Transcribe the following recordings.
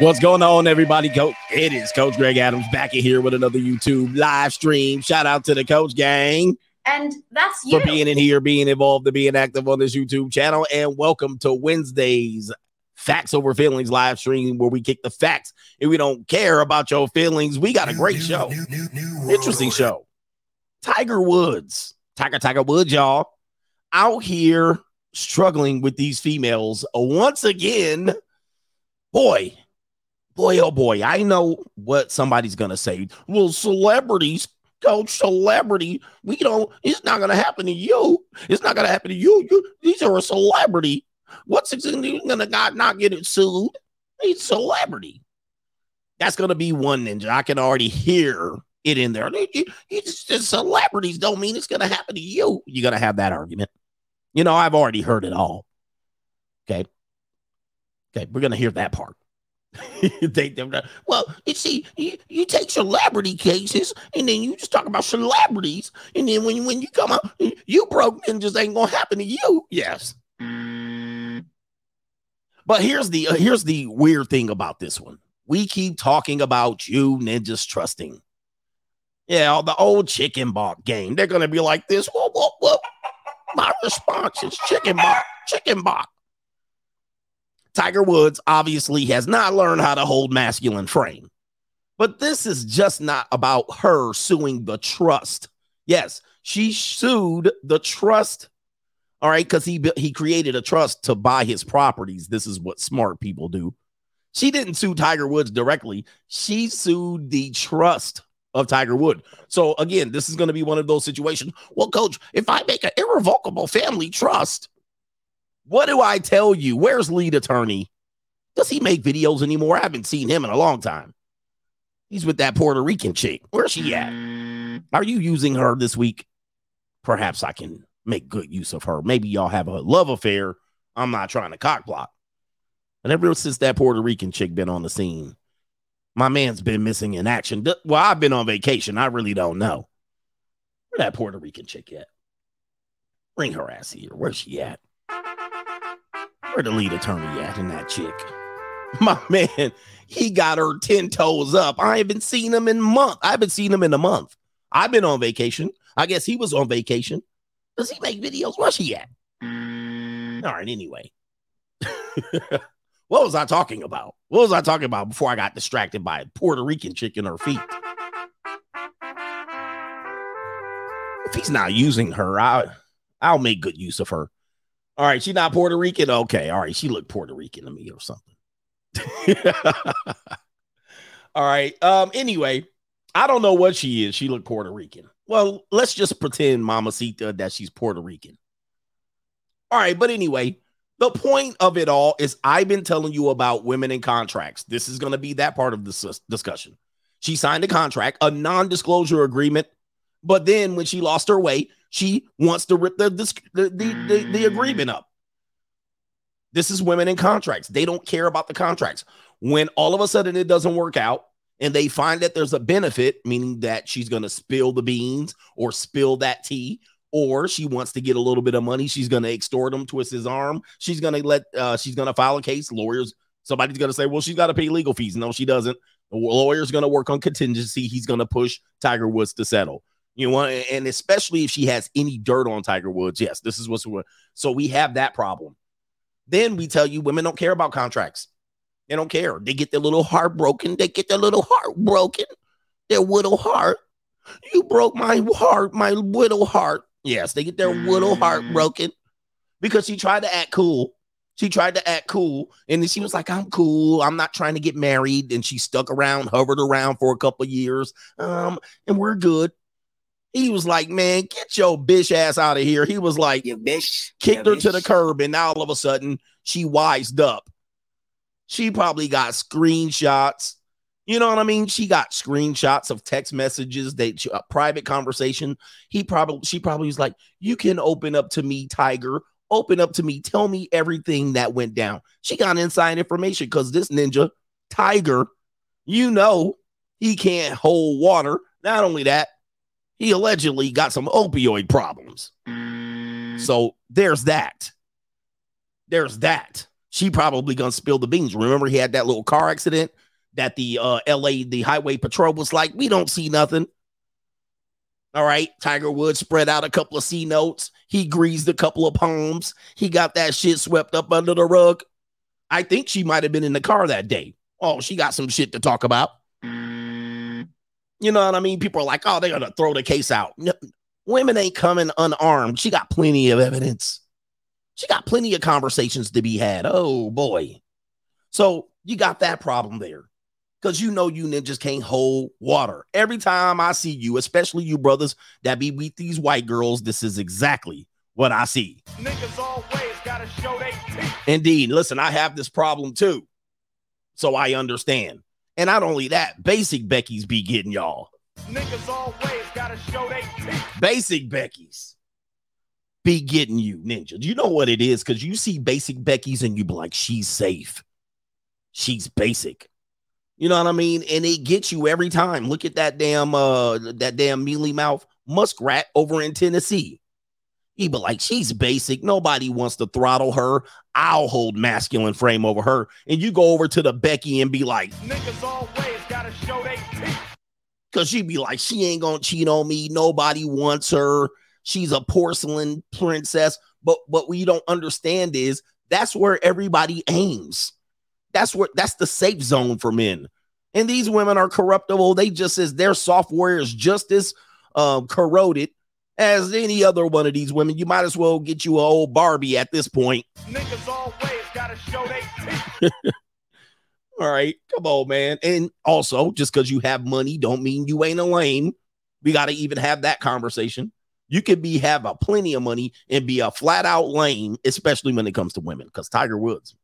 What's going on, everybody? Coach, it is Coach Greg Adams back in here with another YouTube live stream. Shout out to the Coach Gang. And that's you. For being in here, being involved, and being active on this YouTube channel. And welcome to Wednesday's Facts Over Feelings live stream where we kick the facts and we don't care about your feelings. We got a great show. Interesting show. Tiger Woods. Tiger, Tiger Woods, y'all. Out here struggling with these females once again. Boy, boy, oh boy, I know what somebody's gonna say. Well, celebrities, coach, celebrity, we don't. It's not gonna happen to you. It's not gonna happen to you. you these are a celebrity. What's it gonna not not get it sued? He's celebrity. That's gonna be one ninja. I can already hear it in there. It's just celebrities don't mean it's gonna happen to you. You're gonna have that argument. You know, I've already heard it all. Okay. Okay, we're gonna hear that part. take them down. Well, you see, you, you take celebrity cases and then you just talk about celebrities, and then when when you come out, you broke and just ain't gonna happen to you. Yes. But here's the uh, here's the weird thing about this one. We keep talking about you ninjas trusting. Yeah, the old chicken box game. They're gonna be like this. Whoa, whoa, whoa. My response is chicken box, chicken box. Tiger Woods obviously has not learned how to hold masculine frame. But this is just not about her suing the trust. Yes, she sued the trust. All right, because he he created a trust to buy his properties. This is what smart people do. She didn't sue Tiger Woods directly. She sued the trust of Tiger Wood. So again, this is going to be one of those situations. Well, coach, if I make an irrevocable family trust, what do I tell you? Where's lead attorney? Does he make videos anymore? I haven't seen him in a long time. He's with that Puerto Rican chick. Where's she at? Mm. Are you using her this week? Perhaps I can make good use of her. Maybe y'all have a love affair. I'm not trying to cock block. And ever since that Puerto Rican chick been on the scene, my man's been missing in action. Well, I've been on vacation. I really don't know. Where that Puerto Rican chick at? Bring her ass here. Where's she at? The lead attorney at in that chick? My man, he got her 10 toes up. I haven't seen him in month. I haven't seen him in a month. I've been on vacation. I guess he was on vacation. Does he make videos? Where's he at? All right, anyway. what was I talking about? What was I talking about before I got distracted by a Puerto Rican chick in her feet? If he's not using her, I, I'll make good use of her. All right, she's not Puerto Rican. Okay, all right, she looked Puerto Rican to me or something. all right. Um. Anyway, I don't know what she is. She looked Puerto Rican. Well, let's just pretend, Mamacita, that she's Puerto Rican. All right, but anyway, the point of it all is I've been telling you about women in contracts. This is going to be that part of the discussion. She signed a contract, a non-disclosure agreement, but then when she lost her way, she wants to rip the, the, the, the, agreement up. This is women in contracts. They don't care about the contracts. When all of a sudden it doesn't work out and they find that there's a benefit, meaning that she's going to spill the beans or spill that tea, or she wants to get a little bit of money, she's going to extort him, twist his arm. She's going to let, uh, she's going to file a case. Lawyers, somebody's going to say, well, she's got to pay legal fees. No, she doesn't. The lawyer's going to work on contingency. He's going to push Tiger Woods to settle. You know, and especially if she has any dirt on Tiger Woods. Yes, this is what's so we have that problem. Then we tell you women don't care about contracts. They don't care. They get their little heart broken. They get their little heart broken. Their little heart. You broke my heart, my little heart. Yes, they get their little heart mm. broken because she tried to act cool. She tried to act cool, and then she was like, "I'm cool. I'm not trying to get married." And she stuck around, hovered around for a couple years, um, and we're good. He was like, man, get your bitch ass out of here. He was like, you bitch. Kicked her bitch. to the curb, and now all of a sudden she wised up. She probably got screenshots. You know what I mean? She got screenshots of text messages, they a private conversation. He probably she probably was like, "You can open up to me, Tiger. Open up to me. Tell me everything that went down." She got inside information because this ninja, Tiger, you know, he can't hold water. Not only that, he allegedly got some opioid problems. Mm. So there's that. There's that. She probably gonna spill the beans. Remember, he had that little car accident that the uh LA, the highway patrol was like, we don't see nothing. All right. Tiger Woods spread out a couple of C notes. He greased a couple of palms. He got that shit swept up under the rug. I think she might have been in the car that day. Oh, she got some shit to talk about. You know what I mean? People are like, oh, they're going to throw the case out. No, women ain't coming unarmed. She got plenty of evidence. She got plenty of conversations to be had. Oh, boy. So you got that problem there because you know you ninjas can't hold water. Every time I see you, especially you brothers that be with these white girls, this is exactly what I see. Niggas always gotta show they teeth. Indeed. Listen, I have this problem too. So I understand. And not only that, basic Becky's be getting y'all. Niggas always gotta show they. Basic Becky's be getting you, ninja. Do you know what it is? Because you see basic Becky's and you be like, she's safe. She's basic. You know what I mean? And it gets you every time. Look at that damn uh that damn mealy mouth muskrat over in Tennessee. He be like, she's basic. Nobody wants to throttle her. I'll hold masculine frame over her. And you go over to the Becky and be like, niggas always gotta show they teeth. Cause she'd be like, she ain't gonna cheat on me. Nobody wants her. She's a porcelain princess. But what we don't understand is that's where everybody aims. That's where that's the safe zone for men. And these women are corruptible. They just as their software is just as um, corroded as any other one of these women. You might as well get you an old Barbie at this point. Niggas always gotta show they All right, come on, man. And also, just because you have money, don't mean you ain't a lame. We got to even have that conversation. You could be have a plenty of money and be a flat out lame, especially when it comes to women. Because Tiger Woods,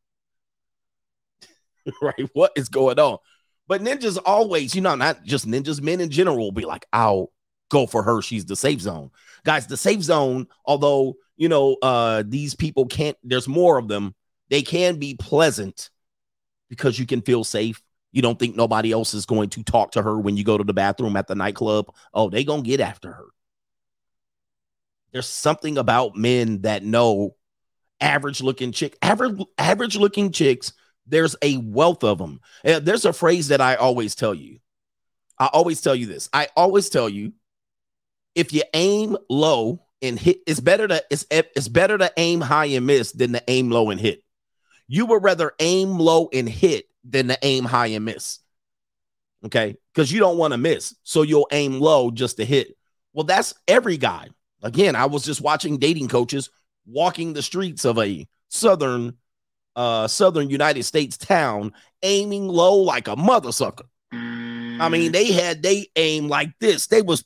right? What is going on? But ninjas always, you know, not just ninjas, men in general will be like, I'll go for her. She's the safe zone. Guys, the safe zone, although, you know, uh, these people can't, there's more of them, they can be pleasant because you can feel safe. You don't think nobody else is going to talk to her when you go to the bathroom at the nightclub. Oh, they gonna get after her. There's something about men that know average looking chick, average average looking chicks there's a wealth of them. There's a phrase that I always tell you. I always tell you this. I always tell you if you aim low and hit, it's better to it's it's better to aim high and miss than to aim low and hit. You would rather aim low and hit than to aim high and miss. Okay, because you don't want to miss, so you'll aim low just to hit. Well, that's every guy. Again, I was just watching dating coaches walking the streets of a southern uh southern United States town aiming low like a mother sucker. I mean, they had they aim like this. They was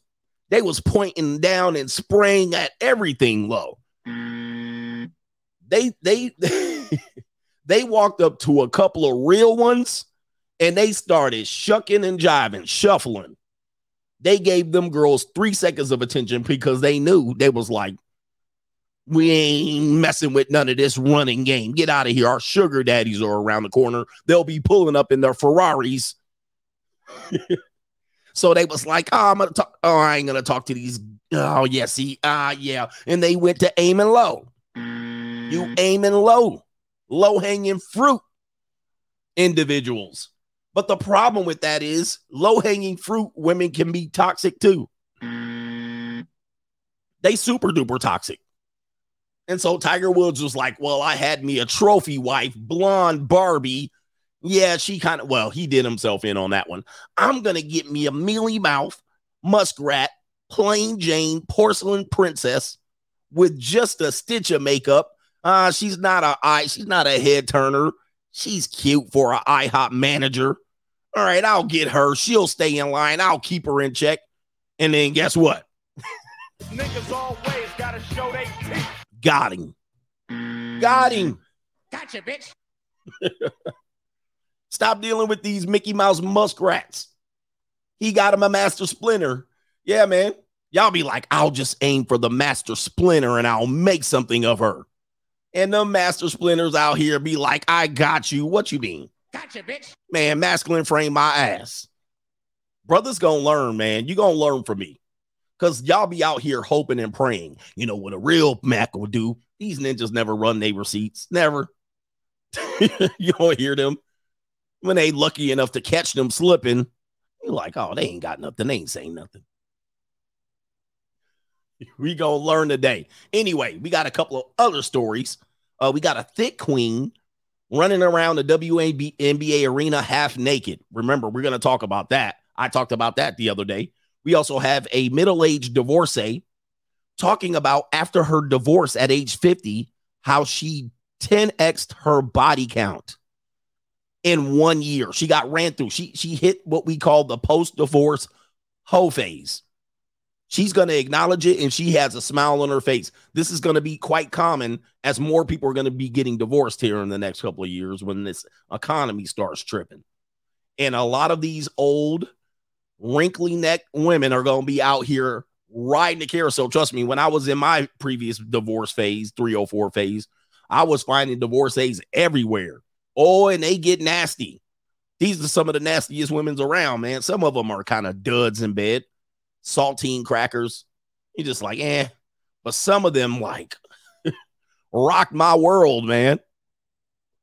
they was pointing down and spraying at everything low. They they they walked up to a couple of real ones and they started shucking and jiving, shuffling. They gave them girls three seconds of attention because they knew they was like, we ain't messing with none of this running game. Get out of here. Our sugar daddies are around the corner. They'll be pulling up in their Ferraris. so they was like, oh, I'm gonna talk. Oh, I ain't gonna talk to these. Oh, yeah, see, ah, uh, yeah. And they went to aiming low. You aiming low, low hanging fruit individuals. But the problem with that is low hanging fruit women can be toxic too. They super duper toxic. And so Tiger Woods was like, Well, I had me a trophy wife, blonde Barbie. Yeah, she kind of, well, he did himself in on that one. I'm going to get me a mealy mouth, muskrat, plain Jane, porcelain princess with just a stitch of makeup. Uh, she's not a eye, she's not a head turner. She's cute for a IHOP manager. All right, I'll get her. She'll stay in line. I'll keep her in check. And then guess what? Niggas always gotta show they teeth. Got him. Got him. Gotcha, bitch. Stop dealing with these Mickey Mouse muskrats. He got him a Master Splinter. Yeah, man. Y'all be like, I'll just aim for the Master Splinter and I'll make something of her. And the Master Splinters out here be like, I got you. What you mean? Gotcha, bitch. Man, masculine frame my ass. Brothers gonna learn, man. You gonna learn from me. Because y'all be out here hoping and praying. You know what a real Mac will do. These ninjas never run their receipts. Never. you don't hear them when they lucky enough to catch them slipping. You're like, oh, they ain't got nothing. They ain't saying nothing. We gonna learn today. Anyway, we got a couple of other stories. Uh, we got a thick queen running around the WNBA arena half naked. Remember, we're gonna talk about that. I talked about that the other day. We also have a middle-aged divorcee talking about after her divorce at age 50, how she 10xed her body count in one year. She got ran through. She she hit what we call the post-divorce hoe phase. She's going to acknowledge it and she has a smile on her face. This is going to be quite common as more people are going to be getting divorced here in the next couple of years when this economy starts tripping. And a lot of these old, wrinkly neck women are going to be out here riding the carousel. Trust me, when I was in my previous divorce phase, 304 phase, I was finding divorcees everywhere. Oh, and they get nasty. These are some of the nastiest women's around, man. Some of them are kind of duds in bed saltine crackers. You're just like, eh. But some of them like rocked my world, man.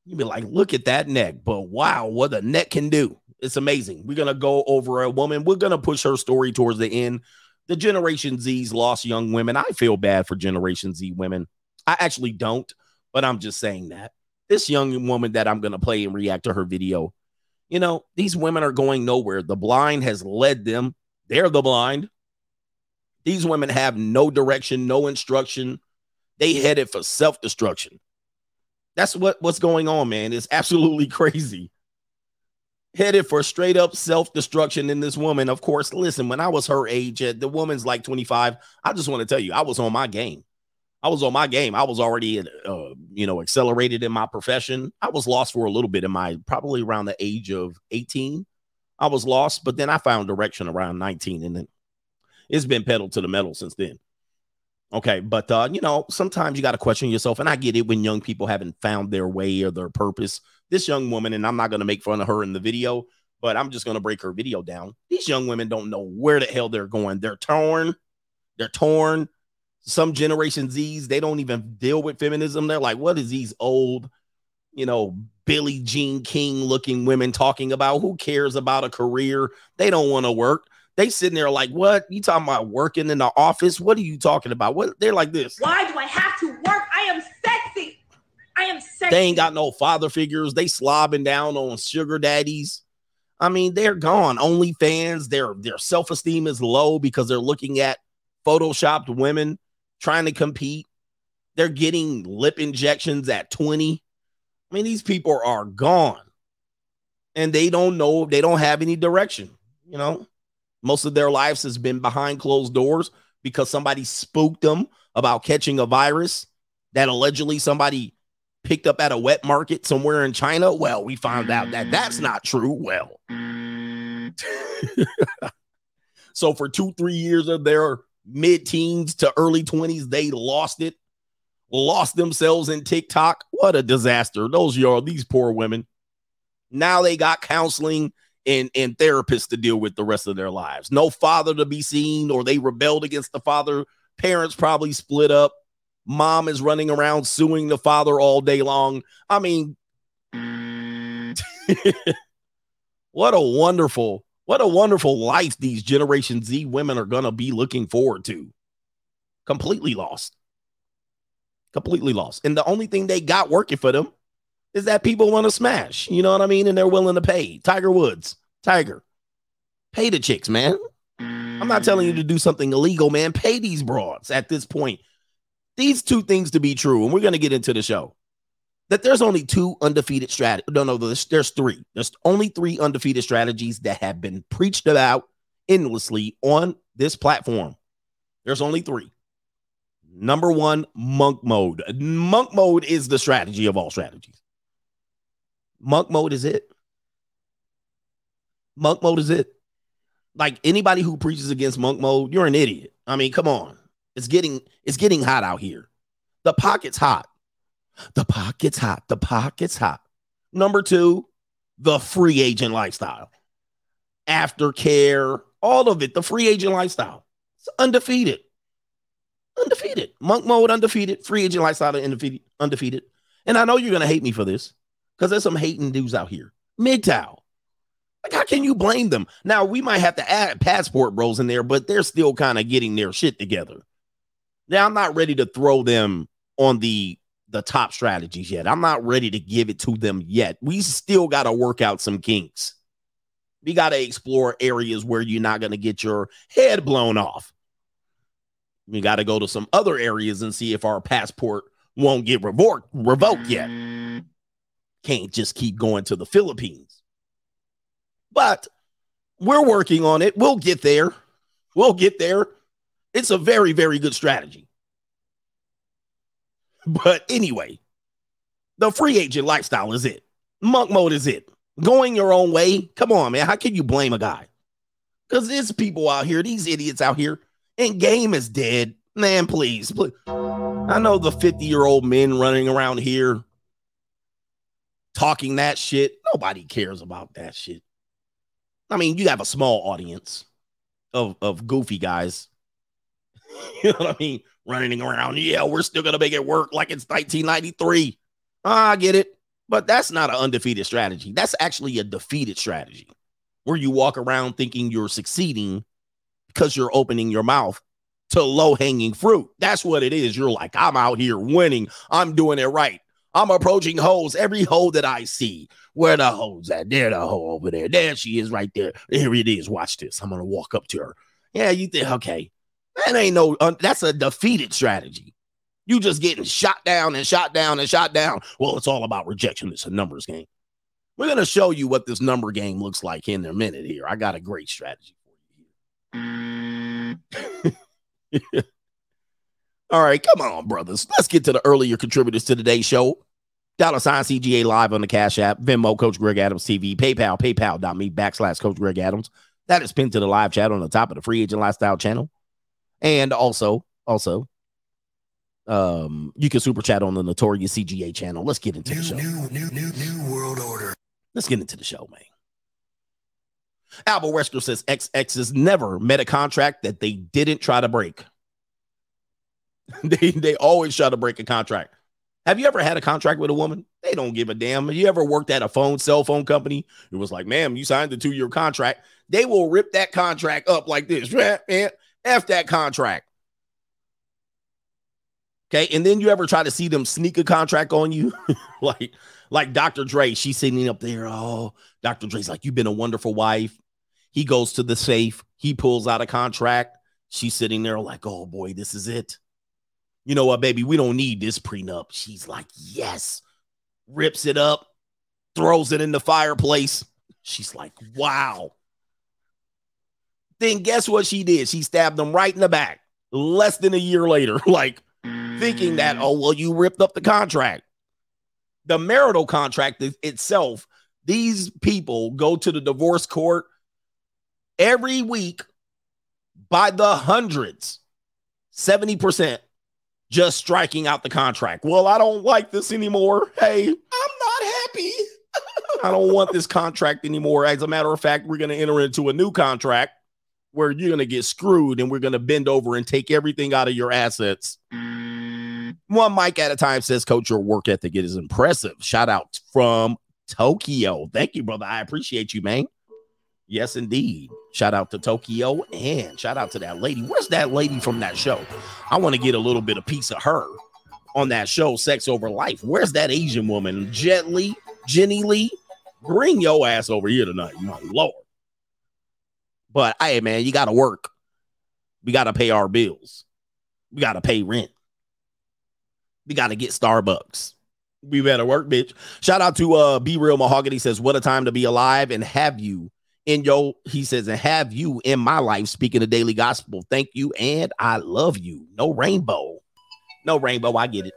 You'd be like, look at that neck. But wow, what a neck can do. It's amazing. We're going to go over a woman. We're going to push her story towards the end. The Generation Z's lost young women. I feel bad for Generation Z women. I actually don't, but I'm just saying that. This young woman that I'm going to play and react to her video, you know, these women are going nowhere. The blind has led them. They're the blind. These women have no direction, no instruction. They headed for self destruction. That's what, what's going on, man. It's absolutely crazy. Headed for straight up self destruction in this woman. Of course, listen, when I was her age, uh, the woman's like 25. I just want to tell you, I was on my game. I was on my game. I was already, uh, you know, accelerated in my profession. I was lost for a little bit in my probably around the age of 18. I was lost, but then I found direction around 19, and then it's been pedal to the metal since then. Okay, but uh, you know, sometimes you got to question yourself, and I get it when young people haven't found their way or their purpose. This young woman, and I'm not going to make fun of her in the video, but I'm just going to break her video down. These young women don't know where the hell they're going. They're torn. They're torn. Some Generation Z's, they don't even deal with feminism. They're like, what is these old, you know, Billie Jean King looking women talking about? Who cares about a career? They don't want to work. They sitting there like, what? You talking about working in the office? What are you talking about? What they're like this. Why do I have to work? I am sexy. I am sexy. They ain't got no father figures. They slobbing down on sugar daddies. I mean, they're gone. OnlyFans, their their self-esteem is low because they're looking at photoshopped women trying to compete. They're getting lip injections at 20. I mean, these people are gone. And they don't know, they don't have any direction, you know. Most of their lives has been behind closed doors because somebody spooked them about catching a virus that allegedly somebody picked up at a wet market somewhere in China. Well, we found out that that's not true. Well, mm. so for two, three years of their mid teens to early 20s, they lost it, lost themselves in TikTok. What a disaster. Those y'all, these poor women. Now they got counseling and, and therapists to deal with the rest of their lives. No father to be seen, or they rebelled against the father. Parents probably split up. Mom is running around suing the father all day long. I mean, mm. what a wonderful, what a wonderful life these Generation Z women are going to be looking forward to. Completely lost. Completely lost. And the only thing they got working for them is that people want to smash. You know what I mean? And they're willing to pay. Tiger Woods, Tiger, pay the chicks, man. I'm not telling you to do something illegal, man. Pay these broads at this point. These two things to be true, and we're going to get into the show. That there's only two undefeated strategies. No, no, there's, there's three. There's only three undefeated strategies that have been preached about endlessly on this platform. There's only three. Number one, monk mode. Monk mode is the strategy of all strategies. Monk mode is it. Monk mode is it. Like anybody who preaches against monk mode, you're an idiot. I mean, come on. It's getting it's getting hot out here. The pocket's hot. The pocket's hot. The pocket's hot. Number two, the free agent lifestyle. Aftercare, all of it, the free agent lifestyle. It's undefeated. Undefeated. Monk mode undefeated. Free agent lifestyle undefeated. Undefeated. And I know you're gonna hate me for this. because there's some hating dudes out here. MGTOW. Like, how can you blame them? Now, we might have to add passport bros in there, but they're still kind of getting their shit together. Now, I'm not ready to throw them on the the top strategies yet. I'm not ready to give it to them yet. We still got to work out some kinks. We got to explore areas where you're not going to get your head blown off. We got to go to some other areas and see if our passport won't get revoked revoked yet. Can't just keep going to the Philippines. But we're working on it. We'll get there. We'll get there. It's a very, very good strategy. But anyway, the free agent lifestyle is it. Monk mode is it. Going your own way. Come on, man. How can you blame a guy? Because there's people out here, these idiots out here, and game is dead. Man, please, please. I know the 50 year old men running around here talking that shit. Nobody cares about that shit. I mean, you have a small audience of, of goofy guys. you know what I mean? Running around. Yeah, we're still to make it work like it's 1993. Ah, I get it. But that's not an undefeated strategy. That's actually a defeated strategy where you walk around thinking you're succeeding because you're opening your mouth to low hanging fruit. That's what it is. You're like, I'm out here winning. I'm doing it right. I'm approaching holes. Every hole that I see, where the holes at? There, the hole over there. There she is, right there. Here it is. Watch this. I'm gonna walk up to her. Yeah, you think okay? That ain't no. Uh, that's a defeated strategy. You just getting shot down and shot down and shot down. Well, it's all about rejection. It's a numbers game. We're gonna show you what this number game looks like in a minute. Here, I got a great strategy for you. All right, come on, brothers. Let's get to the earlier contributors to today's show. Dollar sign CGA live on the Cash App, Venmo, Coach Greg Adams TV, PayPal, PayPal.me backslash Coach Greg Adams. That is pinned to the live chat on the top of the Free Agent Lifestyle channel. And also, also, um, you can super chat on the Notorious CGA channel. Let's get into New, the show. new, new, new, new world order. Let's get into the show, man. Albert Wesker says XX has never met a contract that they didn't try to break. they they always try to break a contract. Have you ever had a contract with a woman? They don't give a damn. Have you ever worked at a phone cell phone company? It was like, ma'am, you signed a two year contract. They will rip that contract up like this. F that contract. Okay. And then you ever try to see them sneak a contract on you? like, like Dr. Dre, she's sitting up there. Oh, Dr. Dre's like, You've been a wonderful wife. He goes to the safe, he pulls out a contract. She's sitting there like, Oh boy, this is it. You know what, baby? We don't need this prenup. She's like, Yes. Rips it up, throws it in the fireplace. She's like, Wow. Then guess what she did? She stabbed him right in the back less than a year later, like thinking that, mm. oh, well, you ripped up the contract. The marital contract is- itself, these people go to the divorce court every week by the hundreds, 70% just striking out the contract. Well, I don't like this anymore. Hey, I'm not happy. I don't want this contract anymore. As a matter of fact, we're going to enter into a new contract where you're going to get screwed and we're going to bend over and take everything out of your assets. One mic at a time says, Coach, your work ethic is impressive. Shout out from Tokyo. Thank you, brother. I appreciate you, man. Yes, indeed. Shout out to Tokyo and shout out to that lady. Where's that lady from that show? I want to get a little bit of piece of her on that show, Sex Over Life. Where's that Asian woman? Lee, Jenny Lee? Bring your ass over here tonight, my lord. But hey, man, you got to work. We got to pay our bills. We got to pay rent. We got to get Starbucks. We better work, bitch. Shout out to uh Be Real Mahogany says, What a time to be alive and have you in your, he says, and have you in my life speaking the daily gospel. Thank you. And I love you. No rainbow. No rainbow. I get it.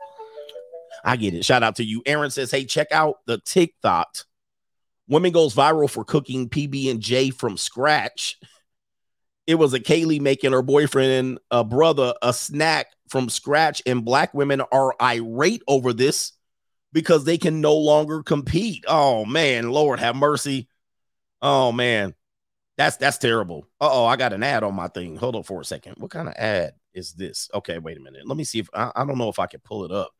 I get it. Shout out to you. Aaron says, Hey, check out the TikTok. Woman goes viral for cooking PB and J from scratch. It was a Kaylee making her boyfriend and a brother a snack from scratch, and black women are irate over this because they can no longer compete. Oh man, Lord have mercy. Oh man, that's that's terrible. Oh, I got an ad on my thing. Hold on for a second. What kind of ad is this? Okay, wait a minute. Let me see if I, I don't know if I can pull it up.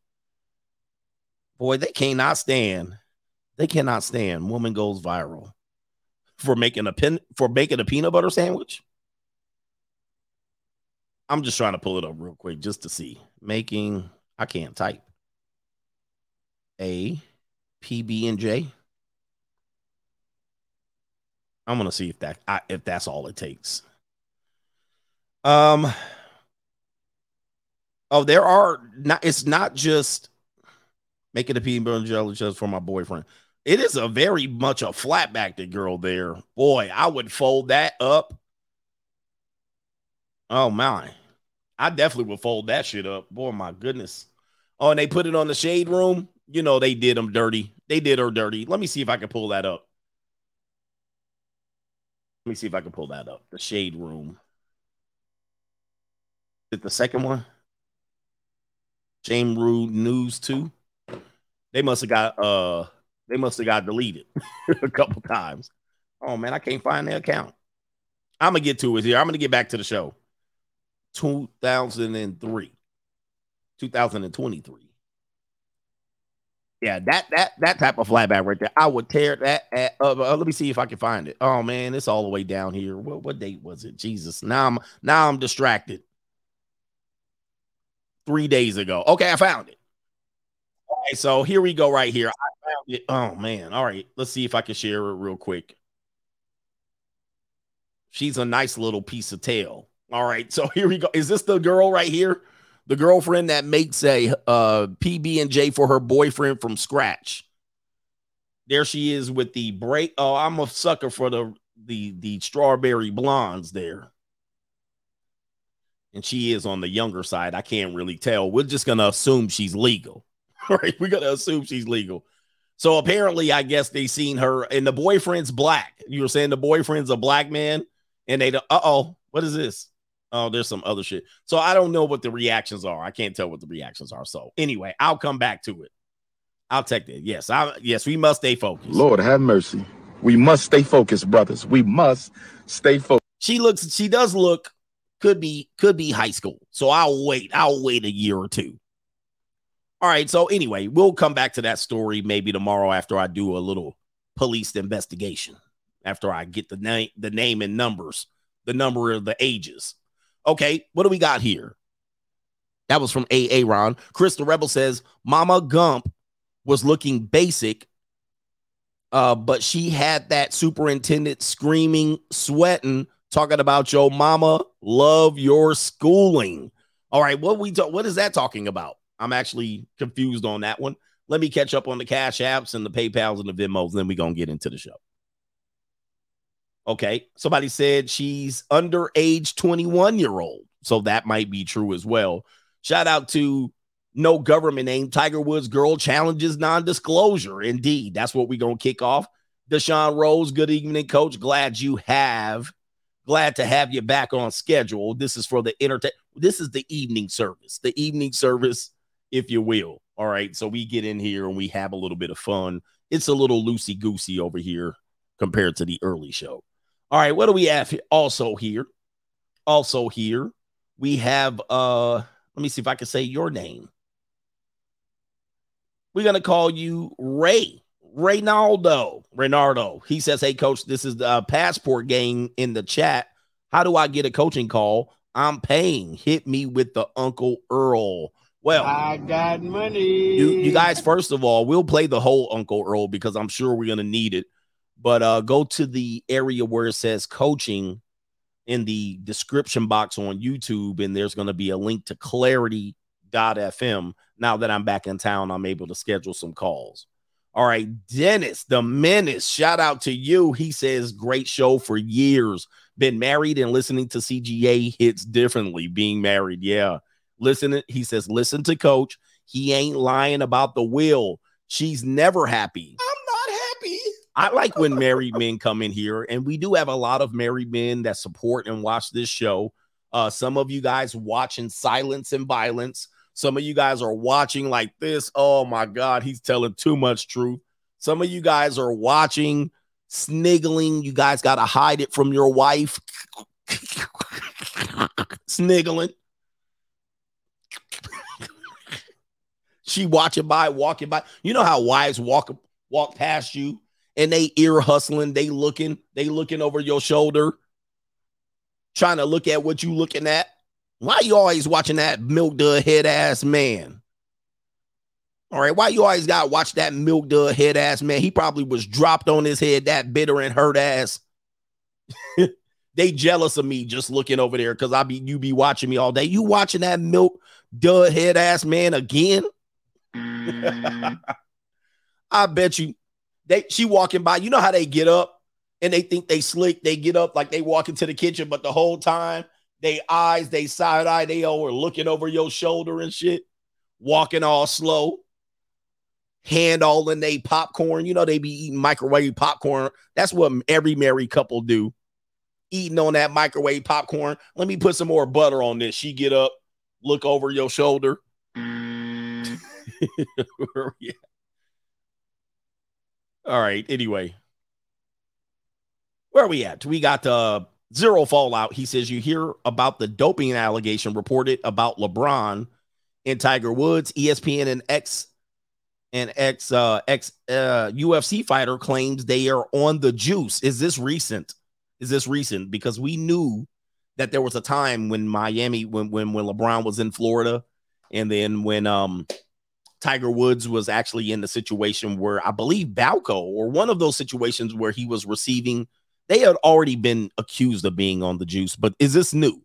Boy, they cannot stand They cannot stand woman goes viral for making a pin for making a peanut butter sandwich. I'm just trying to pull it up real quick just to see. Making I can't type. A PB and J. I'm gonna see if that I, if that's all it takes. Um. Oh, there are not. It's not just making a peanut butter jelly just for my boyfriend. It is a very much a flat backed girl there. Boy, I would fold that up. Oh my, I definitely would fold that shit up. Boy, my goodness. Oh, and they put it on the shade room. You know they did them dirty. They did her dirty. Let me see if I can pull that up. Let me see if I can pull that up. The shade room. Is it the second one? Shame Rude News 2. They must have got uh they must have got deleted a couple times. Oh man, I can't find their account. I'm gonna get to it here. I'm gonna get back to the show. 2003, 2023. Yeah, that that that type of flatback right there. I would tear that. At, uh, uh, let me see if I can find it. Oh man, it's all the way down here. What what date was it? Jesus. Now I'm now I'm distracted. Three days ago. Okay, I found it. So here we go. Right here. Oh man. All right, let's see if I can share it real quick. She's a nice little piece of tail. All right, so here we go. Is this the girl right here? the girlfriend that makes a uh, PB and J for her boyfriend from scratch. There she is with the break. Oh, I'm a sucker for the the the strawberry blondes there. And she is on the younger side. I can't really tell. We're just gonna assume she's legal. right? We're gonna assume she's legal. So apparently, I guess they seen her, and the boyfriend's black. You were saying the boyfriend's a black man, and they, uh oh, what is this? Oh, there's some other shit. So I don't know what the reactions are. I can't tell what the reactions are. So anyway, I'll come back to it. I'll take that. Yes, I yes, we must stay focused. Lord have mercy. We must stay focused, brothers. We must stay focused. She looks, she does look, could be, could be high school. So I'll wait. I'll wait a year or two. All right. So anyway, we'll come back to that story maybe tomorrow after I do a little police investigation. After I get the name, the name and numbers, the number of the ages. Okay, what do we got here? That was from AA Ron. Chris the Rebel says Mama Gump was looking basic, uh, but she had that superintendent screaming, sweating, talking about your mama love your schooling. All right, what we what is that talking about? I'm actually confused on that one. Let me catch up on the cash apps and the PayPal's and the Venmos, then we're gonna get into the show. Okay. Somebody said she's underage 21 year old. So that might be true as well. Shout out to no government name. Tiger Woods girl challenges non disclosure. Indeed. That's what we're going to kick off. Deshaun Rose, good evening, coach. Glad you have. Glad to have you back on schedule. This is for the entertain. This is the evening service, the evening service, if you will. All right. So we get in here and we have a little bit of fun. It's a little loosey goosey over here compared to the early show. All right, what do we have also here? Also here, we have uh let me see if I can say your name. We're gonna call you Ray. Reynaldo. Reynaldo. He says, Hey coach, this is the passport game in the chat. How do I get a coaching call? I'm paying. Hit me with the Uncle Earl. Well, I got money. You, you guys, first of all, we'll play the whole Uncle Earl because I'm sure we're gonna need it but uh, go to the area where it says coaching in the description box on YouTube, and there's going to be a link to clarity.fm. Now that I'm back in town, I'm able to schedule some calls. All right, Dennis, the menace, shout out to you. He says, Great show for years. Been married and listening to CGA hits differently. Being married, yeah. Listen, he says, Listen to coach. He ain't lying about the will. She's never happy. I'm not happy. I like when married men come in here, and we do have a lot of married men that support and watch this show. Uh, some of you guys watching silence and violence. Some of you guys are watching like this. Oh my God, he's telling too much truth. Some of you guys are watching, sniggling. You guys got to hide it from your wife. sniggling. she watching by, walking by. You know how wives walk walk past you and they ear hustling, they looking, they looking over your shoulder, trying to look at what you looking at. Why you always watching that milk dud head ass man? All right, why you always got to watch that milk dud head ass man? He probably was dropped on his head that bitter and hurt ass. they jealous of me just looking over there because I be you be watching me all day. You watching that milk dud head ass man again? Mm. I bet you they she walking by. You know how they get up and they think they slick. They get up like they walk into the kitchen, but the whole time they eyes, they side eye, they all were looking over your shoulder and shit, walking all slow, hand all in they popcorn. You know they be eating microwave popcorn. That's what every married couple do. Eating on that microwave popcorn. Let me put some more butter on this. She get up, look over your shoulder. yeah. All right. Anyway, where are we at? We got uh, zero fallout. He says you hear about the doping allegation reported about LeBron and Tiger Woods. ESPN and X and ex uh, ex uh, UFC fighter claims they are on the juice. Is this recent? Is this recent? Because we knew that there was a time when Miami, when when when LeBron was in Florida, and then when um Tiger Woods was actually in the situation where I believe BALCO or one of those situations where he was receiving, they had already been accused of being on the juice. But is this new?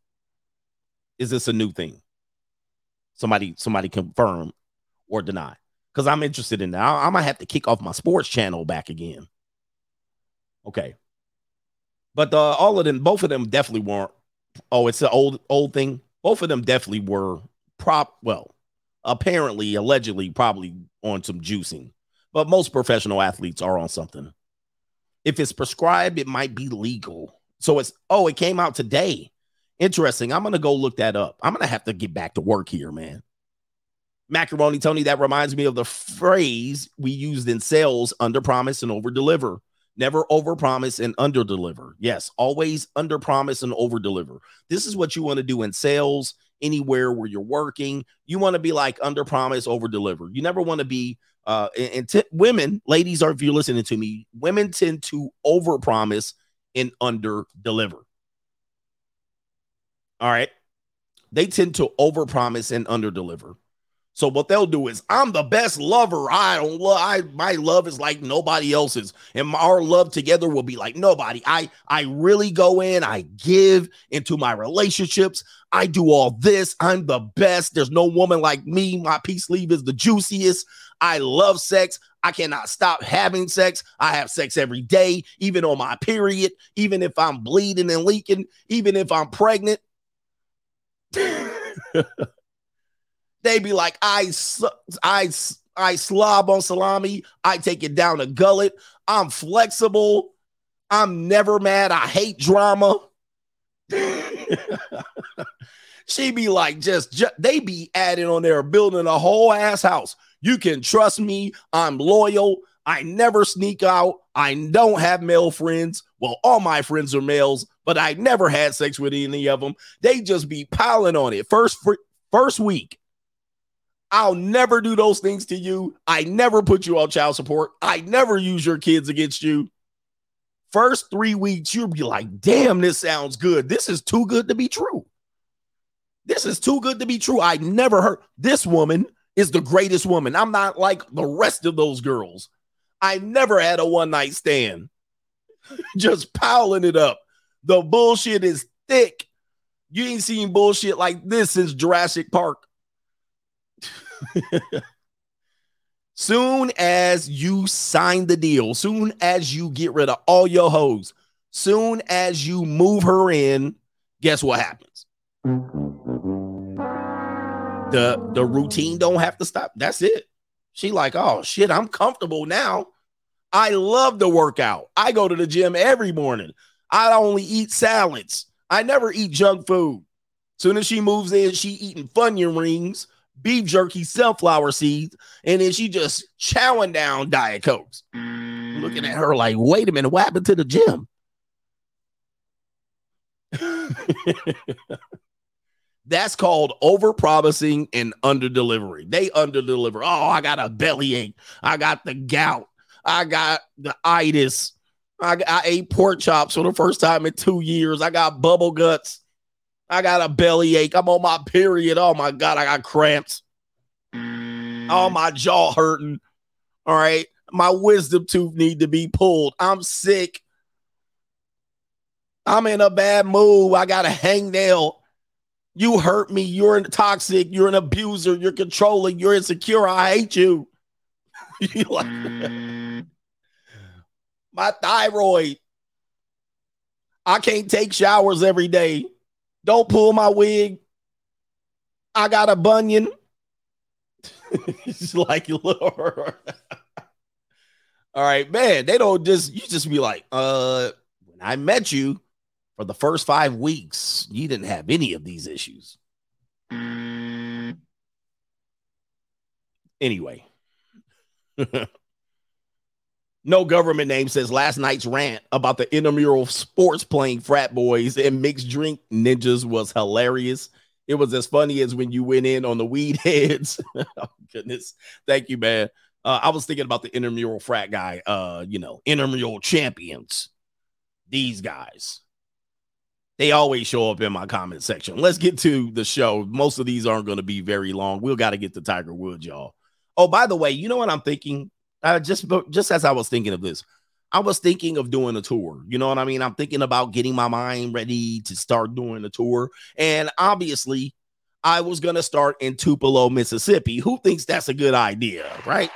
Is this a new thing? Somebody, somebody confirm or deny. Because I'm interested in that. I, I might have to kick off my sports channel back again. Okay. But uh, all of them, both of them definitely weren't. Oh, it's the old old thing. Both of them definitely were prop. Well, apparently, allegedly, probably on some juicing. But most professional athletes are on something. If it's prescribed, it might be legal. So it's, oh, it came out today. Interesting. I'm to go look that up. I'm to have to get back to work here, man. Macaroni Tony, that reminds me of the phrase we used in sales under promise and over deliver. Never over promise and under deliver. Yes, always under promise and over deliver. This is what you want to do in sales anywhere where you're working. You want to be like under promise, over deliver. You never want to be uh and, t- women, ladies are if you're listening to me, women tend to over promise and under deliver. All right. They tend to over promise and under deliver. So what they'll do is, I'm the best lover. I don't love. I my love is like nobody else's, and our love together will be like nobody. I I really go in. I give into my relationships. I do all this. I'm the best. There's no woman like me. My peace leave is the juiciest. I love sex. I cannot stop having sex. I have sex every day, even on my period, even if I'm bleeding and leaking, even if I'm pregnant. They be like, I, I, I slob on salami. I take it down a gullet. I'm flexible. I'm never mad. I hate drama. she be like, just, just, they be adding on there, building a whole ass house. You can trust me. I'm loyal. I never sneak out. I don't have male friends. Well, all my friends are males, but I never had sex with any of them. They just be piling on it. First, first week, I'll never do those things to you. I never put you on child support. I never use your kids against you. First three weeks, you'll be like, damn, this sounds good. This is too good to be true. This is too good to be true. I never heard this woman is the greatest woman. I'm not like the rest of those girls. I never had a one night stand. Just piling it up. The bullshit is thick. You ain't seen bullshit like this since Jurassic Park. soon as you sign the deal, soon as you get rid of all your hoes, soon as you move her in, guess what happens? The the routine don't have to stop. That's it. She like, oh shit, I'm comfortable now. I love to work out. I go to the gym every morning. I only eat salads. I never eat junk food. Soon as she moves in, she eating Funyun rings beef jerky, sunflower seeds, and then she just chowing down Diet Cokes. Mm. Looking at her like, wait a minute, what happened to the gym? That's called over promising and under delivering. They under deliver. Oh, I got a belly ache. I got the gout. I got the itis. I, I ate pork chops for the first time in two years. I got bubble guts. I got a belly ache. I'm on my period. Oh my God, I got cramps. Mm. Oh, my jaw hurting. All right. My wisdom tooth need to be pulled. I'm sick. I'm in a bad mood. I got a hangnail. You hurt me. You're toxic. You're an abuser. You're controlling. You're insecure. I hate you. you like mm. my thyroid. I can't take showers every day. Don't pull my wig. I got a bunion. it's like Lord. All right, man. They don't just you just be like, uh, when I met you for the first five weeks, you didn't have any of these issues. Anyway. no government name says last night's rant about the intramural sports playing frat boys and mixed drink ninjas was hilarious. It was as funny as when you went in on the weed heads. oh, goodness. Thank you, man. Uh, I was thinking about the intramural frat guy, uh, you know, intramural champions. These guys. They always show up in my comment section. Let's get to the show. Most of these aren't going to be very long. We'll got to get to Tiger Woods, y'all. Oh, by the way, you know what I'm thinking? Uh, just just as I was thinking of this, I was thinking of doing a tour. You know what I mean? I'm thinking about getting my mind ready to start doing a tour. And obviously, I was to start in Tupelo, Mississippi. Who thinks that's a good idea, right?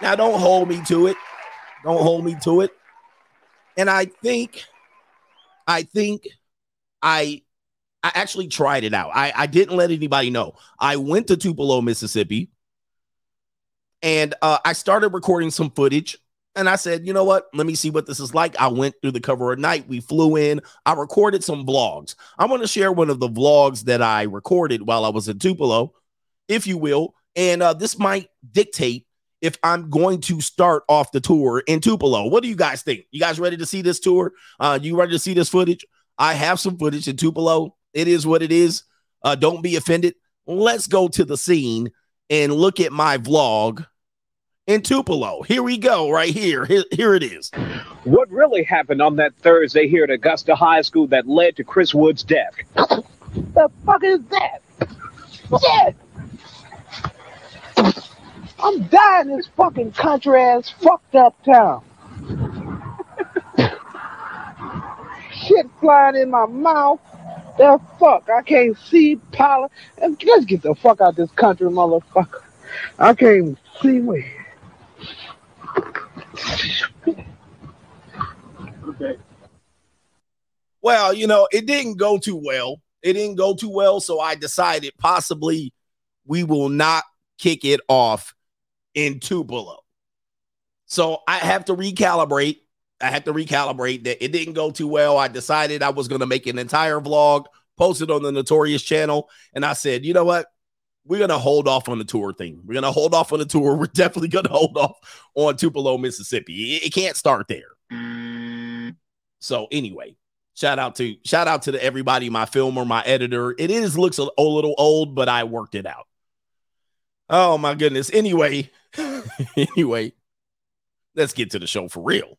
Now, don't hold me to it. Don't hold me to it. And I think, I think I I actually tried it out. I, I didn't let anybody know. I went to Tupelo, Mississippi, and uh, I started recording some footage. And I said, you know what? Let me see what this is like. I went through the cover of night. We flew in. I recorded some vlogs. I want to share one of the vlogs that I recorded while I was in Tupelo, if you will. And uh, this might dictate if I'm going to start off the tour in Tupelo. What do you guys think? You guys ready to see this tour? Uh, you ready to see this footage? I have some footage in Tupelo. It is what it is. Uh, don't be offended. Let's go to the scene and look at my vlog in Tupelo. Here we go, right here. Here, here it is. What really happened on that Thursday here at Augusta High School that led to Chris Wood's death? the fuck is that? Shit! I'm dying in this fucking country ass fucked up town. Shit flying in my mouth. The fuck, I can't see pollen. Let's get the fuck out this country, motherfucker. I can't see me. Okay. Well, you know, it didn't go too well. It didn't go too well, so I decided possibly we will not kick it off in Tupelo. So I have to recalibrate. I had to recalibrate that it didn't go too well. I decided I was going to make an entire vlog, post it on the Notorious channel, and I said, you know what? We're going to hold off on the tour thing. We're going to hold off on the tour. We're definitely going to hold off on Tupelo, Mississippi. It, it can't start there. So anyway, shout out to shout out to the, everybody, my filmer, my editor. It is looks a, a little old, but I worked it out. Oh my goodness. Anyway, anyway, let's get to the show for real.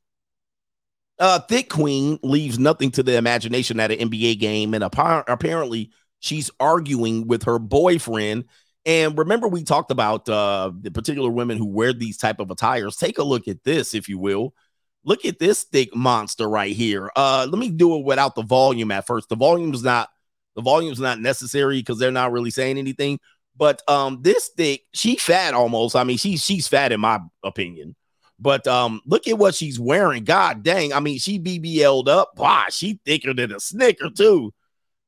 Uh, Thick Queen leaves nothing to the imagination at an NBA game, and apparently she's arguing with her boyfriend. And remember, we talked about uh, the particular women who wear these type of attires. Take a look at this, if you will. Look at this thick monster right here. Uh, let me do it without the volume at first. The volume's not the volume's not necessary because they're not really saying anything. But um, this thick, she fat almost. I mean, she's she's fat in my opinion. But um, look at what she's wearing. God dang. I mean, she BBL'd up. Wow, she thicker than a snicker, too.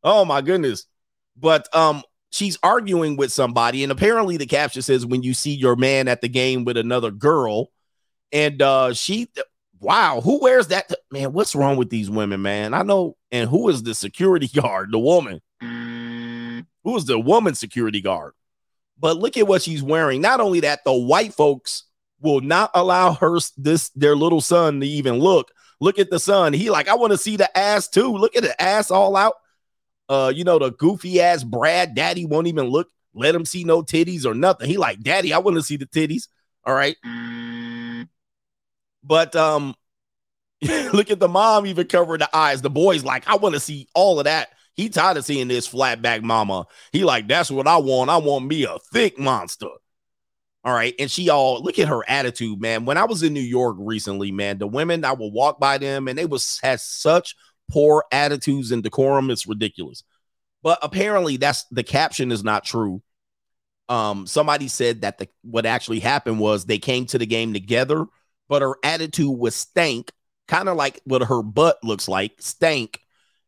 Oh my goodness. But um, she's arguing with somebody, and apparently the caption says, when you see your man at the game with another girl. And uh, she wow, who wears that? Man, what's wrong with these women, man? I know. And who is the security guard? The woman. Who is the woman security guard? But look at what she's wearing. Not only that, the white folks will not allow her this their little son to even look. Look at the son. He like, I want to see the ass too. Look at the ass all out. Uh, you know, the goofy ass Brad daddy won't even look, let him see no titties or nothing. He like, Daddy, I want to see the titties. All right. But um, look at the mom even covering the eyes. The boy's like, I want to see all of that. He tired of seeing this flat back mama. He like, that's what I want. I want me a thick monster. All right. And she all look at her attitude, man. When I was in New York recently, man, the women I would walk by them and they was had such poor attitudes and decorum. It's ridiculous. But apparently that's the caption is not true. Um, somebody said that the what actually happened was they came to the game together, but her attitude was stank, kind of like what her butt looks like, stank,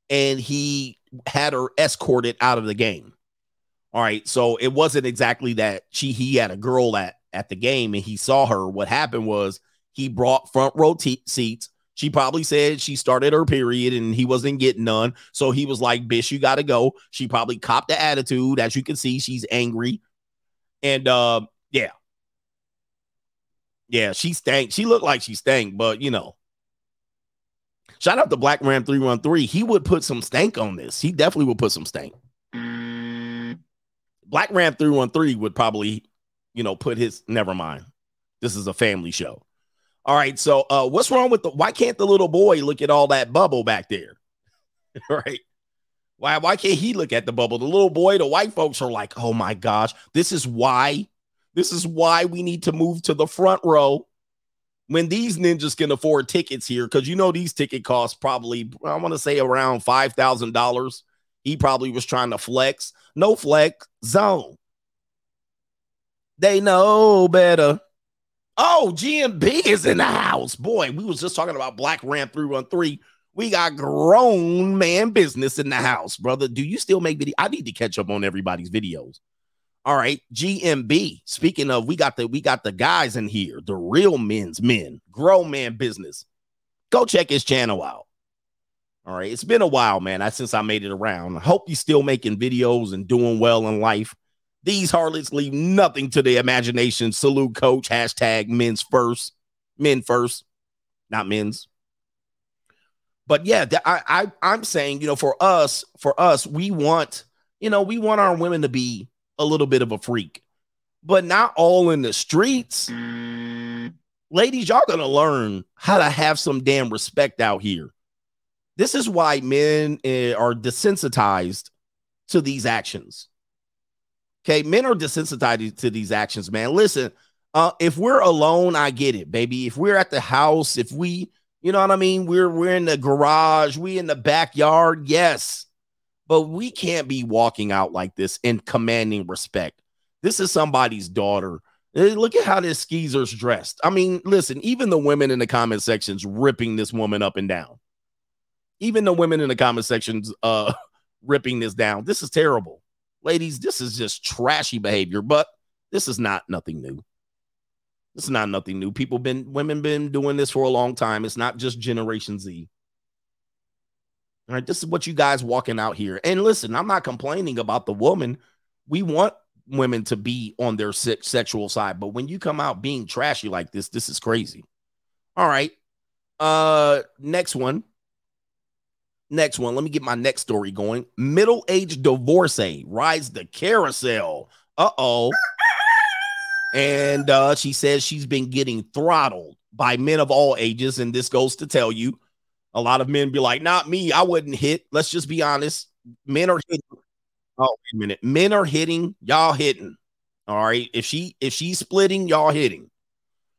and he had her escorted out of the game. All right. So it wasn't exactly that she he had a girl at at the game and he saw her. What happened was he brought front row t- seats. She probably said she started her period and he wasn't getting none. So he was like, "Bitch, you gotta go. She probably copped the attitude. As you can see, she's angry. And uh yeah. Yeah, she stank. She looked like she stank, but you know. Shout out to Black Ram 313. He would put some stank on this. He definitely would put some stank. Black Ram 313 would probably, you know, put his never mind. This is a family show. All right. So uh what's wrong with the why can't the little boy look at all that bubble back there? right. Why why can't he look at the bubble? The little boy, the white folks are like, oh my gosh, this is why, this is why we need to move to the front row when these ninjas can afford tickets here, because you know these ticket costs probably, I want to say around five thousand dollars. He probably was trying to flex. No flex zone. They know better. Oh, GMB is in the house. Boy, we was just talking about Black Ram 313. We got grown man business in the house, brother. Do you still make video? I need to catch up on everybody's videos. All right, GMB. Speaking of, we got the we got the guys in here, the real men's men, grown man business. Go check his channel out. All right, it's been a while, man. I since I made it around. I hope you're still making videos and doing well in life. These harlots leave nothing to the imagination. Salute coach. Hashtag men's first. Men first, not men's. But yeah, I, I I'm saying, you know, for us, for us, we want, you know, we want our women to be a little bit of a freak, but not all in the streets. Ladies, y'all gonna learn how to have some damn respect out here. This is why men uh, are desensitized to these actions. Okay, men are desensitized to these actions, man. Listen, uh, if we're alone, I get it, baby. If we're at the house, if we, you know what I mean, we're we're in the garage, we in the backyard, yes, but we can't be walking out like this and commanding respect. This is somebody's daughter. Look at how this skeezer's dressed. I mean, listen, even the women in the comment sections ripping this woman up and down. Even the women in the comment sections uh ripping this down. This is terrible ladies, this is just trashy behavior, but this is not nothing new. This is not nothing new. People been women been doing this for a long time. It's not just Generation Z. All right, this is what you guys walking out here. And listen, I'm not complaining about the woman. We want women to be on their sexual side, but when you come out being trashy like this, this is crazy. All right. Uh next one. Next one. Let me get my next story going. Middle aged divorcee rides the carousel. Uh oh. and uh, she says she's been getting throttled by men of all ages. And this goes to tell you a lot of men be like, not me. I wouldn't hit. Let's just be honest. Men are hitting. Oh, wait a minute. Men are hitting. Y'all hitting. All right. If she if she's splitting, y'all hitting.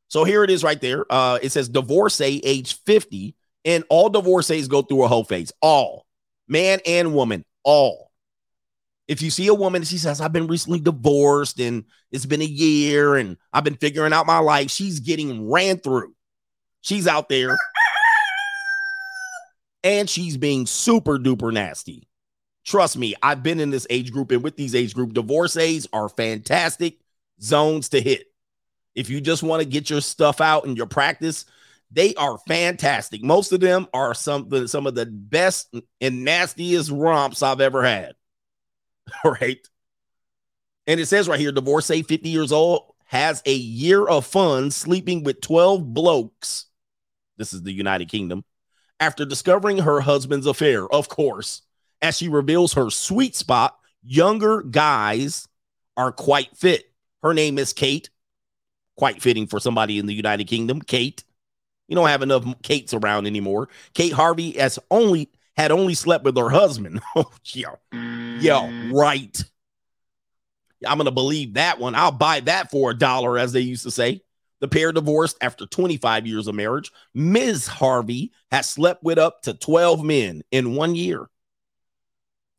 So here it is right there. Uh, it says divorcee age 50 and all divorcees go through a whole phase. All man and woman, all. If you see a woman, she says, I've been recently divorced and it's been a year and I've been figuring out my life. She's getting ran through. She's out there and she's being super duper nasty. Trust me, I've been in this age group and with these age group, divorcees are fantastic zones to hit. If you just want to get your stuff out and your practice, they are fantastic. Most of them are some some of the best and nastiest romps I've ever had. All right. And it says right here, divorcee 50 years old has a year of fun sleeping with 12 blokes. This is the United Kingdom. After discovering her husband's affair, of course, as she reveals her sweet spot, younger guys are quite fit. Her name is Kate. Quite fitting for somebody in the United Kingdom. Kate You don't have enough Kates around anymore. Kate Harvey has only had only slept with her husband. Oh, yo, yo, mm. right. I'm gonna believe that one. I'll buy that for a dollar, as they used to say. The pair divorced after 25 years of marriage. Ms. Harvey has slept with up to 12 men in one year.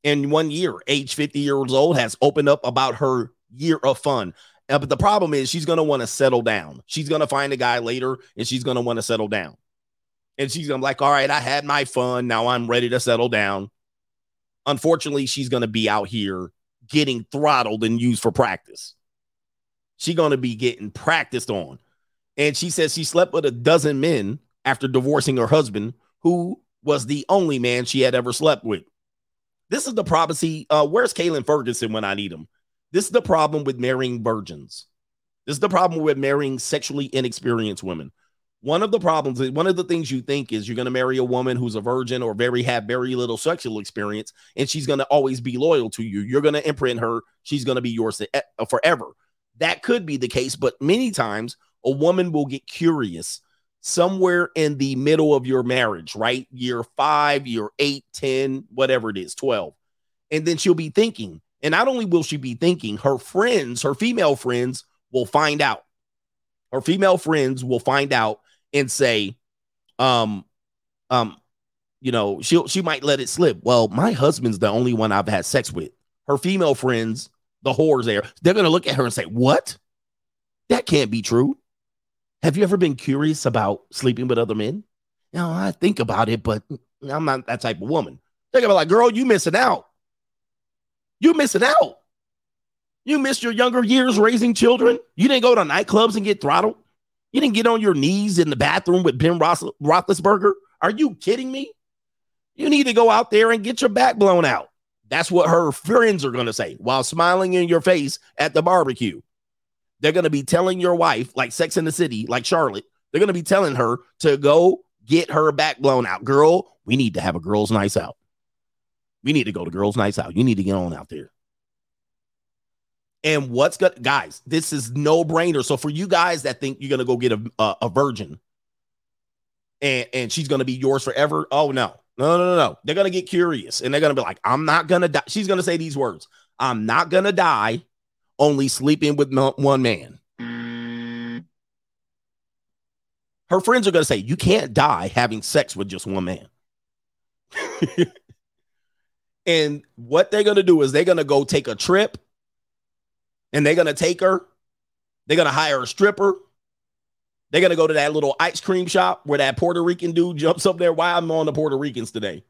In one year, age 50 years old, has opened up about her year of fun. Uh, but the problem is, she's going to want to settle down. She's going to find a guy later and she's going to want to settle down. And she's going to be like, all right, I had my fun. Now I'm ready to settle down. Unfortunately, she's going to be out here getting throttled and used for practice. She's going to be getting practiced on. And she says she slept with a dozen men after divorcing her husband, who was the only man she had ever slept with. This is the prophecy. Uh, where's Kaylin Ferguson when I need him? This is the problem with marrying virgins. This is the problem with marrying sexually inexperienced women. One of the problems, one of the things you think is you're going to marry a woman who's a virgin or very have very little sexual experience, and she's going to always be loyal to you. You're going to imprint her. She's going to be yours eh, forever. That could be the case, but many times a woman will get curious somewhere in the middle of your marriage, right? Year five, year eight, 10, whatever it is, 12. And then she'll be thinking, and not only will she be thinking, her friends, her female friends will find out. Her female friends will find out and say, um, um, you know, she'll she might let it slip. Well, my husband's the only one I've had sex with. Her female friends, the whores there, they're gonna look at her and say, What? That can't be true. Have you ever been curious about sleeping with other men? Know, I think about it, but I'm not that type of woman. They're gonna be like, girl, you missing out. You missing out. You missed your younger years raising children. You didn't go to nightclubs and get throttled. You didn't get on your knees in the bathroom with Ben Roethlisberger. Are you kidding me? You need to go out there and get your back blown out. That's what her friends are going to say while smiling in your face at the barbecue. They're going to be telling your wife, like Sex in the City, like Charlotte, they're going to be telling her to go get her back blown out. Girl, we need to have a girls' nights out. We need to go to girls' nights out. You need to get on out there. And what's good, guys? This is no brainer. So for you guys that think you're gonna go get a a, a virgin, and and she's gonna be yours forever, oh no, no, no, no, no. They're gonna get curious, and they're gonna be like, I'm not gonna die. She's gonna say these words: I'm not gonna die only sleeping with one man. Her friends are to say, You can't die having sex with just one man. and what they're going to do is they're going to go take a trip and they're going to take her. They're going to hire a stripper. They're going to go to that little ice cream shop where that Puerto Rican dude jumps up there. Why I'm on the Puerto Ricans today.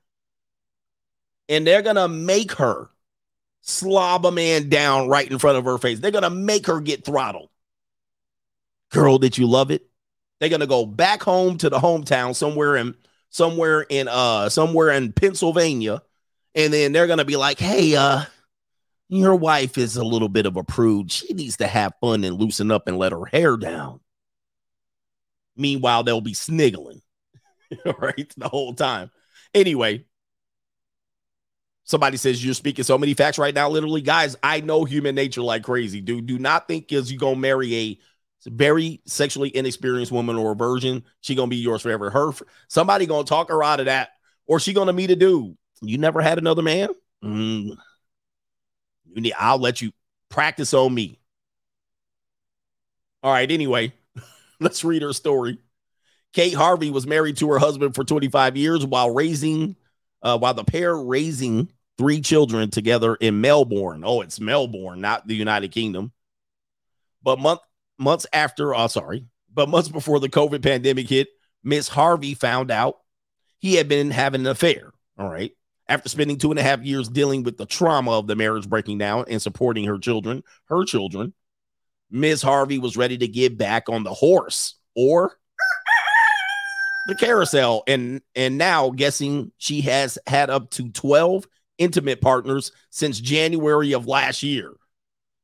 And they're going to make her slob a man down right in front of her face. They're going to make her get throttled. Girl, did you love it? They're going to go back home to the hometown somewhere in somewhere in uh somewhere in Pennsylvania and then they're to be like, "Hey, uh your wife is a little bit of a prude. She needs to have fun and loosen up and let her hair down." Meanwhile, they'll be sniggling, right, the whole time. Anyway, Somebody says you're speaking so many facts right now. Literally, guys, I know human nature like crazy. Dude, do not think is you gonna marry a very sexually inexperienced woman or a virgin, she gonna be yours forever. Her somebody gonna talk her out of that, or she gonna meet a dude. You never had another man? Mm. You need, I'll let you practice on me. All right, anyway, let's read her story. Kate Harvey was married to her husband for 25 years while raising uh, while the pair raising three children together in Melbourne. Oh, it's Melbourne, not the United Kingdom. But month months after, oh, sorry, but months before the COVID pandemic hit, Miss Harvey found out he had been having an affair. All right. After spending two and a half years dealing with the trauma of the marriage breaking down and supporting her children, her children, Miss Harvey was ready to get back on the horse or the carousel and and now guessing she has had up to 12 intimate partners since January of last year.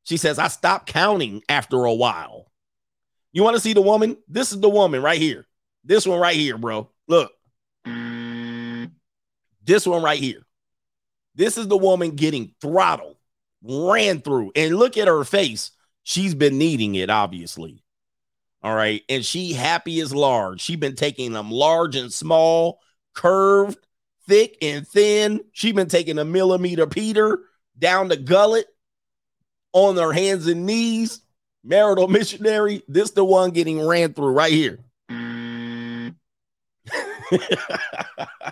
She says, I stopped counting after a while. You want to see the woman? This is the woman right here. This one right here, bro. Look. This one right here. This is the woman getting throttled, ran through, and look at her face. She's been needing it, obviously. All right. And she happy as large. She been taking them large and small, curved, thick and thin. She been taking a millimeter Peter down the gullet on her hands and knees. Marital missionary. This the one getting ran through right here.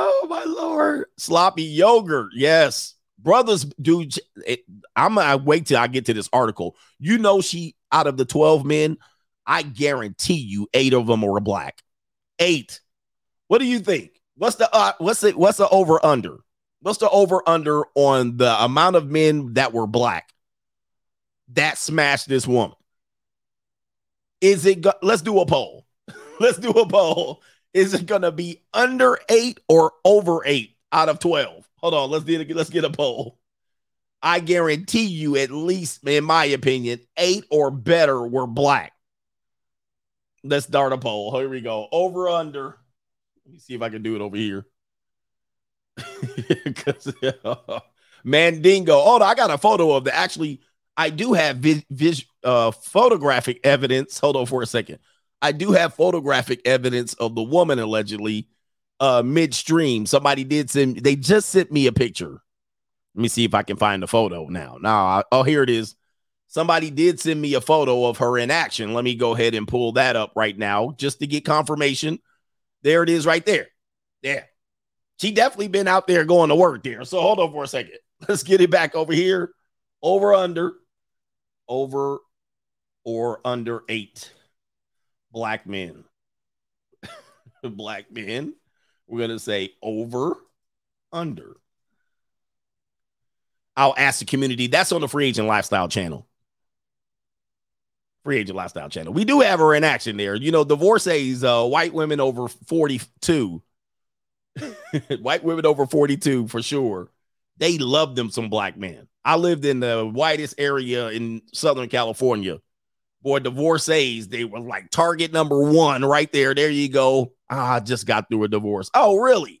oh my lord. Sloppy yogurt. Yes. Brothers do it, I'm gonna wait till I get to this article. You know, she out of the 12 men, I guarantee you eight of them were black. Eight. What do you think? What's the uh, what's it what's the over under? What's the over under on the amount of men that were black that smashed this woman? Is it go- let's do a poll. let's do a poll. Is it gonna be under eight or over eight out of 12? Hold on, let's get let's get a poll. I guarantee you, at least in my opinion, eight or better were black. Let's start a poll. Here we go. Over under. Let me see if I can do it over here. Because Mandingo. Oh, no, I got a photo of the actually. I do have vis, vis, uh, photographic evidence. Hold on for a second. I do have photographic evidence of the woman allegedly uh midstream. Somebody did send they just sent me a picture. Let me see if I can find the photo now. Now, oh, here it is. Somebody did send me a photo of her in action. Let me go ahead and pull that up right now just to get confirmation. There it is right there. Yeah. She definitely been out there going to work there. So hold on for a second. Let's get it back over here. Over under. Over or under eight black men. black men. We're going to say over, under. I'll ask the community. That's on the Free Agent Lifestyle channel. Free Agent Lifestyle channel. We do have her in action there. You know, divorcees, uh, white women over 42. white women over 42 for sure. They love them some black men. I lived in the whitest area in Southern California. Boy, divorcees, they were like target number one right there. There you go. I just got through a divorce. Oh, really?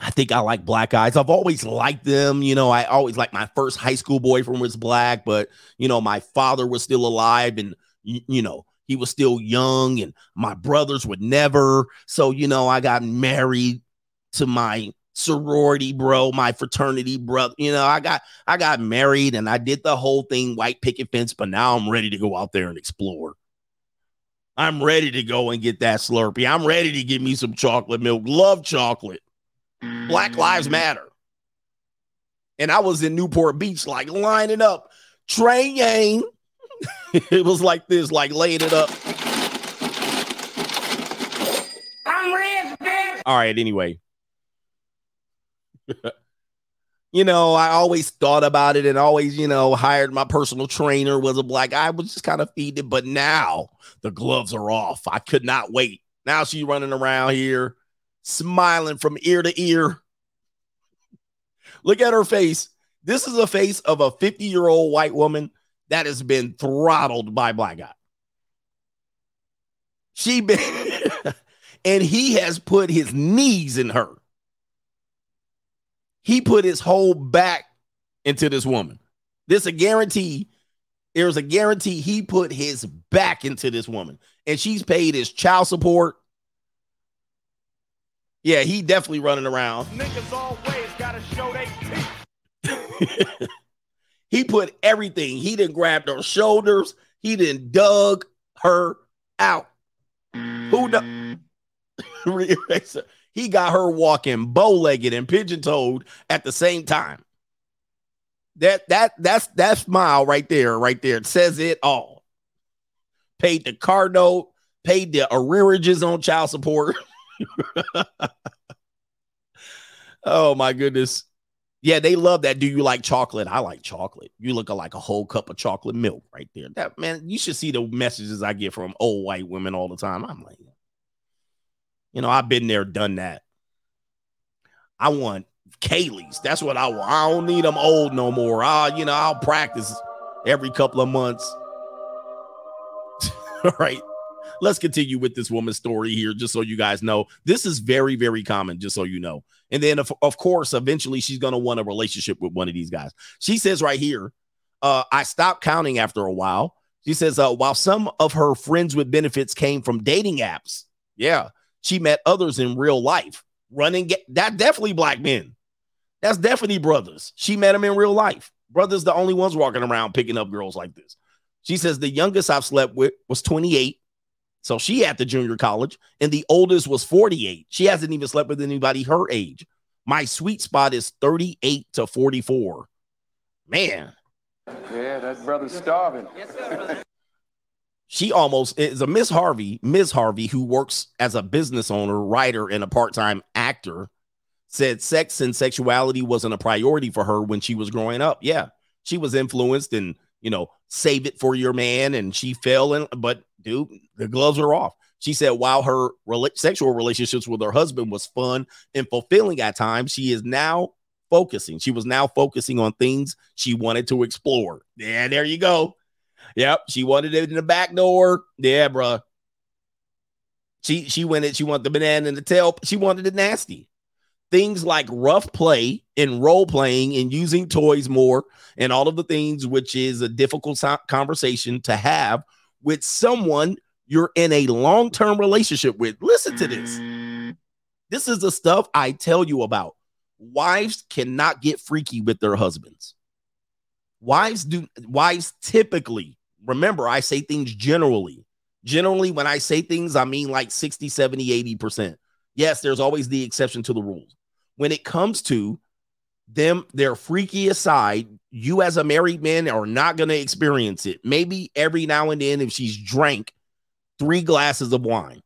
I think I like black guys. I've always liked them. You know, I always like my first high school boyfriend was black, but you know, my father was still alive and you know, he was still young and my brothers would never. So, you know, I got married to my sorority bro, my fraternity brother. You know, I got I got married and I did the whole thing white picket fence, but now I'm ready to go out there and explore. I'm ready to go and get that Slurpee. I'm ready to get me some chocolate milk. Love chocolate. Black Lives mm. Matter. And I was in Newport Beach, like lining up. Train Yang. it was like this, like laying it up. I'm rich, bitch. All right, anyway. you know, I always thought about it and always, you know, hired my personal trainer, was a black guy, I was just kind of feeding it. But now the gloves are off. I could not wait. Now she's running around here smiling from ear to ear. Look at her face. This is a face of a 50 year old white woman that has been throttled by black guy. She been, and he has put his knees in her. He put his whole back into this woman. This a guarantee. There's a guarantee he put his back into this woman, and she's paid his child support. Yeah, he definitely running around. Niggas always gotta show they teeth. he put everything. He didn't grab her shoulders. He didn't dug her out. Who the he got her walking bow-legged and pigeon-toed at the same time. That that that's that smile right there, right there. It says it all. Paid the car note, paid the arrearages on child support. oh my goodness. Yeah, they love that. Do you like chocolate? I like chocolate. You look like a whole cup of chocolate milk right there. That man, you should see the messages I get from old white women all the time. I'm like, you know, I've been there, done that. I want Kaylee's. That's what I want. I don't need them old no more. I, you know, I'll practice every couple of months. all right. let's continue with this woman's story here, just so you guys know. This is very, very common, just so you know. And then, of, of course, eventually she's going to want a relationship with one of these guys. She says right here, uh, I stopped counting after a while. She says, uh, while some of her friends with benefits came from dating apps, yeah, she met others in real life. Running, ga- that definitely black men. That's definitely brothers. She met them in real life. Brothers, the only ones walking around picking up girls like this. She says the youngest I've slept with was 28. So she at the junior college, and the oldest was 48. She hasn't even slept with anybody her age. My sweet spot is 38 to 44. Man, Yeah, that brother's starving. she almost is a Miss Harvey, Miss Harvey, who works as a business owner, writer, and a part-time actor, said sex and sexuality wasn't a priority for her when she was growing up. Yeah, she was influenced and you know, save it for your man, and she fell in, but dude, the gloves are off. She said while her sexual relationships with her husband was fun and fulfilling at times, she is now focusing. She was now focusing on things she wanted to explore. Yeah, there you go. Yep, she wanted it in the back door. Yeah, bruh. She she went it. She wanted the banana in the tail. She wanted it nasty. Things like rough play and role playing and using toys more and all of the things, which is a difficult conversation to have with someone you're in a long term relationship with. Listen to this. This is the stuff I tell you about. Wives cannot get freaky with their husbands. Wives do wives typically remember I say things generally. Generally when I say things I mean like 60, 70, 80%. Yes, there's always the exception to the rules. When it comes to them their freaky aside, you as a married man are not going to experience it. Maybe every now and then if she's drank 3 glasses of wine.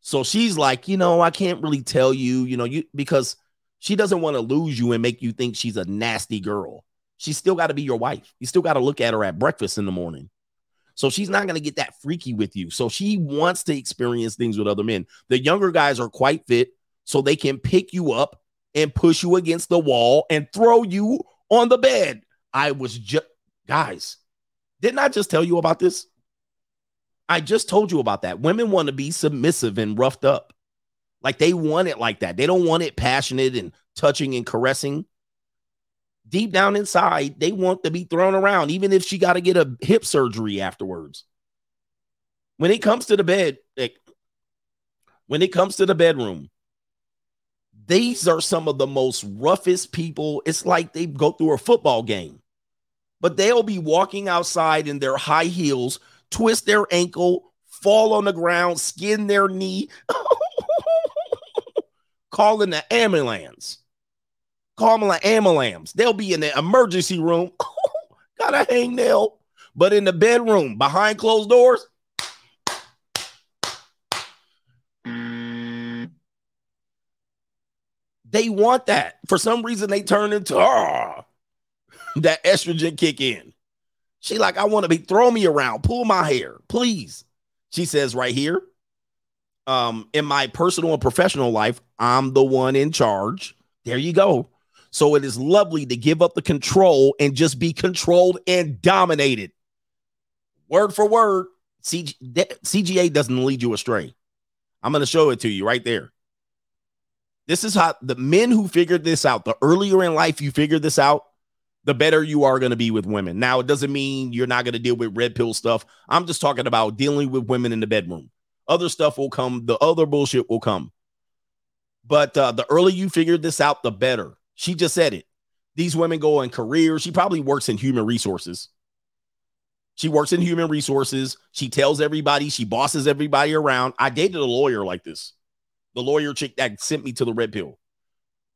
So she's like, you know, I can't really tell you, you know, you because she doesn't want to lose you and make you think she's a nasty girl. She's still got to be your wife. You still got to look at her at breakfast in the morning. So she's not going to get that freaky with you. So she wants to experience things with other men. The younger guys are quite fit, so they can pick you up and push you against the wall and throw you on the bed. I was just, guys, didn't I just tell you about this? I just told you about that. Women want to be submissive and roughed up. Like they want it like that. They don't want it passionate and touching and caressing. Deep down inside, they want to be thrown around, even if she got to get a hip surgery afterwards. When it comes to the bed, like, when it comes to the bedroom, these are some of the most roughest people. It's like they go through a football game, but they'll be walking outside in their high heels, twist their ankle, fall on the ground, skin their knee, calling the ambulance. Like ambulance. They'll be in the emergency room. Got a hangnail. But in the bedroom, behind closed doors, they want that. For some reason, they turn into ah, that estrogen kick in. She like, I want to be throw me around, pull my hair, please. She says right here, um, in my personal and professional life, I'm the one in charge. There you go. So it is lovely to give up the control and just be controlled and dominated. Word for word, CG, CGA doesn't lead you astray. I'm going to show it to you right there. This is how the men who figured this out, the earlier in life you figure this out, the better you are going to be with women. Now, it doesn't mean you're not going to deal with red pill stuff. I'm just talking about dealing with women in the bedroom. Other stuff will come, the other bullshit will come. But uh, the earlier you figure this out, the better. She just said it. These women go in careers. She probably works in human resources. She works in human resources. She tells everybody, she bosses everybody around. I dated a lawyer like this. The lawyer chick that sent me to the red pill.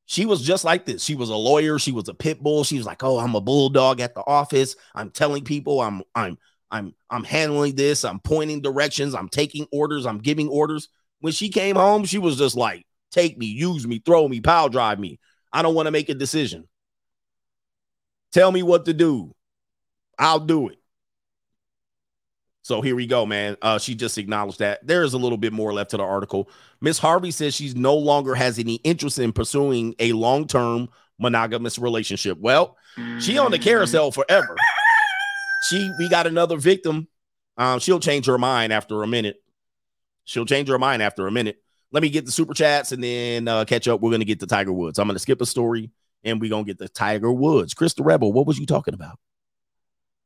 She was just like this. She was a lawyer. She was a pit bull. She was like, "Oh, I'm a bulldog at the office. I'm telling people I'm I'm I'm I'm handling this. I'm pointing directions. I'm taking orders. I'm giving orders." When she came home, she was just like, "Take me, use me, throw me, power drive me. I don't want to make a decision. Tell me what to do. I'll do it." So here we go, man. Uh, she just acknowledged that. There is a little bit more left to the article. Miss Harvey says she's no longer has any interest in pursuing a long-term monogamous relationship. Well, she on the carousel forever. She we got another victim. Um, she'll change her mind after a minute. She'll change her mind after a minute. Let me get the super chats and then uh, catch up. We're gonna get to Tiger Woods. I'm gonna skip a story and we're gonna get the Tiger Woods. Chris the Rebel, what was you talking about?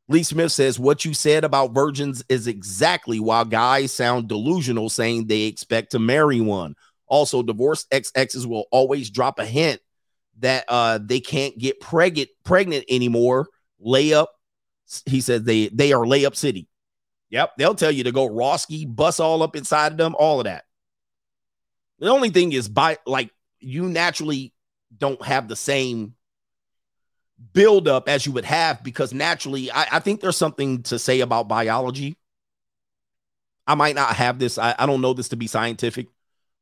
Lee Smith says, What you said about virgins is exactly why guys sound delusional saying they expect to marry one. Also, divorced ex exes will always drop a hint that uh, they can't get pregnant pregnant anymore. Layup, he says they they are layup city. Yep, they'll tell you to go Roski, bust all up inside of them, all of that. The only thing is, by like you naturally don't have the same build up as you would have because naturally, I, I, think there's something to say about biology. I might not have this, I, I don't know this to be scientific,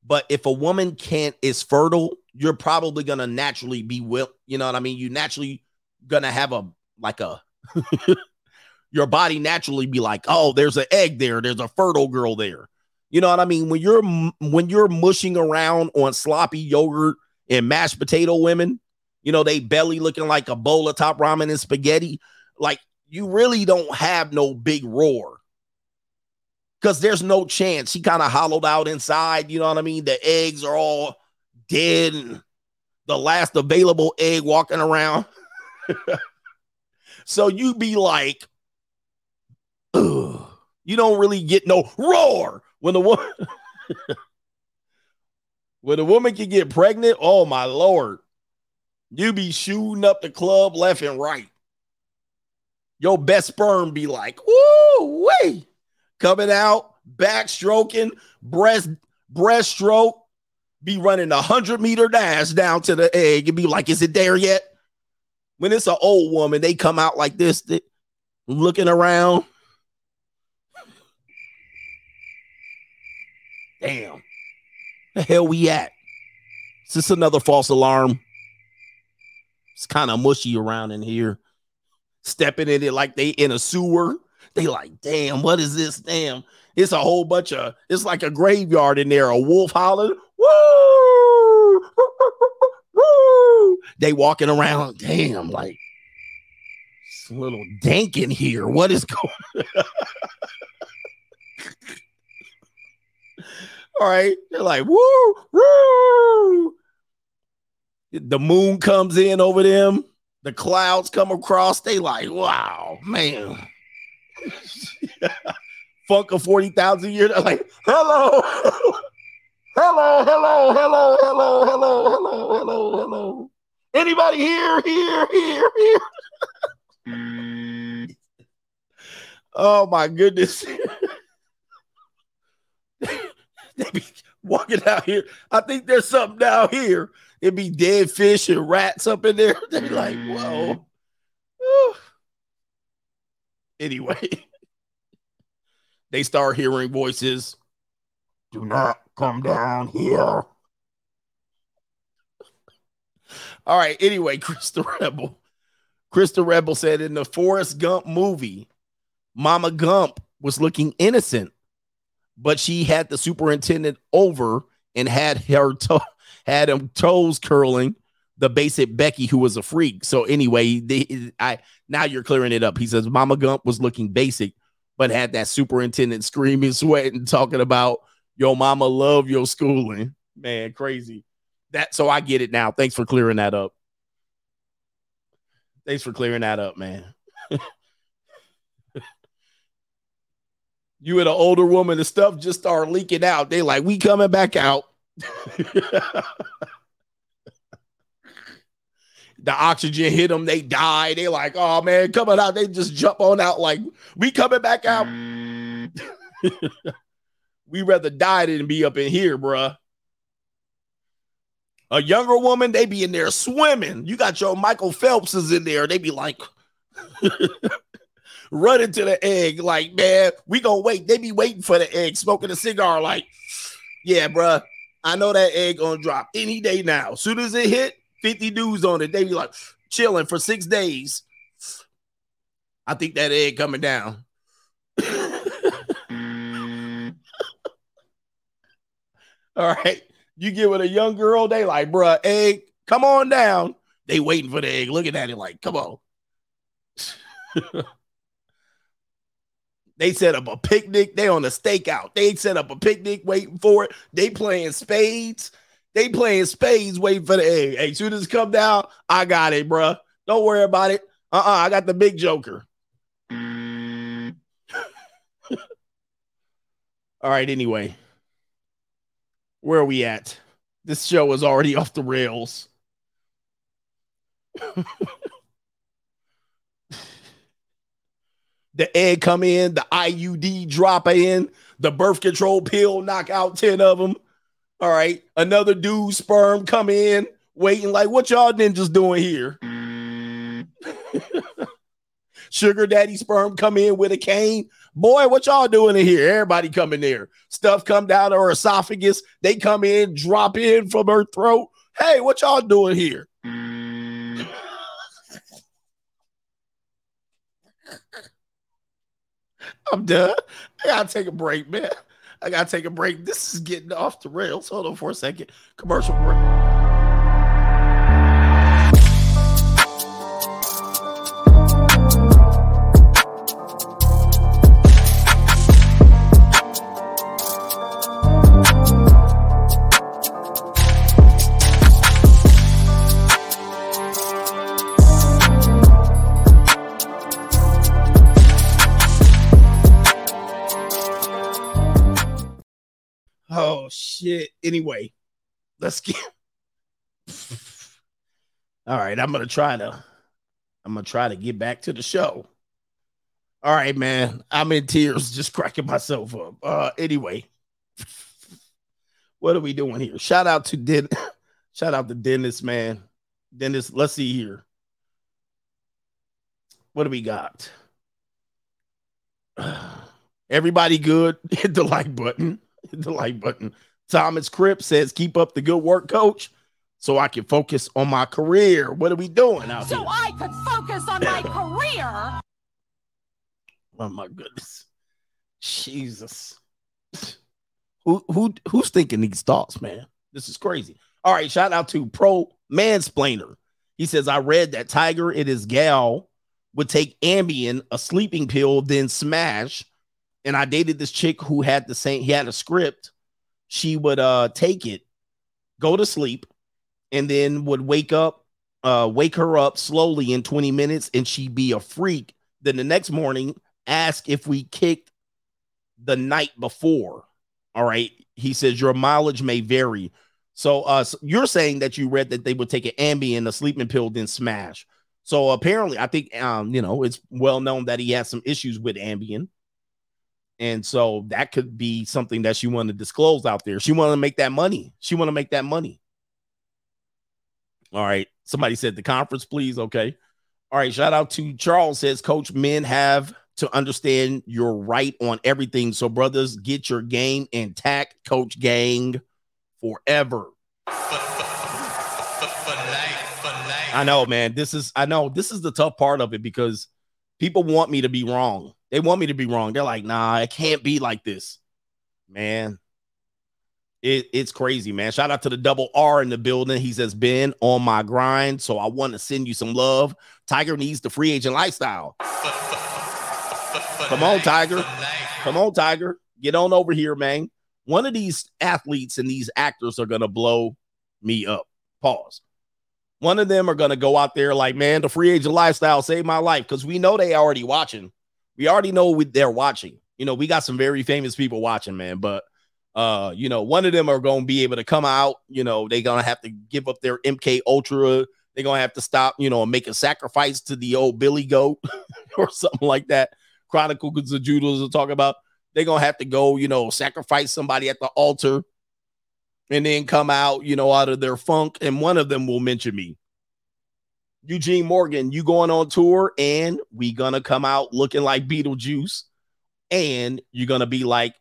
but if a woman can't is fertile, you're probably gonna naturally be will, you know what I mean? You naturally gonna have a like a your body naturally be like, oh, there's an egg there, there's a fertile girl there. You know what I mean? When you're when you're mushing around on sloppy yogurt and mashed potato women, you know, they belly looking like a bowl of top ramen and spaghetti. Like you really don't have no big roar. Cause there's no chance. He kind of hollowed out inside. You know what I mean? The eggs are all dead the last available egg walking around. so you be like, Ugh. you don't really get no roar when the woman when a woman can get pregnant. Oh my lord. You be shooting up the club left and right. Your best sperm be like, woo, wait, coming out, backstroking, breast, breaststroke, be running a hundred meter dash down to the egg and be like, is it there yet? When it's an old woman, they come out like this, looking around. Damn. The hell we at? Is this another false alarm? It's kind of mushy around in here. Stepping in it like they in a sewer. They like, damn, what is this? Damn. It's a whole bunch of, it's like a graveyard in there. A wolf hollering. Woo! Woo! They walking around. Damn, like it's a little dank in here. What is going All right. They're like, woo, woo the moon comes in over them, the clouds come across. They like, wow, man. Funk of 40,000 years. They're like, hello. hello, hello, hello, hello, hello, hello, hello, hello. Anybody here, here, here, here? oh my goodness. they be walking out here. I think there's something down here it'd be dead fish and rats up in there. They'd be like, mm-hmm. whoa. Anyway, they start hearing voices. Do not come down here. All right. Anyway, Chris the Rebel. Chris the Rebel said in the Forrest Gump movie, Mama Gump was looking innocent, but she had the superintendent over and had her to- had him toes curling the basic Becky who was a freak. So anyway, they, I now you're clearing it up. He says Mama Gump was looking basic, but had that superintendent screaming, sweating, talking about your mama love your schooling. Man, crazy. That so I get it now. Thanks for clearing that up. Thanks for clearing that up, man. you and an older woman, the stuff just started leaking out. They like, we coming back out. the oxygen hit them, they die. They like, oh man, coming out. They just jump on out like we coming back out. we rather die than be up in here, bruh. A younger woman, they be in there swimming. You got your Michael Phelps's in there. They be like running to the egg, like, man, we gonna wait. They be waiting for the egg, smoking a cigar, like, yeah, bruh. I know that egg gonna drop any day now. Soon as it hit, 50 dudes on it. They be like chilling for six days. I think that egg coming down. All right. You get with a young girl, they like, bruh, egg, come on down. They waiting for the egg, looking at it like, come on. They set up a picnic. They on a stakeout. They set up a picnic waiting for it. They playing spades. They playing spades waiting for the hey. Hey, soon as come down, I got it, bruh. Don't worry about it. Uh-uh, I got the big joker. All right, anyway. Where are we at? This show is already off the rails. the egg come in, the IUD drop in, the birth control pill knock out 10 of them. All right. Another dude sperm come in, waiting like, what y'all ninjas doing here? Sugar daddy sperm come in with a cane. Boy, what y'all doing in here? Everybody coming there. Stuff come down her esophagus. They come in, drop in from her throat. Hey, what y'all doing here? I'm done. I gotta take a break, man. I gotta take a break. This is getting off the rails. Hold on for a second. Commercial break. Anyway, let's get all right. I'm gonna try to I'm gonna try to get back to the show. All right, man. I'm in tears, just cracking myself up. Uh anyway. What are we doing here? Shout out to Den shout out to Dennis, man. Dennis, let's see here. What do we got? Everybody good? Hit the like button. Hit the like button. Thomas Crip says, keep up the good work, coach, so I can focus on my career. What are we doing out So here? I could focus on my career. Oh my goodness. Jesus. Who who who's thinking these thoughts, man? This is crazy. All right, shout out to Pro Mansplainer. He says, I read that Tiger and his gal would take Ambien, a sleeping pill, then smash. And I dated this chick who had the same, he had a script. She would uh take it, go to sleep, and then would wake up, uh, wake her up slowly in 20 minutes, and she'd be a freak. Then the next morning, ask if we kicked the night before. All right. He says your mileage may vary. So uh so you're saying that you read that they would take an Ambien, a sleeping pill, then smash. So apparently, I think um, you know, it's well known that he has some issues with Ambien. And so that could be something that she wanted to disclose out there. She wanted to make that money. She wanted to make that money. All right. Somebody said the conference, please. Okay. All right. Shout out to Charles says, Coach, men have to understand you're right on everything. So, brothers, get your game intact. Coach Gang forever. I know, man. This is I know this is the tough part of it because people want me to be wrong. They want me to be wrong. They're like, nah, it can't be like this. Man, it, it's crazy, man. Shout out to the double R in the building. He says, been on my grind. So I want to send you some love. Tiger needs the free agent lifestyle. Come on, Tiger. Come on, Tiger. Get on over here, man. One of these athletes and these actors are gonna blow me up. Pause. One of them are gonna go out there like, man, the free agent lifestyle saved my life because we know they already watching. We already know we, they're watching. You know, we got some very famous people watching, man. But uh, you know, one of them are gonna be able to come out. You know, they're gonna have to give up their MK Ultra. They're gonna have to stop. You know, and make a sacrifice to the old Billy Goat or something like that. Chronicles of Judas will talk about. They're gonna have to go, you know, sacrifice somebody at the altar and then come out, you know, out of their funk. And one of them will mention me. Eugene Morgan, you going on tour, and we gonna come out looking like Beetlejuice, and you're gonna be like,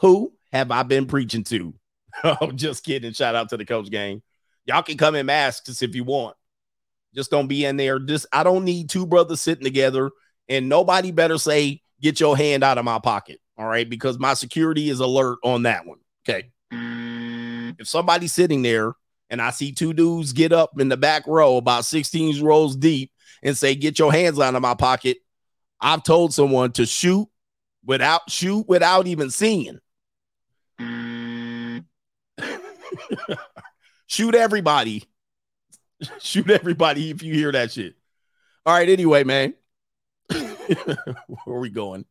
Who have I been preaching to? oh, just kidding. Shout out to the coach gang. Y'all can come in masks if you want. Just don't be in there. Just I don't need two brothers sitting together, and nobody better say, Get your hand out of my pocket. All right, because my security is alert on that one. Okay. If somebody's sitting there and I see two dudes get up in the back row about 16 rows deep and say, Get your hands out of my pocket, I've told someone to shoot without shoot without even seeing. shoot everybody. shoot everybody if you hear that shit. All right, anyway, man. Where are we going?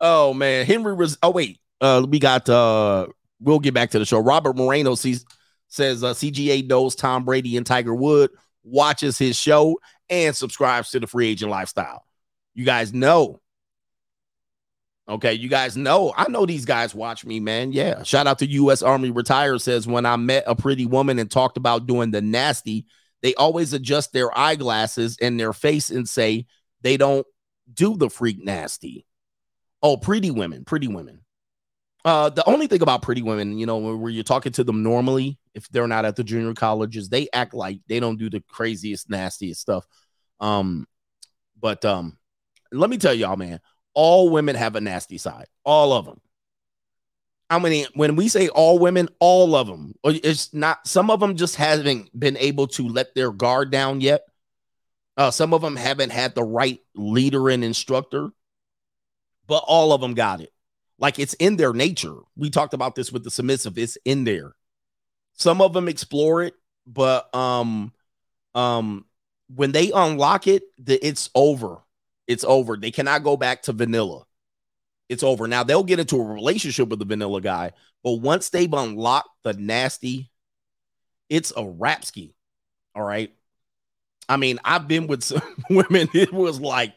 Oh man, Henry was oh wait. Uh we got uh we'll get back to the show. Robert Moreno sees says uh, CGA knows Tom Brady and Tiger Wood watches his show and subscribes to the free agent lifestyle. You guys know. Okay, you guys know. I know these guys watch me, man. Yeah. Shout out to US Army Retire says when I met a pretty woman and talked about doing the nasty, they always adjust their eyeglasses and their face and say they don't do the freak nasty. Oh, pretty women, pretty women. Uh, the only thing about pretty women, you know, where you're talking to them normally, if they're not at the junior colleges, they act like they don't do the craziest, nastiest stuff. Um, but um, let me tell y'all, man, all women have a nasty side, all of them. I mean, when we say all women, all of them, it's not some of them just haven't been able to let their guard down yet. Uh, some of them haven't had the right leader and instructor, but all of them got it. Like it's in their nature. We talked about this with the submissive. It's in there. Some of them explore it, but um, um, when they unlock it, the, it's over. It's over. They cannot go back to vanilla. It's over. Now they'll get into a relationship with the vanilla guy, but once they've unlocked the nasty, it's a rapski. All right. I mean, I've been with some women. It was like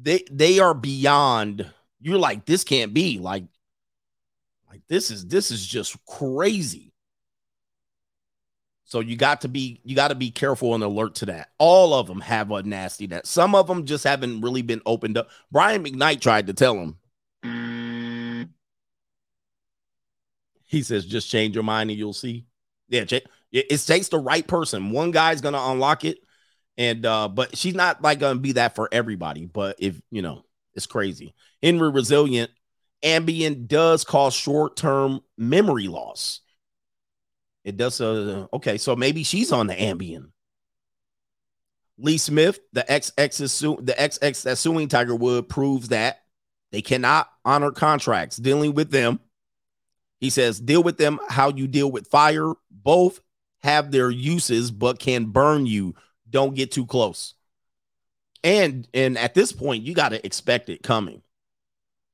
they they are beyond. You're like, this can't be like, like this is this is just crazy. So you got to be you got to be careful and alert to that. All of them have a nasty that. Some of them just haven't really been opened up. Brian McKnight tried to tell him. He says, just change your mind and you'll see. Yeah, it takes the right person. One guy's gonna unlock it, and uh, but she's not like gonna be that for everybody. But if you know, it's crazy. Henry resilient Ambien does cause short-term memory loss. It does. Uh, okay, so maybe she's on the Ambien. Lee Smith, the ex is su- the ex that's suing Tiger Wood proves that they cannot honor contracts dealing with them. He says, deal with them how you deal with fire. Both have their uses, but can burn you. Don't get too close. And and at this point, you got to expect it coming.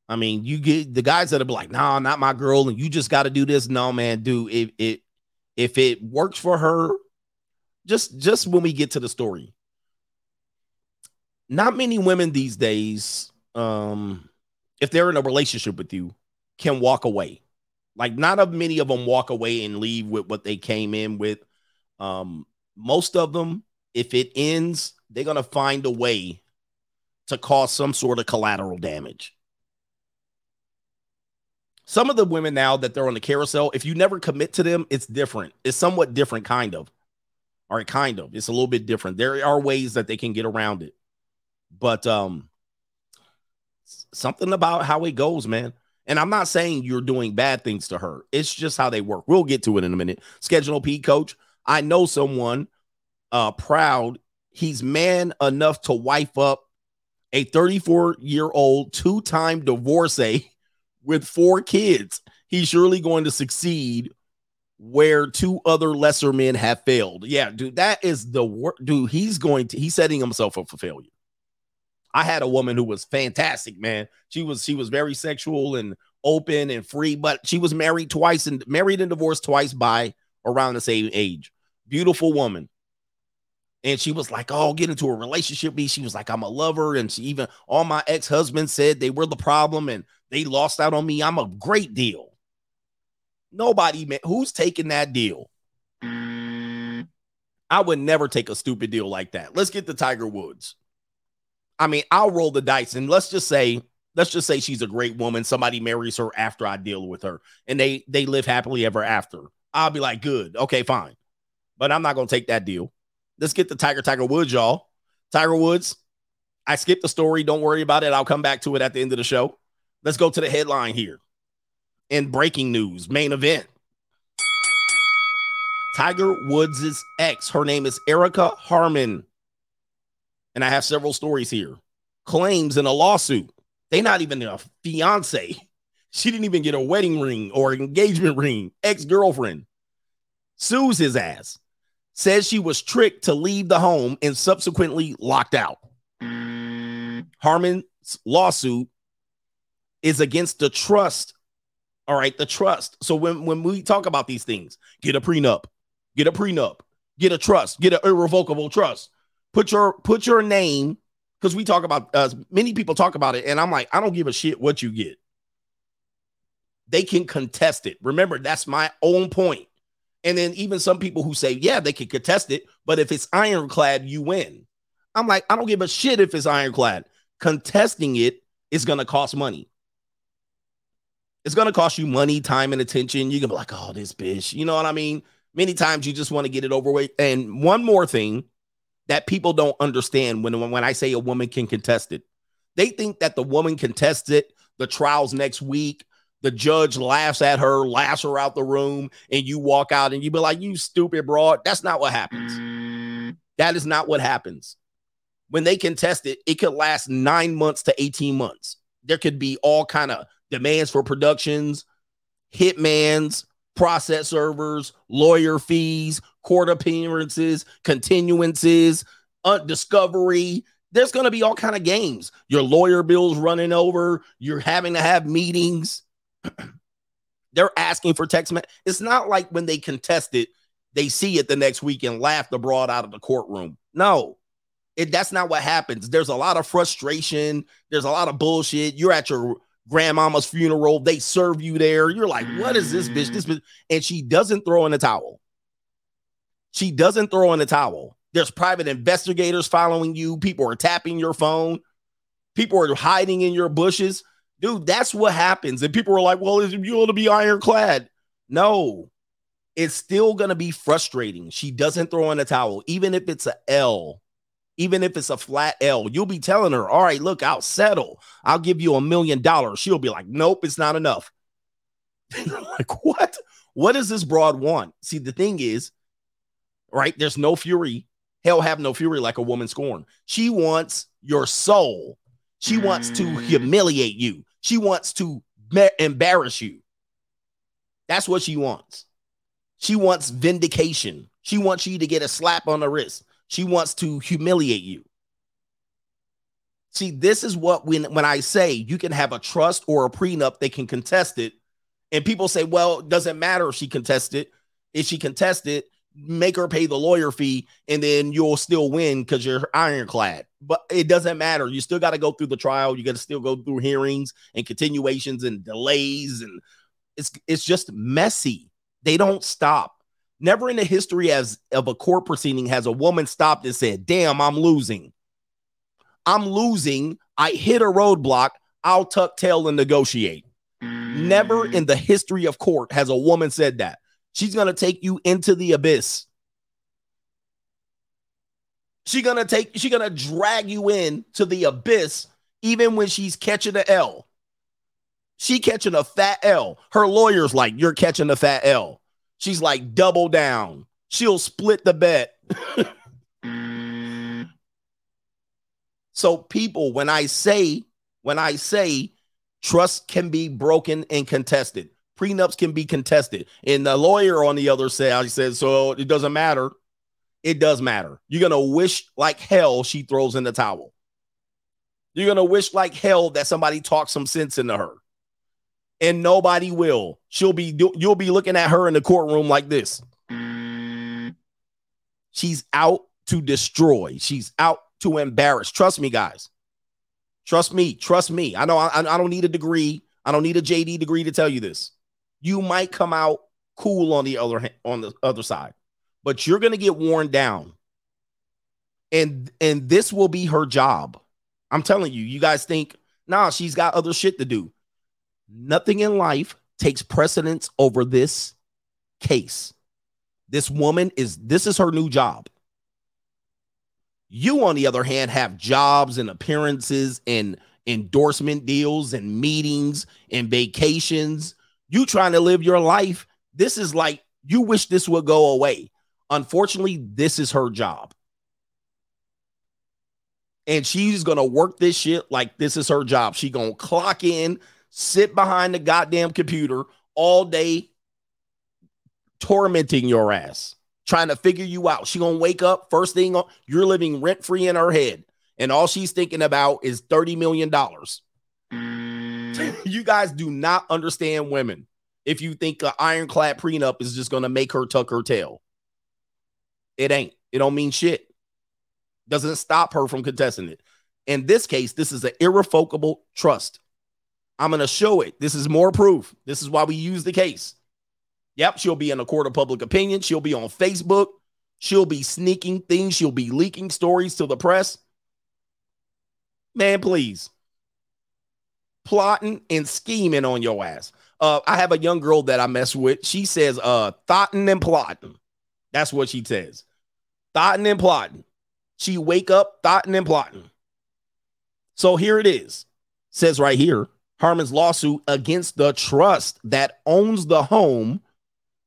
I mean, you get the guys that are like, nah, not my girl, and you just got to do this. No, man, do it, it if it works for her, just just when we get to the story. Not many women these days, um, if they're in a relationship with you, can walk away. Like not of many of them walk away and leave with what they came in with. Um, most of them, if it ends, they're gonna find a way to cause some sort of collateral damage. Some of the women now that they're on the carousel, if you never commit to them, it's different. It's somewhat different, kind of. All right, kind of. It's a little bit different. There are ways that they can get around it. But um something about how it goes, man. And I'm not saying you're doing bad things to her. It's just how they work. We'll get to it in a minute. Schedule P coach. I know someone uh proud. He's man enough to wife up a 34 year old two time divorcee with four kids, he's surely going to succeed where two other lesser men have failed. Yeah, dude, that is the work. Dude, he's going to he's setting himself up for failure. I had a woman who was fantastic, man. She was she was very sexual and open and free, but she was married twice and married and divorced twice by around the same age. Beautiful woman. And she was like, Oh, get into a relationship. Me, she was like, I'm a lover. And she even all my ex-husbands said they were the problem and they lost out on me. I'm a great deal. Nobody, man, who's taking that deal? Mm. I would never take a stupid deal like that. Let's get the Tiger Woods. I mean, I'll roll the dice and let's just say, let's just say she's a great woman. Somebody marries her after I deal with her and they they live happily ever after. I'll be like, good, okay, fine. But I'm not gonna take that deal. Let's get the Tiger Tiger Woods, y'all. Tiger Woods. I skipped the story. Don't worry about it. I'll come back to it at the end of the show. Let's go to the headline here. In breaking news, main event. Tiger Woods' ex, her name is Erica Herman. And I have several stories here. Claims in a lawsuit They not even a fiance. She didn't even get a wedding ring or engagement ring. Ex-girlfriend sues his ass. Says she was tricked to leave the home and subsequently locked out. Herman's lawsuit is against the trust. All right, the trust. So when, when we talk about these things, get a prenup, get a prenup, get a trust, get an irrevocable trust. Put your put your name because we talk about uh, many people talk about it, and I'm like, I don't give a shit what you get. They can contest it. Remember, that's my own point. And then even some people who say, yeah, they can contest it, but if it's ironclad, you win. I'm like, I don't give a shit if it's ironclad. Contesting it is going to cost money. It's going to cost you money, time, and attention. You can be like, oh, this bitch. You know what I mean? Many times you just want to get it over with. And one more thing that people don't understand when, when I say a woman can contest it, they think that the woman contests it, the trial's next week, the judge laughs at her, laughs her out the room, and you walk out and you be like, you stupid broad. That's not what happens. That is not what happens. When they contest it, it could last nine months to 18 months. There could be all kind of demands for productions, hitmans, process servers, lawyer fees, court appearances, continuances, uh, discovery. There's going to be all kind of games. Your lawyer bills running over. You're having to have meetings. They're asking for text. Me- it's not like when they contest it, they see it the next week and laugh the broad out of the courtroom. No, it, that's not what happens. There's a lot of frustration. There's a lot of bullshit. You're at your grandmama's funeral. They serve you there. You're like, what is this bitch? This bitch. And she doesn't throw in a towel. She doesn't throw in a towel. There's private investigators following you. People are tapping your phone. People are hiding in your bushes. Dude, that's what happens. And people are like, well, is you going to be ironclad? No, it's still going to be frustrating. She doesn't throw in a towel, even if it's a L even if it's a flat L, you'll be telling her, All right, look, I'll settle. I'll give you a million dollars. She'll be like, Nope, it's not enough. like, what? What does this broad want? See, the thing is, right? There's no fury. Hell have no fury like a woman scorn. She wants your soul. She wants to Mm. humiliate you. She wants to embarrass you. That's what she wants. She wants vindication. She wants you to get a slap on the wrist. She wants to humiliate you. See, this is what when when I say you can have a trust or a prenup, they can contest it. And people say, well, it doesn't matter if she contests it. If she contests it, make her pay the lawyer fee, and then you'll still win because you're ironclad. But it doesn't matter. You still got to go through the trial. You got to still go through hearings and continuations and delays, and it's it's just messy. They don't stop. Never in the history as of a court proceeding has a woman stopped and said, "Damn, I'm losing. I'm losing. I hit a roadblock. I'll tuck tail and negotiate." Never in the history of court has a woman said that. She's gonna take you into the abyss. She gonna take. She gonna drag you in to the abyss, even when she's catching the L. She catching a fat L. Her lawyer's like, "You're catching a fat L." She's like, "Double down." She'll split the bet. so people, when I say, when I say, trust can be broken and contested. Prenups can be contested. And the lawyer on the other side says, so it doesn't matter. It does matter. You're going to wish like hell she throws in the towel. You're going to wish like hell that somebody talks some sense into her. And nobody will. She'll be, you'll be looking at her in the courtroom like this. She's out to destroy. She's out to embarrass. Trust me, guys. Trust me. Trust me. I know I, I don't need a degree. I don't need a JD degree to tell you this. You might come out cool on the other on the other side, but you're going to get worn down. And and this will be her job. I'm telling you. You guys think, "Nah, she's got other shit to do." Nothing in life takes precedence over this case. This woman is this is her new job. You, on the other hand, have jobs and appearances and endorsement deals and meetings and vacations. You trying to live your life. This is like you wish this would go away. Unfortunately, this is her job. And she's gonna work this shit like this is her job. She gonna clock in, sit behind the goddamn computer all day, tormenting your ass, trying to figure you out. She gonna wake up first thing you're living rent free in her head, and all she's thinking about is thirty million dollars. Mm-hmm. you guys do not understand women. If you think an ironclad prenup is just gonna make her tuck her tail, it ain't. It don't mean shit. Doesn't stop her from contesting it. In this case, this is an irrevocable trust. I'm going to show it. This is more proof. This is why we use the case. Yep, she'll be in a court of public opinion. She'll be on Facebook. She'll be sneaking things. She'll be leaking stories to the press. Man, please. Plotting and scheming on your ass. Uh, I have a young girl that I mess with. She says, uh, thoughting and plotting. That's what she says. Thoughting and plotting. She wake up thoughting and plotting. So here it is. Says right here, Herman's lawsuit against the trust that owns the home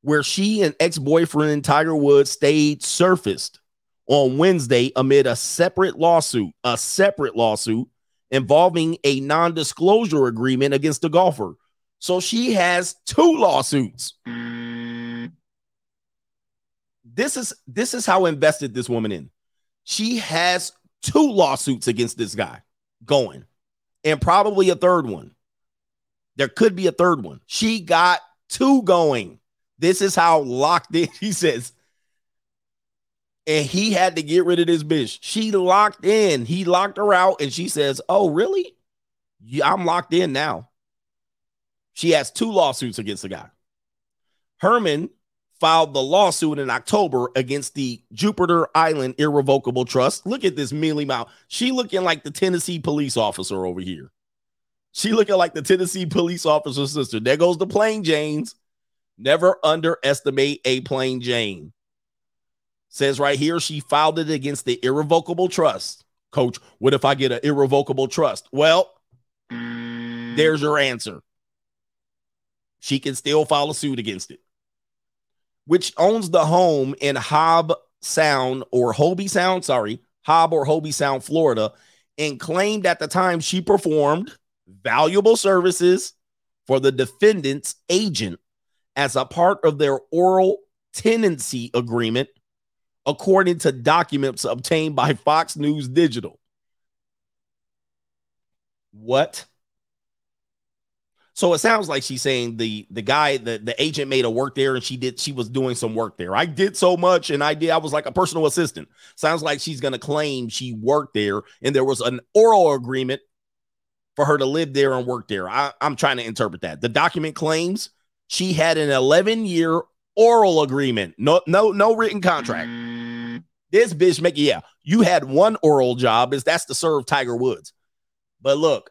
where she and ex-boyfriend Tiger Woods stayed surfaced on Wednesday amid a separate lawsuit, a separate lawsuit involving a non-disclosure agreement against the golfer. So she has two lawsuits. This is this is how invested this woman in. She has two lawsuits against this guy going and probably a third one. There could be a third one. She got two going. This is how locked in. He says, and he had to get rid of this bitch. She locked in. He locked her out, and she says, "Oh, really? I'm locked in now." She has two lawsuits against the guy. Herman filed the lawsuit in October against the Jupiter Island Irrevocable Trust. Look at this mealy mouth. She looking like the Tennessee police officer over here. She looking like the Tennessee police officer sister. There goes the plain Janes. Never underestimate a plain Jane. Says right here, she filed it against the irrevocable trust. Coach, what if I get an irrevocable trust? Well, there's your answer. She can still file a suit against it which owns the home in Hob Sound or Hobie Sound, sorry, Hob or Hobie Sound, Florida, and claimed at the time she performed valuable services for the defendant's agent as a part of their oral tenancy agreement, according to documents obtained by Fox News Digital. What? So it sounds like she's saying the the guy, the, the agent made a work there and she did she was doing some work there. I did so much and I did I was like a personal assistant. Sounds like she's gonna claim she worked there and there was an oral agreement for her to live there and work there. I, I'm trying to interpret that. The document claims she had an 11 year oral agreement, no, no, no written contract. This bitch make yeah, you had one oral job, is that's to serve Tiger Woods. But look,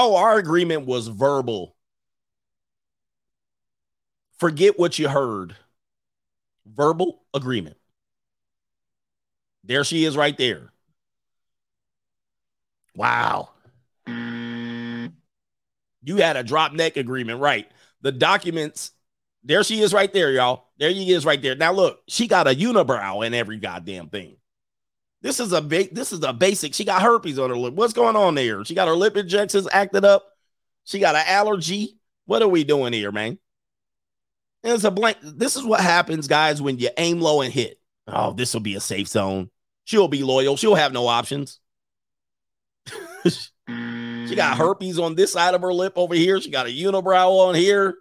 Oh, our agreement was verbal. Forget what you heard. Verbal agreement. There she is right there. Wow. You had a drop neck agreement, right? The documents, there she is right there, y'all. There she is right there. Now look, she got a unibrow in every goddamn thing. This is a big, this is a basic. She got herpes on her lip. What's going on there? She got her lip injections acted up. She got an allergy. What are we doing here, man? And it's a blank. This is what happens, guys, when you aim low and hit. Oh, this will be a safe zone. She'll be loyal. She'll have no options. she got mm. herpes on this side of her lip over here. She got a unibrow on here.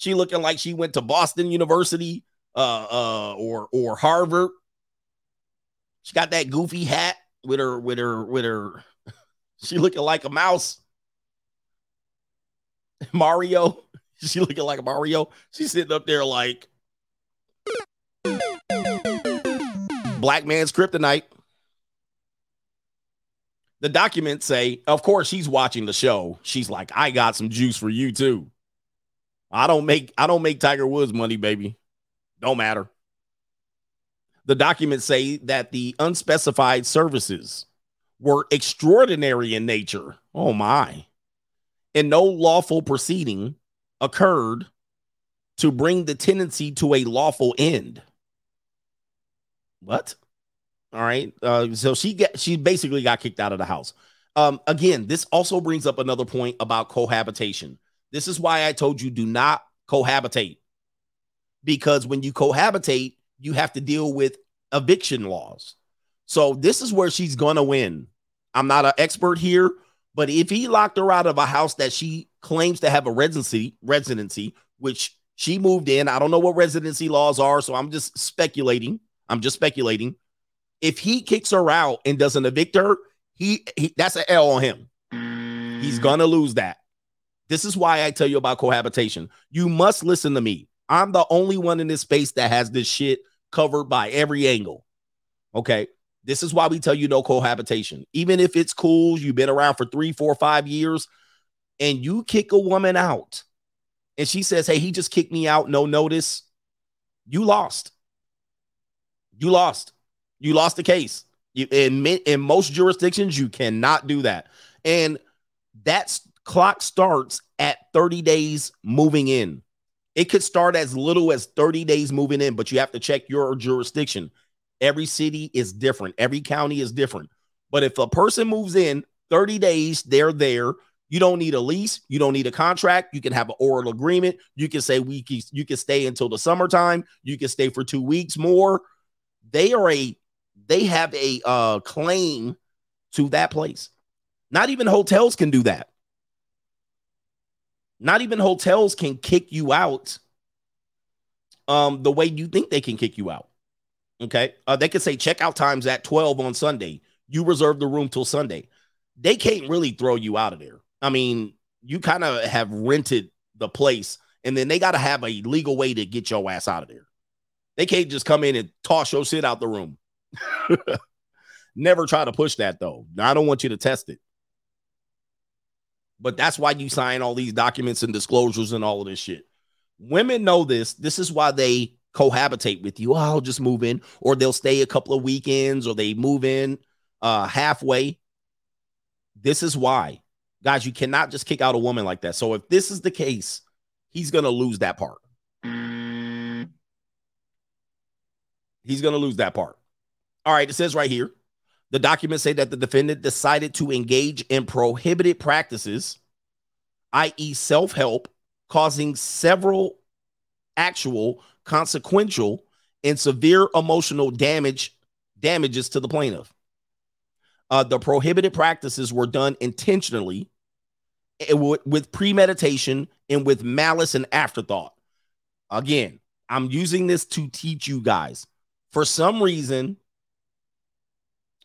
She looking like she went to Boston University uh, uh, or or Harvard. She got that goofy hat with her with her with her. She looking like a mouse. Mario. She looking like a Mario. She's sitting up there like black man's kryptonite. The documents say, of course, she's watching the show. She's like, I got some juice for you too. I don't make I don't make Tiger Woods money, baby. Don't matter. The documents say that the unspecified services were extraordinary in nature. Oh my. And no lawful proceeding occurred to bring the tenancy to a lawful end. What? All right. Uh, so she get she basically got kicked out of the house. Um, again, this also brings up another point about cohabitation. This is why I told you do not cohabitate. Because when you cohabitate, you have to deal with eviction laws. So this is where she's gonna win. I'm not an expert here, but if he locked her out of a house that she claims to have a residency, residency, which she moved in, I don't know what residency laws are, so I'm just speculating. I'm just speculating. If he kicks her out and doesn't evict her, he, he that's an L on him. He's gonna lose that. This is why I tell you about cohabitation. You must listen to me. I'm the only one in this space that has this shit covered by every angle. Okay. This is why we tell you no cohabitation. Even if it's cool, you've been around for three, four, five years, and you kick a woman out, and she says, Hey, he just kicked me out, no notice. You lost. You lost. You lost the case. You in, in most jurisdictions, you cannot do that. And that clock starts at 30 days moving in. It could start as little as 30 days moving in, but you have to check your jurisdiction. Every city is different, every county is different. But if a person moves in 30 days, they're there. You don't need a lease, you don't need a contract. You can have an oral agreement. You can say we can, you can stay until the summertime. You can stay for 2 weeks more. They are a they have a uh claim to that place. Not even hotels can do that. Not even hotels can kick you out um, the way you think they can kick you out. Okay. Uh, they could say checkout times at 12 on Sunday. You reserve the room till Sunday. They can't really throw you out of there. I mean, you kind of have rented the place, and then they got to have a legal way to get your ass out of there. They can't just come in and toss your shit out the room. Never try to push that though. I don't want you to test it. But that's why you sign all these documents and disclosures and all of this shit. Women know this. This is why they cohabitate with you. Oh, I'll just move in, or they'll stay a couple of weekends, or they move in uh, halfway. This is why, guys, you cannot just kick out a woman like that. So if this is the case, he's gonna lose that part. He's gonna lose that part. All right, it says right here the documents say that the defendant decided to engage in prohibited practices, i.e., self help, causing several actual, consequential, and severe emotional damage damages to the plaintiff. Uh, the prohibited practices were done intentionally eh, with premeditation and with malice and afterthought. Again, I'm using this to teach you guys. For some reason,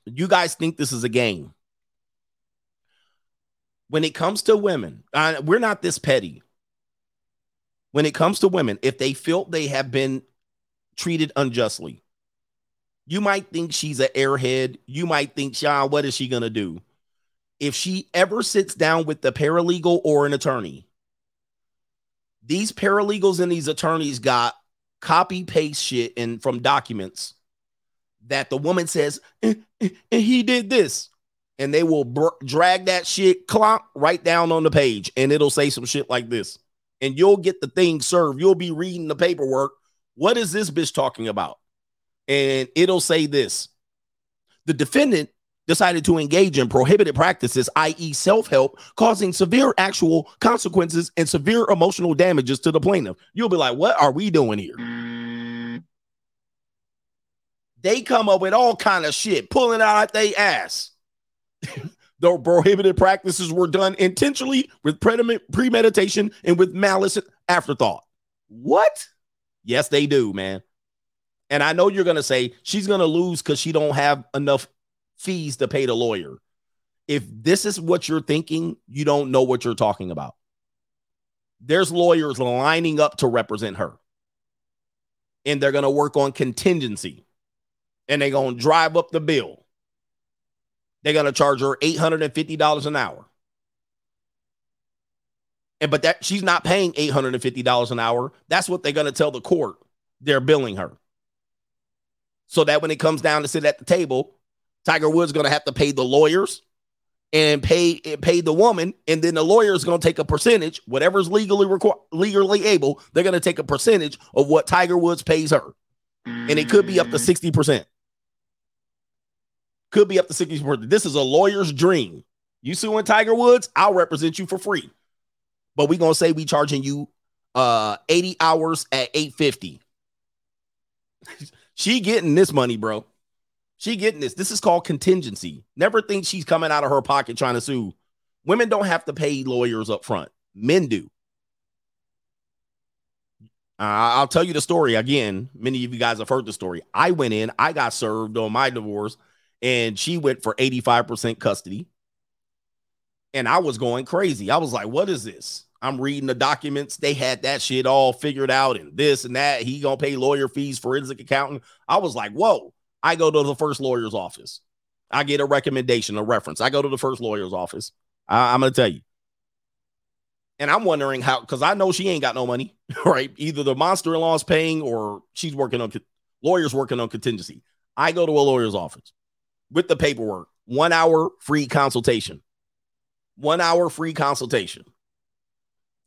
you guys think this is a game. When it comes to women, uh, we're not this petty. When it comes to women, if they feel they have been treated unjustly, you might think she's an airhead. You might think, Sean, what is she going to do? If she ever sits down with the paralegal or an attorney, these paralegals and these attorneys got copy paste shit and from documents that the woman says, and, eh, eh, he did this. And they will br- drag that shit clonk right down on the page and it'll say some shit like this. And you'll get the thing served. You'll be reading the paperwork. What is this bitch talking about? And it'll say this The defendant decided to engage in prohibited practices, i.e., self help, causing severe actual consequences and severe emotional damages to the plaintiff. You'll be like, what are we doing here? They come up with all kind of shit, pulling out they ass. the prohibited practices were done intentionally with premeditation and with malice afterthought. What? Yes, they do, man. And I know you're gonna say she's gonna lose because she don't have enough fees to pay the lawyer. If this is what you're thinking, you don't know what you're talking about. There's lawyers lining up to represent her, and they're gonna work on contingency and they're going to drive up the bill. They're going to charge her $850 an hour. And but that she's not paying $850 an hour. That's what they're going to tell the court they're billing her. So that when it comes down to sit at the table, Tiger Woods going to have to pay the lawyers and pay pay the woman, and then the lawyer is going to take a percentage, whatever's legally requ- legally able. They're going to take a percentage of what Tiger Woods pays her, and it could be up to sixty percent. Could be up to 60%. This is a lawyer's dream. You suing Tiger Woods, I'll represent you for free. But we gonna say we charging you uh 80 hours at 850. she getting this money, bro. She getting this. This is called contingency. Never think she's coming out of her pocket trying to sue. Women don't have to pay lawyers up front. Men do. I'll tell you the story again. Many of you guys have heard the story. I went in, I got served on my divorce, and she went for 85% custody. And I was going crazy. I was like, what is this? I'm reading the documents. They had that shit all figured out and this and that. He gonna pay lawyer fees, forensic accountant. I was like, whoa. I go to the first lawyer's office. I get a recommendation, a reference. I go to the first lawyer's office. I, I'm gonna tell you. And I'm wondering how, because I know she ain't got no money, right? Either the monster in law is paying or she's working on lawyers working on contingency. I go to a lawyer's office with the paperwork, one hour free consultation. One hour free consultation.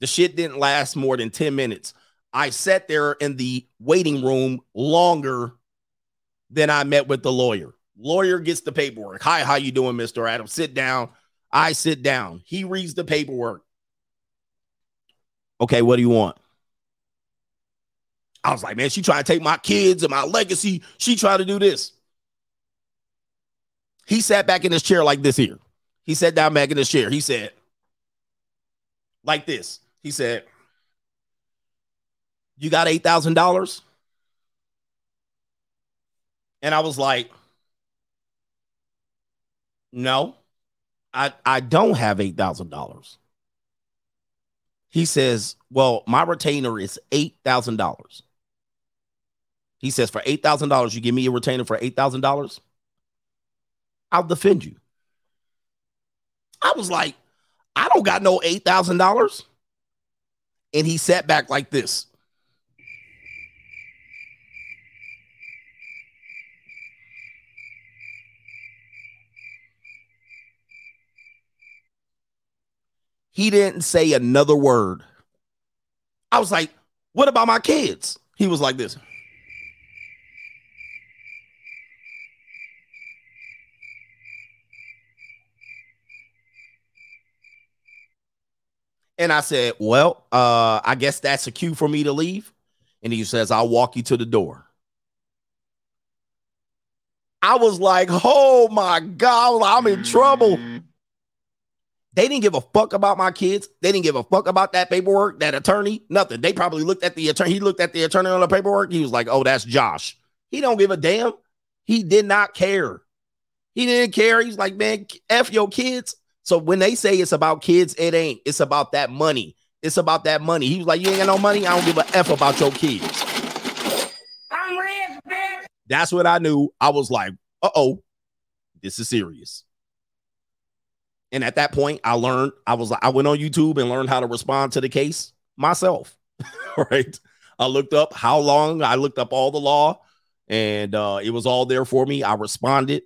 The shit didn't last more than 10 minutes. I sat there in the waiting room longer than I met with the lawyer. Lawyer gets the paperwork. Hi, how you doing, Mr. Adams? Sit down. I sit down. He reads the paperwork. Okay, what do you want? I was like, man, she trying to take my kids and my legacy. She tried to do this. He sat back in his chair like this here. He sat down back in his chair. He said, like this. He said, You got $8,000? And I was like, No, I, I don't have $8,000. He says, Well, my retainer is $8,000. He says, For $8,000, you give me a retainer for $8,000? I'll defend you. I was like, I don't got no $8,000. And he sat back like this. He didn't say another word. I was like, What about my kids? He was like this. And I said, Well, uh, I guess that's a cue for me to leave. And he says, I'll walk you to the door. I was like, Oh my God, I'm in trouble. They didn't give a fuck about my kids. They didn't give a fuck about that paperwork, that attorney, nothing. They probably looked at the attorney. He looked at the attorney on the paperwork. He was like, Oh, that's Josh. He don't give a damn. He did not care. He didn't care. He's like, Man, F your kids. So when they say it's about kids, it ain't. It's about that money. It's about that money. He was like, You ain't got no money. I don't give a F about your kids. I'm rich, bitch. That's what I knew. I was like, Uh oh, this is serious. And at that point, I learned, I was like, I went on YouTube and learned how to respond to the case myself. right. I looked up how long, I looked up all the law, and uh, it was all there for me. I responded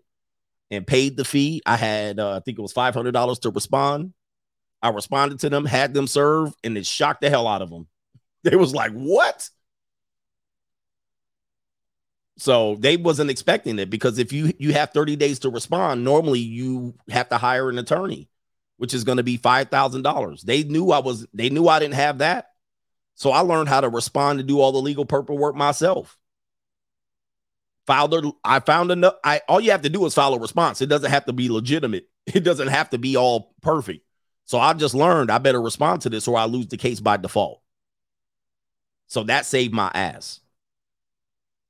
and paid the fee. I had, uh, I think it was $500 to respond. I responded to them, had them serve, and it shocked the hell out of them. They was like, what? So they wasn't expecting it because if you you have 30 days to respond, normally you have to hire an attorney, which is going to be $5,000. They knew I was they knew I didn't have that. So I learned how to respond and do all the legal paperwork myself. Filed I found enough. I all you have to do is file a response. It doesn't have to be legitimate. It doesn't have to be all perfect. So I just learned I better respond to this or I lose the case by default. So that saved my ass.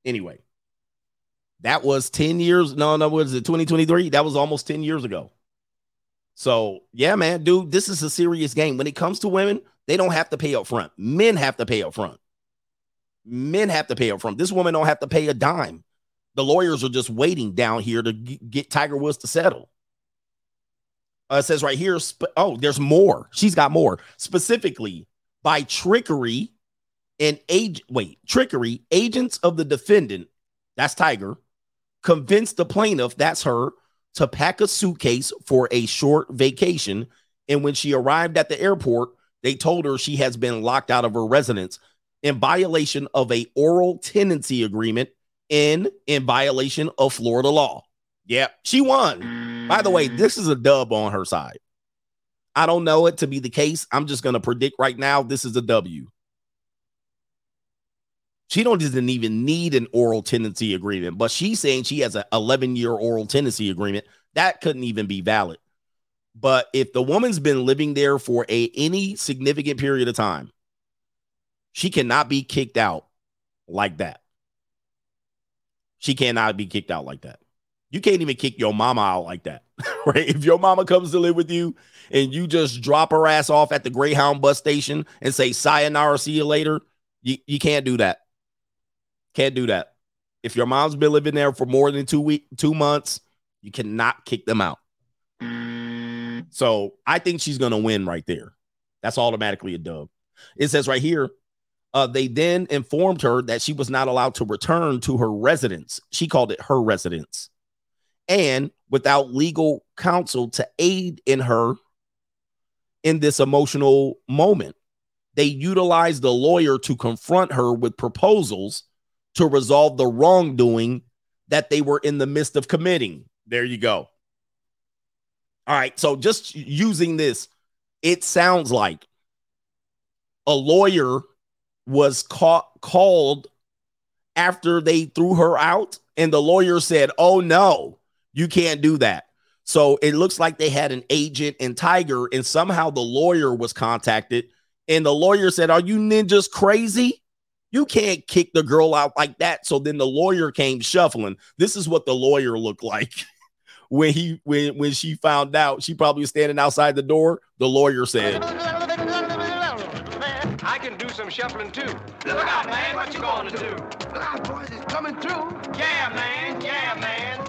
Anyway, that was 10 years. No, no, was it 2023? That was almost 10 years ago. So, yeah, man, dude, this is a serious game. When it comes to women, they don't have to pay up front. Men have to pay up front. Men have to pay up front. This woman don't have to pay a dime. The lawyers are just waiting down here to g- get Tiger Woods to settle. Uh, it says right here, sp- oh, there's more. She's got more. Specifically, by trickery and age, wait, trickery, agents of the defendant, that's Tiger, convinced the plaintiff, that's her, to pack a suitcase for a short vacation. And when she arrived at the airport, they told her she has been locked out of her residence in violation of a oral tenancy agreement and in violation of Florida law. Yep, she won. By the way, this is a dub on her side. I don't know it to be the case. I'm just going to predict right now this is a W. She don't doesn't even need an oral tenancy agreement, but she's saying she has an 11 year oral tenancy agreement. That couldn't even be valid. But if the woman's been living there for a any significant period of time, she cannot be kicked out like that. She cannot be kicked out like that. You can't even kick your mama out like that, right? If your mama comes to live with you and you just drop her ass off at the Greyhound bus station and say sayonara, see you later, you, you can't do that. Can't do that. If your mom's been living there for more than two week, two months, you cannot kick them out. So I think she's gonna win right there. That's automatically a dub. It says right here, uh, they then informed her that she was not allowed to return to her residence. She called it her residence. And without legal counsel to aid in her in this emotional moment, they utilized the lawyer to confront her with proposals to resolve the wrongdoing that they were in the midst of committing. There you go. All right. So just using this, it sounds like a lawyer was caught called after they threw her out and the lawyer said oh no you can't do that. So it looks like they had an agent and tiger and somehow the lawyer was contacted and the lawyer said are you ninjas crazy? You can't kick the girl out like that. So then the lawyer came shuffling. This is what the lawyer looked like when he when when she found out she probably was standing outside the door the lawyer said some shuffling too. Look out, man. What you going to do? Look out, boys. It's coming through. Yeah, man. Yeah, man.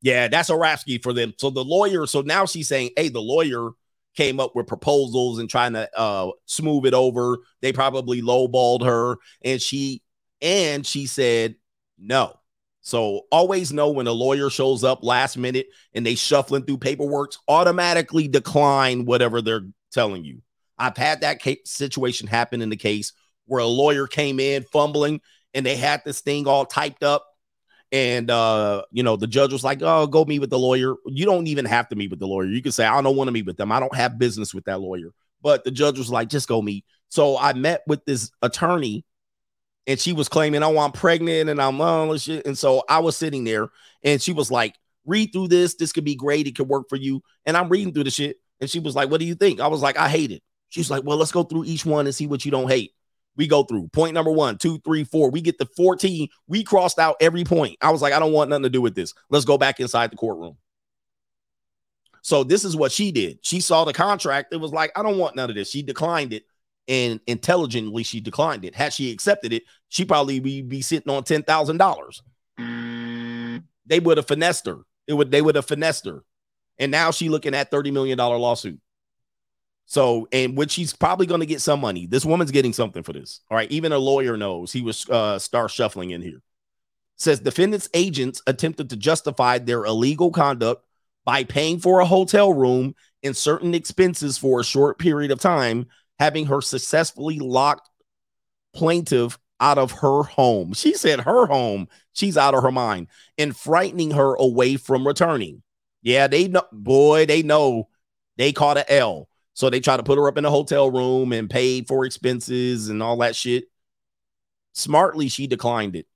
Yeah, that's a Rapsky for them. So the lawyer, so now she's saying, hey, the lawyer came up with proposals and trying to uh smooth it over. They probably lowballed her, and she and she said no. So always know when a lawyer shows up last minute and they shuffling through paperwork, automatically decline whatever they're telling you. I've had that situation happen in the case where a lawyer came in fumbling and they had this thing all typed up. And uh you know the judge was like oh go meet with the lawyer. You don't even have to meet with the lawyer. You can say i don't want to meet with them. I don't have business with that lawyer. But the judge was like just go meet. So i met with this attorney and she was claiming oh i'm pregnant and i'm oh shit. And so i was sitting there and she was like read through this. This could be great. It could work for you. And i'm reading through the shit and she was like what do you think i was like i hate it she's like well let's go through each one and see what you don't hate we go through point number one, two, three, four. We get to 14. We crossed out every point. I was like, I don't want nothing to do with this. Let's go back inside the courtroom. So this is what she did. She saw the contract. It was like, I don't want none of this. She declined it. And intelligently, she declined it. Had she accepted it, she probably be, be sitting on ten thousand dollars. Mm. They would have finessed her. It would they would have finessed her. And now she looking at $30 million lawsuit. So, and which she's probably going to get some money. This woman's getting something for this. All right. Even a lawyer knows he was uh star shuffling in here. Says defendants agents attempted to justify their illegal conduct by paying for a hotel room and certain expenses for a short period of time, having her successfully locked plaintiff out of her home. She said her home, she's out of her mind, and frightening her away from returning. Yeah, they know, boy, they know they caught a L. So they try to put her up in a hotel room and pay for expenses and all that shit. Smartly, she declined it.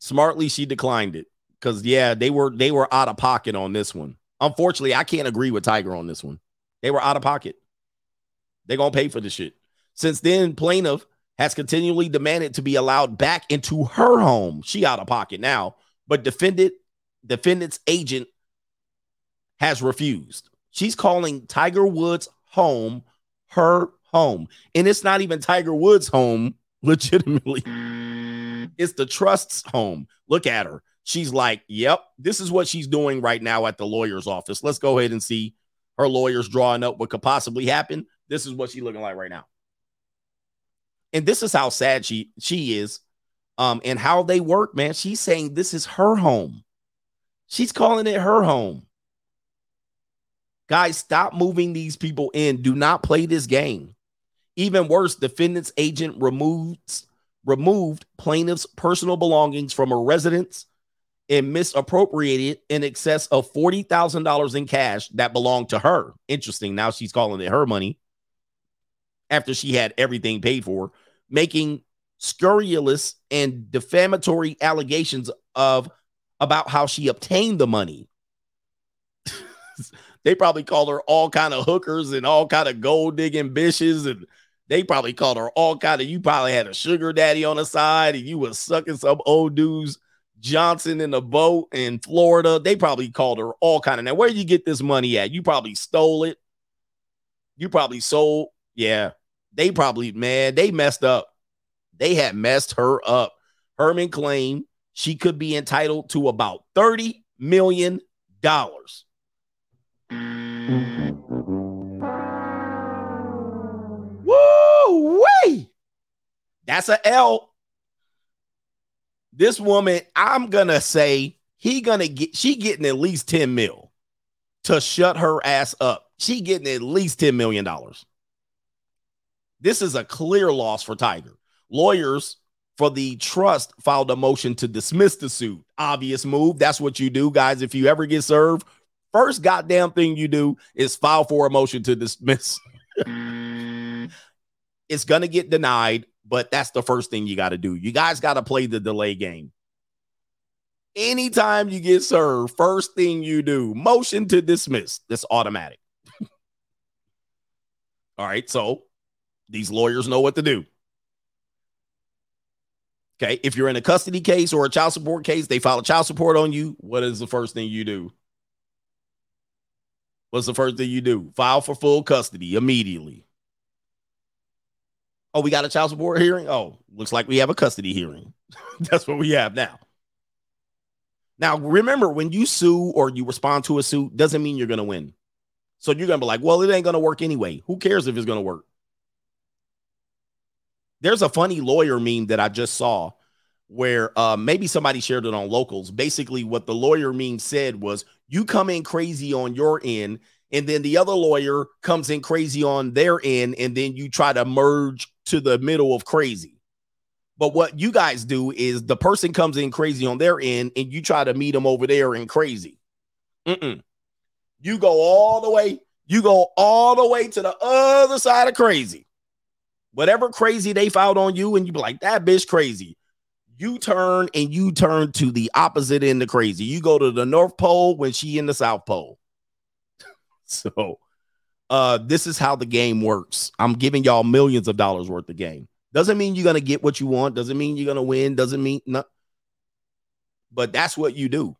Smartly, she declined it because yeah, they were they were out of pocket on this one. Unfortunately, I can't agree with Tiger on this one. They were out of pocket. They're gonna pay for the shit. Since then, plaintiff has continually demanded to be allowed back into her home. She out of pocket now, but defendant defendant's agent has refused. She's calling Tiger Woods' home her home. And it's not even Tiger Woods' home, legitimately. It's the trust's home. Look at her. She's like, yep, this is what she's doing right now at the lawyer's office. Let's go ahead and see her lawyers drawing up what could possibly happen. This is what she's looking like right now. And this is how sad she she is. Um, and how they work, man. She's saying this is her home. She's calling it her home. Guys, stop moving these people in. Do not play this game. Even worse, defendant's agent removes removed plaintiff's personal belongings from her residence and misappropriated in excess of $40,000 in cash that belonged to her. Interesting. Now she's calling it her money after she had everything paid for, making scurrilous and defamatory allegations of about how she obtained the money. They probably called her all kind of hookers and all kind of gold digging bitches and they probably called her all kind of you probably had a sugar daddy on the side and you was sucking some old dude's Johnson in the boat in Florida. They probably called her all kind of now. Where you get this money at? You probably stole it. You probably sold. Yeah. They probably, man, they messed up. They had messed her up. Herman claimed she could be entitled to about $30 million. Woo wee! That's a L. This woman, I'm gonna say he gonna get she getting at least 10 mil to shut her ass up. She getting at least 10 million dollars. This is a clear loss for Tiger. Lawyers for the trust filed a motion to dismiss the suit. Obvious move. That's what you do, guys. If you ever get served, first goddamn thing you do is file for a motion to dismiss. Mm. it's going to get denied, but that's the first thing you got to do. You guys got to play the delay game. Anytime you get served, first thing you do, motion to dismiss. That's automatic. All right. So these lawyers know what to do. Okay. If you're in a custody case or a child support case, they file a child support on you. What is the first thing you do? What's the first thing you do? File for full custody immediately. Oh, we got a child support hearing? Oh, looks like we have a custody hearing. That's what we have now. Now, remember, when you sue or you respond to a suit, doesn't mean you're going to win. So you're going to be like, well, it ain't going to work anyway. Who cares if it's going to work? There's a funny lawyer meme that I just saw where uh, maybe somebody shared it on locals. Basically, what the lawyer meme said was you come in crazy on your end, and then the other lawyer comes in crazy on their end, and then you try to merge to the middle of crazy. But what you guys do is the person comes in crazy on their end, and you try to meet them over there in crazy. Mm-mm. You go all the way, you go all the way to the other side of crazy whatever crazy they filed on you, and you be like, that bitch crazy. You turn and you turn to the opposite end of crazy. You go to the North Pole when she in the South Pole. so uh this is how the game works. I'm giving y'all millions of dollars worth of game. Doesn't mean you're gonna get what you want, doesn't mean you're gonna win, doesn't mean no, but that's what you do.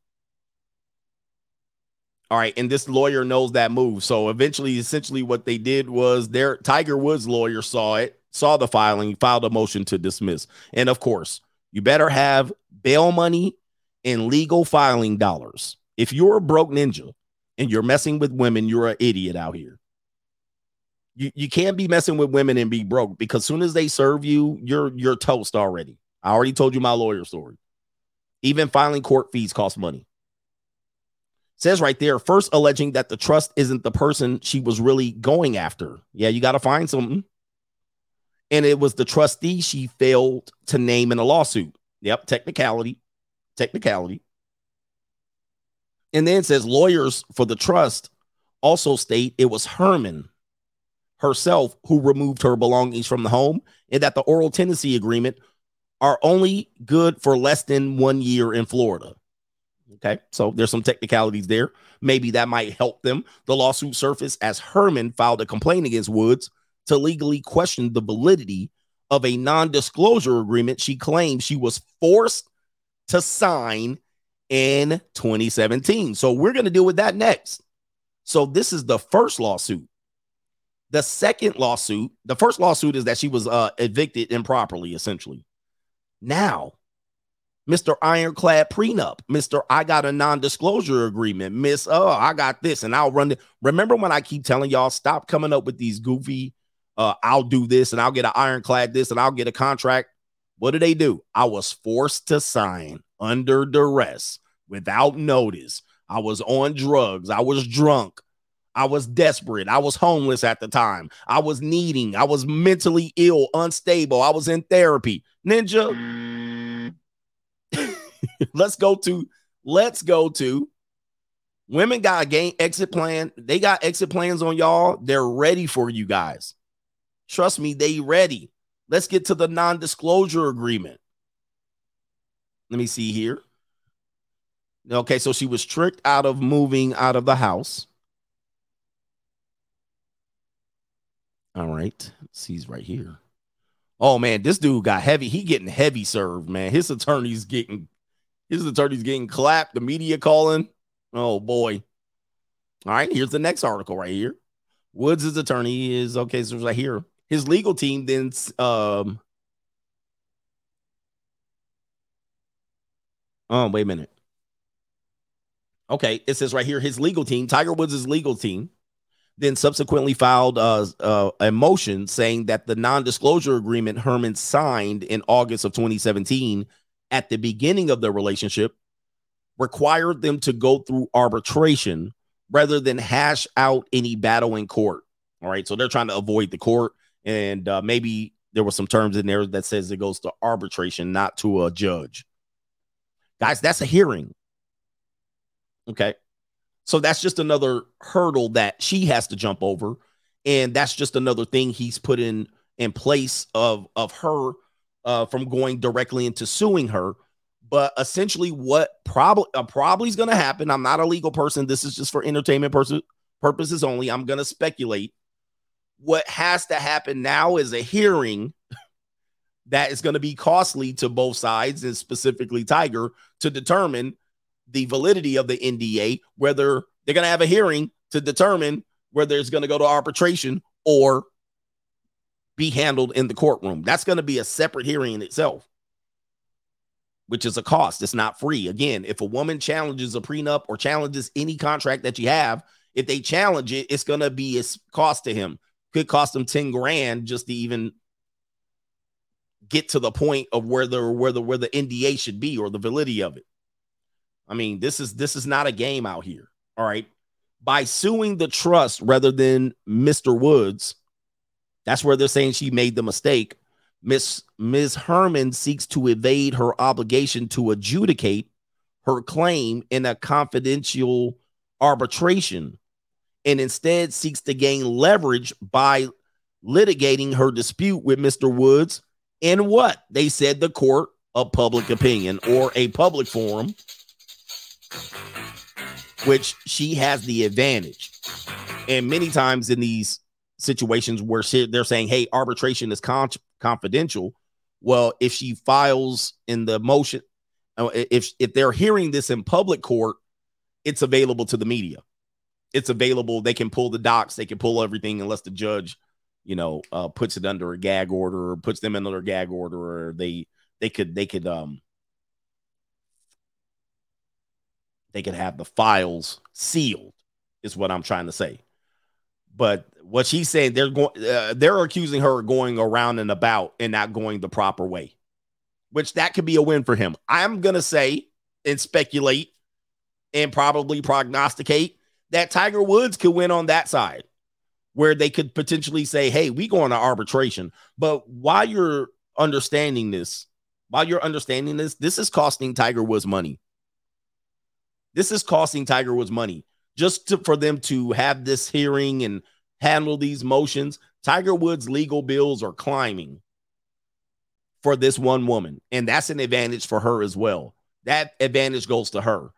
All right, and this lawyer knows that move. So eventually, essentially, what they did was their Tiger Woods lawyer saw it, saw the filing, filed a motion to dismiss. And of course, you better have bail money and legal filing dollars. If you're a broke ninja and you're messing with women, you're an idiot out here. You, you can't be messing with women and be broke because soon as they serve you, you're you're toast already. I already told you my lawyer story. Even filing court fees cost money. Says right there, first alleging that the trust isn't the person she was really going after. Yeah, you got to find something and it was the trustee she failed to name in a lawsuit. Yep, technicality, technicality. And then says lawyers for the trust also state it was Herman herself who removed her belongings from the home and that the oral tenancy agreement are only good for less than one year in Florida. Okay, so there's some technicalities there. Maybe that might help them. The lawsuit surfaced as Herman filed a complaint against Woods to legally question the validity of a non disclosure agreement she claims she was forced to sign in 2017. So we're going to deal with that next. So this is the first lawsuit. The second lawsuit, the first lawsuit is that she was uh, evicted improperly, essentially. Now, Mr. Ironclad prenup, Mr. I got a non-disclosure agreement, Miss, oh, I got this, and I'll run it. Remember when I keep telling y'all, stop coming up with these goofy uh, I'll do this and I'll get an ironclad this and I'll get a contract. What did they do? I was forced to sign under duress without notice. I was on drugs. I was drunk. I was desperate. I was homeless at the time. I was needing. I was mentally ill, unstable. I was in therapy. Ninja. let's go to let's go to women got a game exit plan. They got exit plans on y'all. They're ready for you guys. Trust me, they ready. Let's get to the non-disclosure agreement. Let me see here. Okay, so she was tricked out of moving out of the house. All right. He's right here. Oh man, this dude got heavy. He getting heavy served, man. His attorney's getting his attorney's getting clapped. The media calling. Oh boy. All right, here's the next article right here. Woods' attorney is okay. So right here, his legal team then um. Oh wait a minute. Okay, it says right here his legal team, Tiger Woods' legal team, then subsequently filed uh, uh, a motion saying that the non-disclosure agreement Herman signed in August of 2017 at the beginning of their relationship required them to go through arbitration rather than hash out any battle in court. All right, so they're trying to avoid the court, and uh, maybe there were some terms in there that says it goes to arbitration, not to a judge. Guys, that's a hearing. Okay. So that's just another hurdle that she has to jump over. And that's just another thing he's put in in place of of her uh, from going directly into suing her. But essentially, what probably uh, probably is going to happen. I'm not a legal person. This is just for entertainment pers- purposes only. I'm going to speculate. What has to happen now is a hearing that is going to be costly to both sides, and specifically Tiger, to determine the validity of the NDA, whether they're going to have a hearing to determine whether it's going to go to arbitration or be handled in the courtroom. That's going to be a separate hearing in itself, which is a cost. It's not free. Again, if a woman challenges a prenup or challenges any contract that you have, if they challenge it, it's going to be a cost to him. Could cost them 10 grand just to even get to the point of where the where the where the NDA should be or the validity of it. I mean, this is this is not a game out here. All right. By suing the trust rather than Mr. Woods, that's where they're saying she made the mistake. Miss Ms. Herman seeks to evade her obligation to adjudicate her claim in a confidential arbitration and instead seeks to gain leverage by litigating her dispute with Mr. Woods in what they said the court of public opinion or a public forum which she has the advantage. And many times in these situations where she, they're saying, hey, arbitration is con- confidential. Well, if she files in the motion, uh, if if they're hearing this in public court, it's available to the media. It's available. They can pull the docs. They can pull everything unless the judge, you know, uh, puts it under a gag order or puts them under a gag order, or they they could they could um they could have the files sealed is what i'm trying to say but what she's saying they're going uh, they're accusing her of going around and about and not going the proper way which that could be a win for him i'm gonna say and speculate and probably prognosticate that tiger woods could win on that side where they could potentially say hey we go on to arbitration but while you're understanding this while you're understanding this this is costing tiger woods money this is costing Tiger Woods money just to, for them to have this hearing and handle these motions. Tiger Woods' legal bills are climbing for this one woman, and that's an advantage for her as well. That advantage goes to her.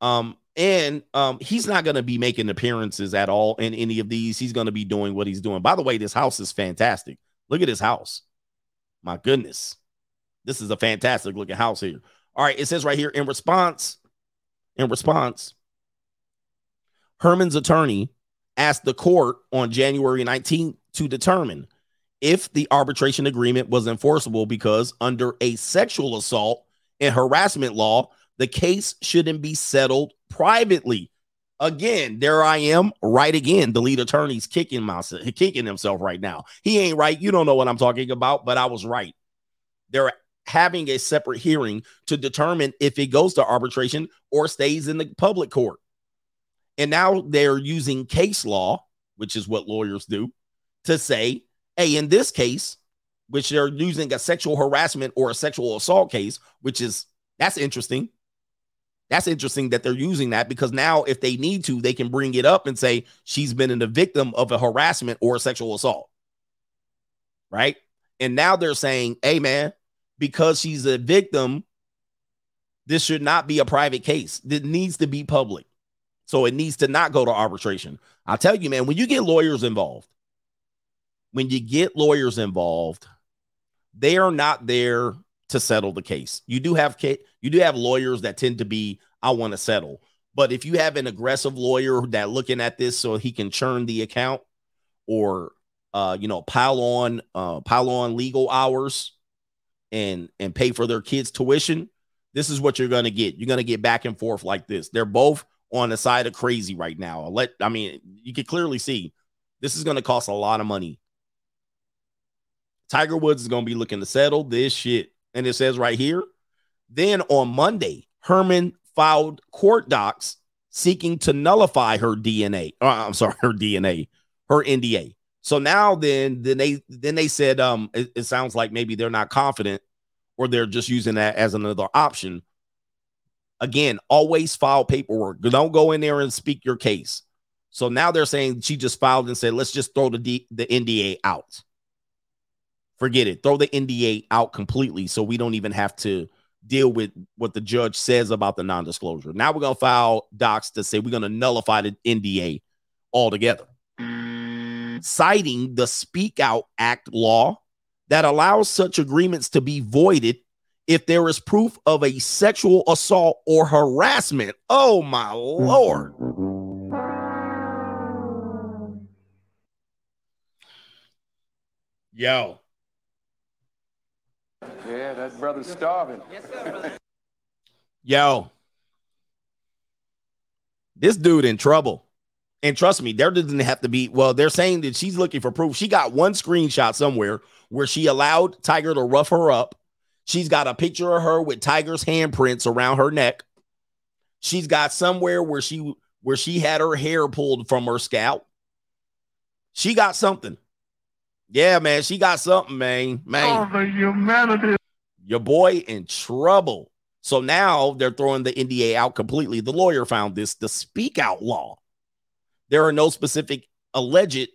Um, and um, he's not going to be making appearances at all in any of these. He's going to be doing what he's doing. By the way, this house is fantastic. Look at this house. My goodness. This is a fantastic looking house here. All right. It says right here in response in response, Herman's attorney asked the court on January 19th to determine if the arbitration agreement was enforceable because under a sexual assault and harassment law, the case shouldn't be settled privately. Again, there I am, right again. The lead attorney's kicking myself, kicking himself right now. He ain't right. You don't know what I'm talking about, but I was right. They're having a separate hearing to determine if it goes to arbitration or stays in the public court. And now they're using case law, which is what lawyers do, to say, hey, in this case, which they're using a sexual harassment or a sexual assault case, which is that's interesting. That's interesting that they're using that because now, if they need to, they can bring it up and say she's been in the victim of a harassment or a sexual assault. Right. And now they're saying, hey, man, because she's a victim, this should not be a private case. It needs to be public. So it needs to not go to arbitration. I'll tell you, man, when you get lawyers involved, when you get lawyers involved, they are not there to settle the case. You do have you do have lawyers that tend to be I want to settle. But if you have an aggressive lawyer that looking at this so he can churn the account or uh you know pile on uh pile on legal hours and and pay for their kids tuition, this is what you're going to get. You're going to get back and forth like this. They're both on the side of crazy right now. Let I mean, you can clearly see this is going to cost a lot of money. Tiger Woods is going to be looking to settle this shit. And it says right here, then on Monday, Herman filed court docs seeking to nullify her DNA. Uh, I'm sorry, her DNA, her NDA. So now then, then they then they said um it, it sounds like maybe they're not confident or they're just using that as another option Again, always file paperwork. Don't go in there and speak your case. So now they're saying she just filed and said, let's just throw the D- the NDA out. Forget it. Throw the NDA out completely so we don't even have to deal with what the judge says about the non-disclosure. Now we're going to file docs to say we're going to nullify the NDA altogether. Citing the Speak Out Act law that allows such agreements to be voided if there is proof of a sexual assault or harassment. Oh my lord. Yo. Yeah, that brother's starving. Yo. This dude in trouble. And trust me, there doesn't have to be. Well, they're saying that she's looking for proof. She got one screenshot somewhere where she allowed Tiger to rough her up She's got a picture of her with Tiger's handprints around her neck. She's got somewhere where she where she had her hair pulled from her scalp. She got something. Yeah, man, she got something, man. Man, oh, the humanity. Your boy in trouble. So now they're throwing the NDA out completely. The lawyer found this the speak out law. There are no specific alleged,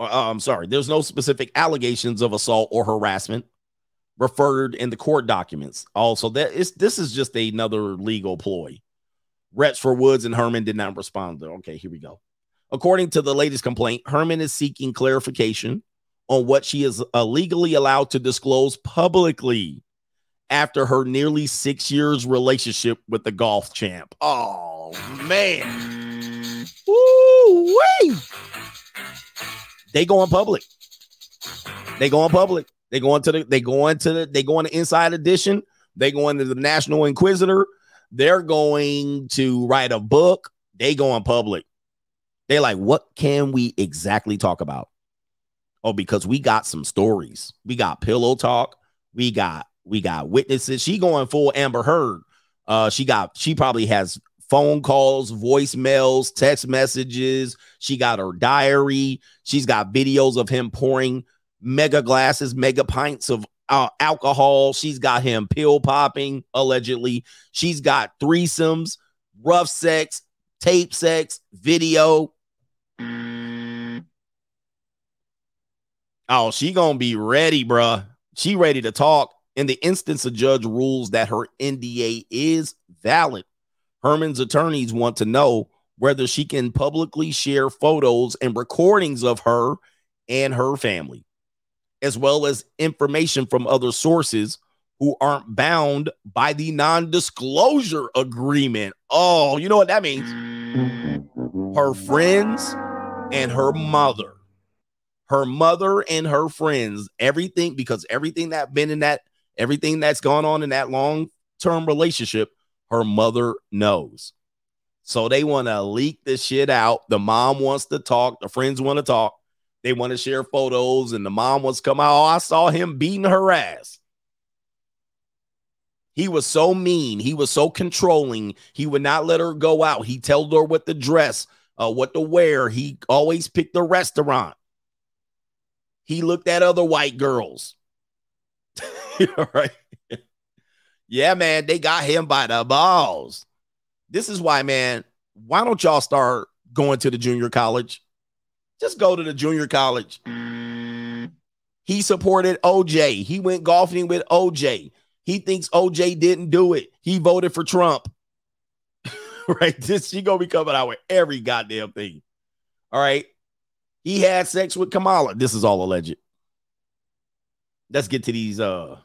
uh, I'm sorry, there's no specific allegations of assault or harassment referred in the court documents. Also, that is this is just another legal ploy. Reps for Woods and Herman did not respond. Okay, here we go. According to the latest complaint, Herman is seeking clarification on what she is legally allowed to disclose publicly after her nearly six years relationship with the golf champ. Oh man. Woo wee. They go public. They go public. They go into the they go into the they go into Inside Edition. They go into the National Inquisitor. They're going to write a book. They go public. They like, what can we exactly talk about? Oh, because we got some stories. We got pillow talk. We got we got witnesses. She going full Amber Heard. Uh, she got she probably has phone calls, voicemails, text messages. She got her diary. She's got videos of him pouring mega glasses, mega pints of uh, alcohol. She's got him pill popping, allegedly. She's got threesomes, rough sex, tape sex, video. Oh, she gonna be ready, bruh. She ready to talk. In the instance a judge rules that her NDA is valid, Herman's attorneys want to know whether she can publicly share photos and recordings of her and her family as well as information from other sources who aren't bound by the non disclosure agreement. Oh, you know what that means? Her friends and her mother. Her mother and her friends, everything, because everything that been in that, everything that's gone on in that long term relationship, her mother knows. So they want to leak this shit out. The mom wants to talk, the friends want to talk. They want to share photos, and the mom wants to come out. Oh, I saw him beating her ass. He was so mean. He was so controlling. He would not let her go out. He told her what to dress, uh, what to wear. He always picked the restaurant. He looked at other white girls. All right. yeah, man, they got him by the balls. This is why, man, why don't y'all start going to the junior college? Just go to the junior college. He supported OJ. He went golfing with OJ. He thinks OJ didn't do it. He voted for Trump. right? This she gonna be coming out with every goddamn thing. All right. He had sex with Kamala. This is all alleged. Let's get to these uh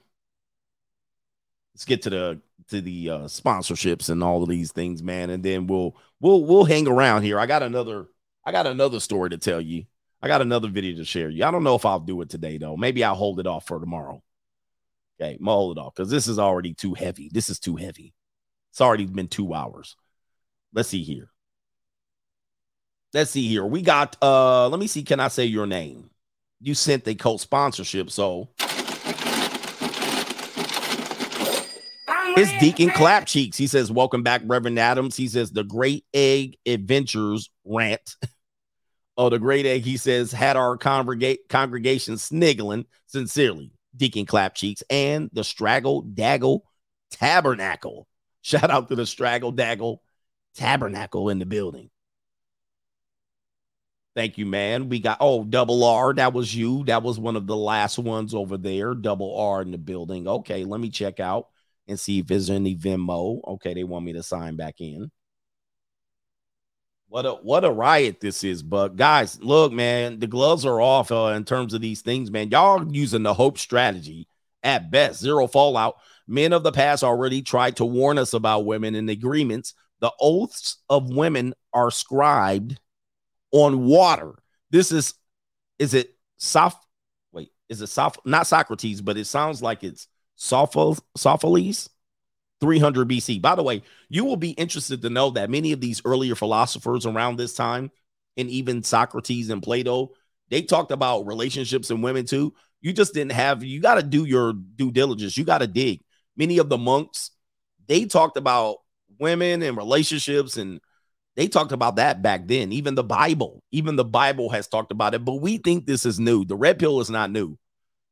let's get to the to the uh sponsorships and all of these things, man. And then we'll we'll we'll hang around here. I got another I got another story to tell you. I got another video to share you. I don't know if I'll do it today though. Maybe I'll hold it off for tomorrow. Okay, I'm hold it off because this is already too heavy. This is too heavy. It's already been two hours. Let's see here. Let's see here. We got uh let me see. Can I say your name? You sent the cult sponsorship, so it's Deacon Clap Cheeks. He says, Welcome back, Reverend Adams. He says, The Great Egg Adventures rant. oh, the Great Egg, he says, had our congregate congregation sniggling. Sincerely, Deacon Clap Cheeks and the Straggle Daggle Tabernacle. Shout out to the Straggle Daggle Tabernacle in the building. Thank you, man. We got oh double R. That was you. That was one of the last ones over there. Double R in the building. Okay, let me check out and see if there's any Venmo. Okay, they want me to sign back in. What a what a riot this is, but guys, look, man, the gloves are off uh, in terms of these things, man. Y'all using the hope strategy at best, zero fallout. Men of the past already tried to warn us about women and agreements. The oaths of women are scribed on water. This is, is it soft? Wait, is it soft? Not Socrates, but it sounds like it's Sophocles, 300 BC. By the way, you will be interested to know that many of these earlier philosophers around this time, and even Socrates and Plato, they talked about relationships and women too. You just didn't have, you got to do your due diligence. You got to dig. Many of the monks, they talked about women and relationships and they talked about that back then. Even the Bible, even the Bible has talked about it, but we think this is new. The red pill is not new.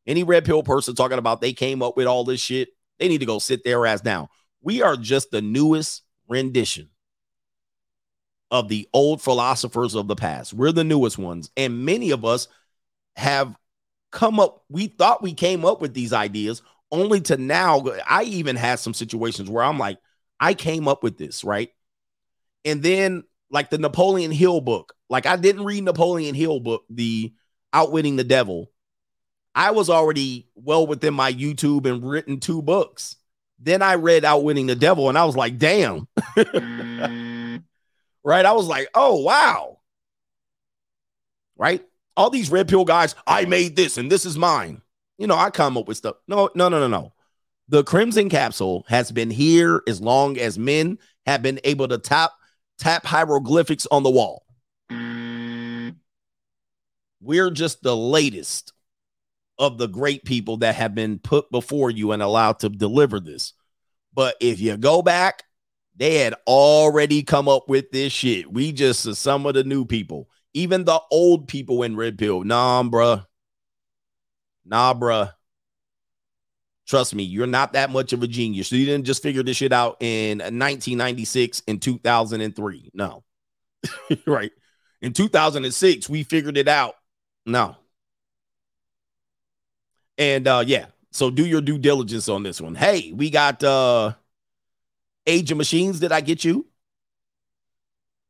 Any red pill person talking about they came up with all this shit, they need to go sit their ass down. We are just the newest rendition of the old philosophers of the past. We're the newest ones. And many of us have come up, we thought we came up with these ideas only to now. I even had some situations where I'm like, I came up with this, right? And then like the Napoleon Hill book, like I didn't read Napoleon Hill book, the Outwitting the Devil. I was already well within my YouTube and written two books. Then I read Outwitting the Devil and I was like, damn. right? I was like, oh, wow. Right? All these red pill guys, I made this and this is mine. You know, I come up with stuff. No, no, no, no, no. The Crimson Capsule has been here as long as men have been able to tap tap hieroglyphics on the wall. We're just the latest of the great people that have been put before you and allowed to deliver this. But if you go back, they had already come up with this shit. We just are some of the new people, even the old people in Red Pill. Nah, bruh. Nah, bruh. Trust me, you're not that much of a genius. You didn't just figure this shit out in 1996 and 2003. No. right. In 2006, we figured it out. No. And uh yeah, so do your due diligence on this one. Hey, we got uh Age of Machines. Did I get you?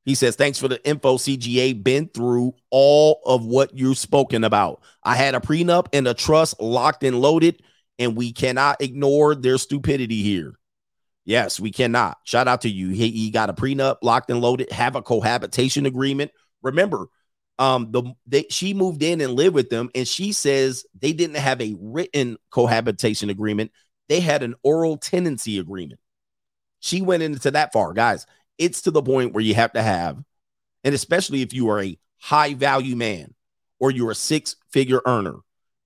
He says, Thanks for the info, CGA. Been through all of what you've spoken about. I had a prenup and a trust locked and loaded and we cannot ignore their stupidity here. Yes, we cannot. Shout out to you. He, he got a prenup locked and loaded, have a cohabitation agreement. Remember, um, the they, she moved in and lived with them, and she says they didn't have a written cohabitation agreement. They had an oral tenancy agreement. She went into that far, guys. It's to the point where you have to have, and especially if you are a high value man or you're a six figure earner,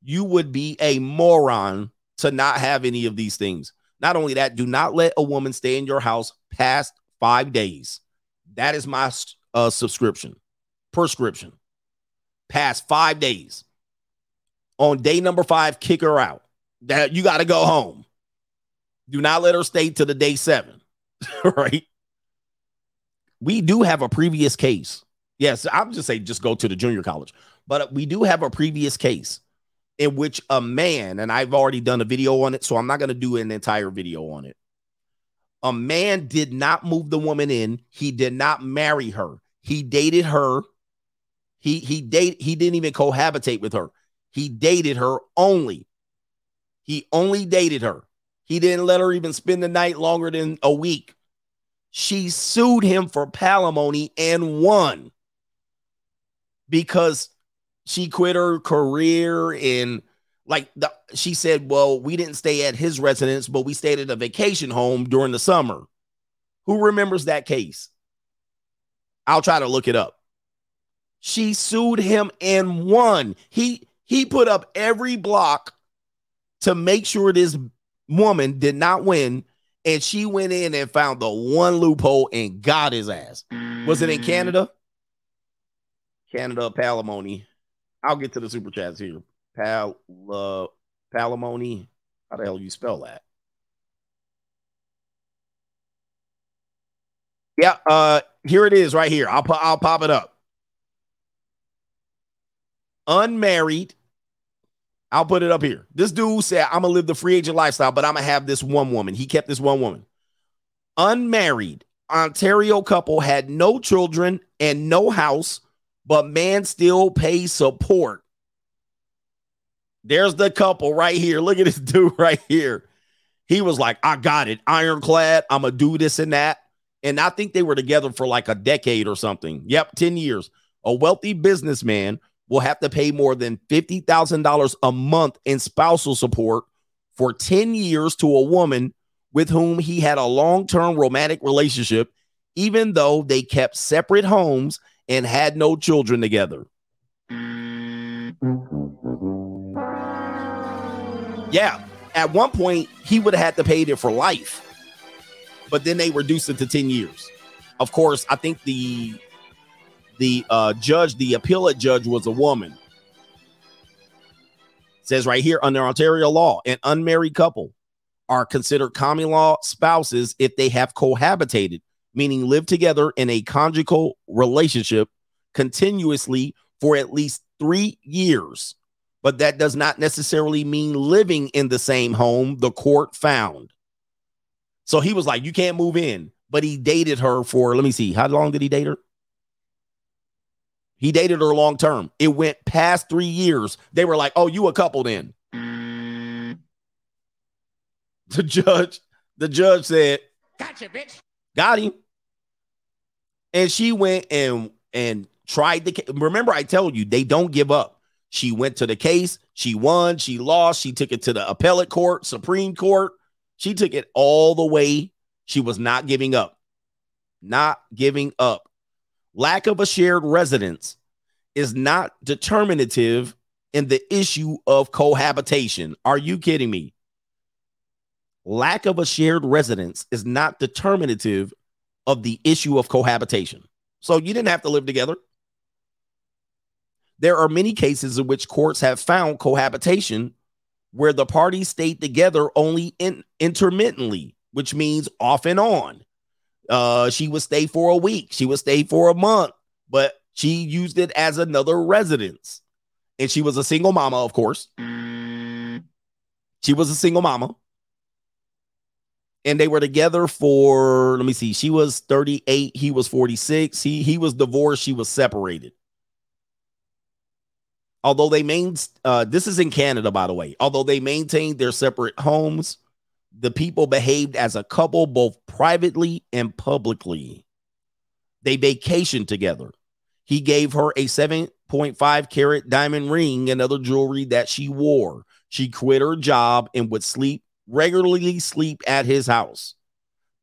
you would be a moron to not have any of these things. Not only that, do not let a woman stay in your house past five days. That is my uh, subscription, prescription. Past five days. On day number five, kick her out. That you got to go home. Do not let her stay to the day seven. right? We do have a previous case. Yes, I'm just saying just go to the junior college. But we do have a previous case in which a man, and I've already done a video on it, so I'm not going to do an entire video on it. A man did not move the woman in. He did not marry her. He dated her. He he date he didn't even cohabitate with her. He dated her only. He only dated her. He didn't let her even spend the night longer than a week. She sued him for palimony and won because she quit her career and like the, she said, well, we didn't stay at his residence, but we stayed at a vacation home during the summer. Who remembers that case? I'll try to look it up. She sued him and won. He he put up every block to make sure this woman did not win, and she went in and found the one loophole and got his ass. Was it in mm. Canada? Canada palimony. I'll get to the super chats here. Pal uh, palimony. How the hell you spell that? Yeah, uh, here it is right here. I'll put I'll pop it up. Unmarried. I'll put it up here. This dude said, I'm gonna live the free agent lifestyle, but I'm gonna have this one woman. He kept this one woman. Unmarried Ontario couple had no children and no house, but man still pays support. There's the couple right here. Look at this dude right here. He was like, I got it, ironclad. I'm gonna do this and that. And I think they were together for like a decade or something. Yep, 10 years. A wealthy businessman will have to pay more than $50,000 a month in spousal support for 10 years to a woman with whom he had a long term romantic relationship, even though they kept separate homes and had no children together. Yeah, at one point, he would have had to pay it for life but then they reduced it to 10 years. Of course, I think the the uh, judge, the appellate judge, was a woman. It says right here under Ontario law, an unmarried couple are considered common law spouses if they have cohabitated, meaning live together in a conjugal relationship continuously for at least three years. But that does not necessarily mean living in the same home, the court found. So he was like, You can't move in. But he dated her for, let me see, how long did he date her? He dated her long term. It went past three years. They were like, Oh, you a couple then. The judge, the judge said, Gotcha, bitch. Got him. And she went and and tried the remember I told you they don't give up. She went to the case, she won, she lost, she took it to the appellate court, Supreme Court. She took it all the way. She was not giving up. Not giving up. Lack of a shared residence is not determinative in the issue of cohabitation. Are you kidding me? Lack of a shared residence is not determinative of the issue of cohabitation. So you didn't have to live together. There are many cases in which courts have found cohabitation where the parties stayed together only in, intermittently, which means off and on. Uh, she would stay for a week, she would stay for a month, but she used it as another residence. And she was a single mama, of course. She was a single mama. And they were together for, let me see, she was 38, he was 46. He he was divorced, she was separated although they main uh, this is in Canada, by the way. Although they maintained their separate homes, the people behaved as a couple both privately and publicly. They vacationed together. He gave her a 7.5 carat diamond ring and other jewelry that she wore. She quit her job and would sleep regularly sleep at his house.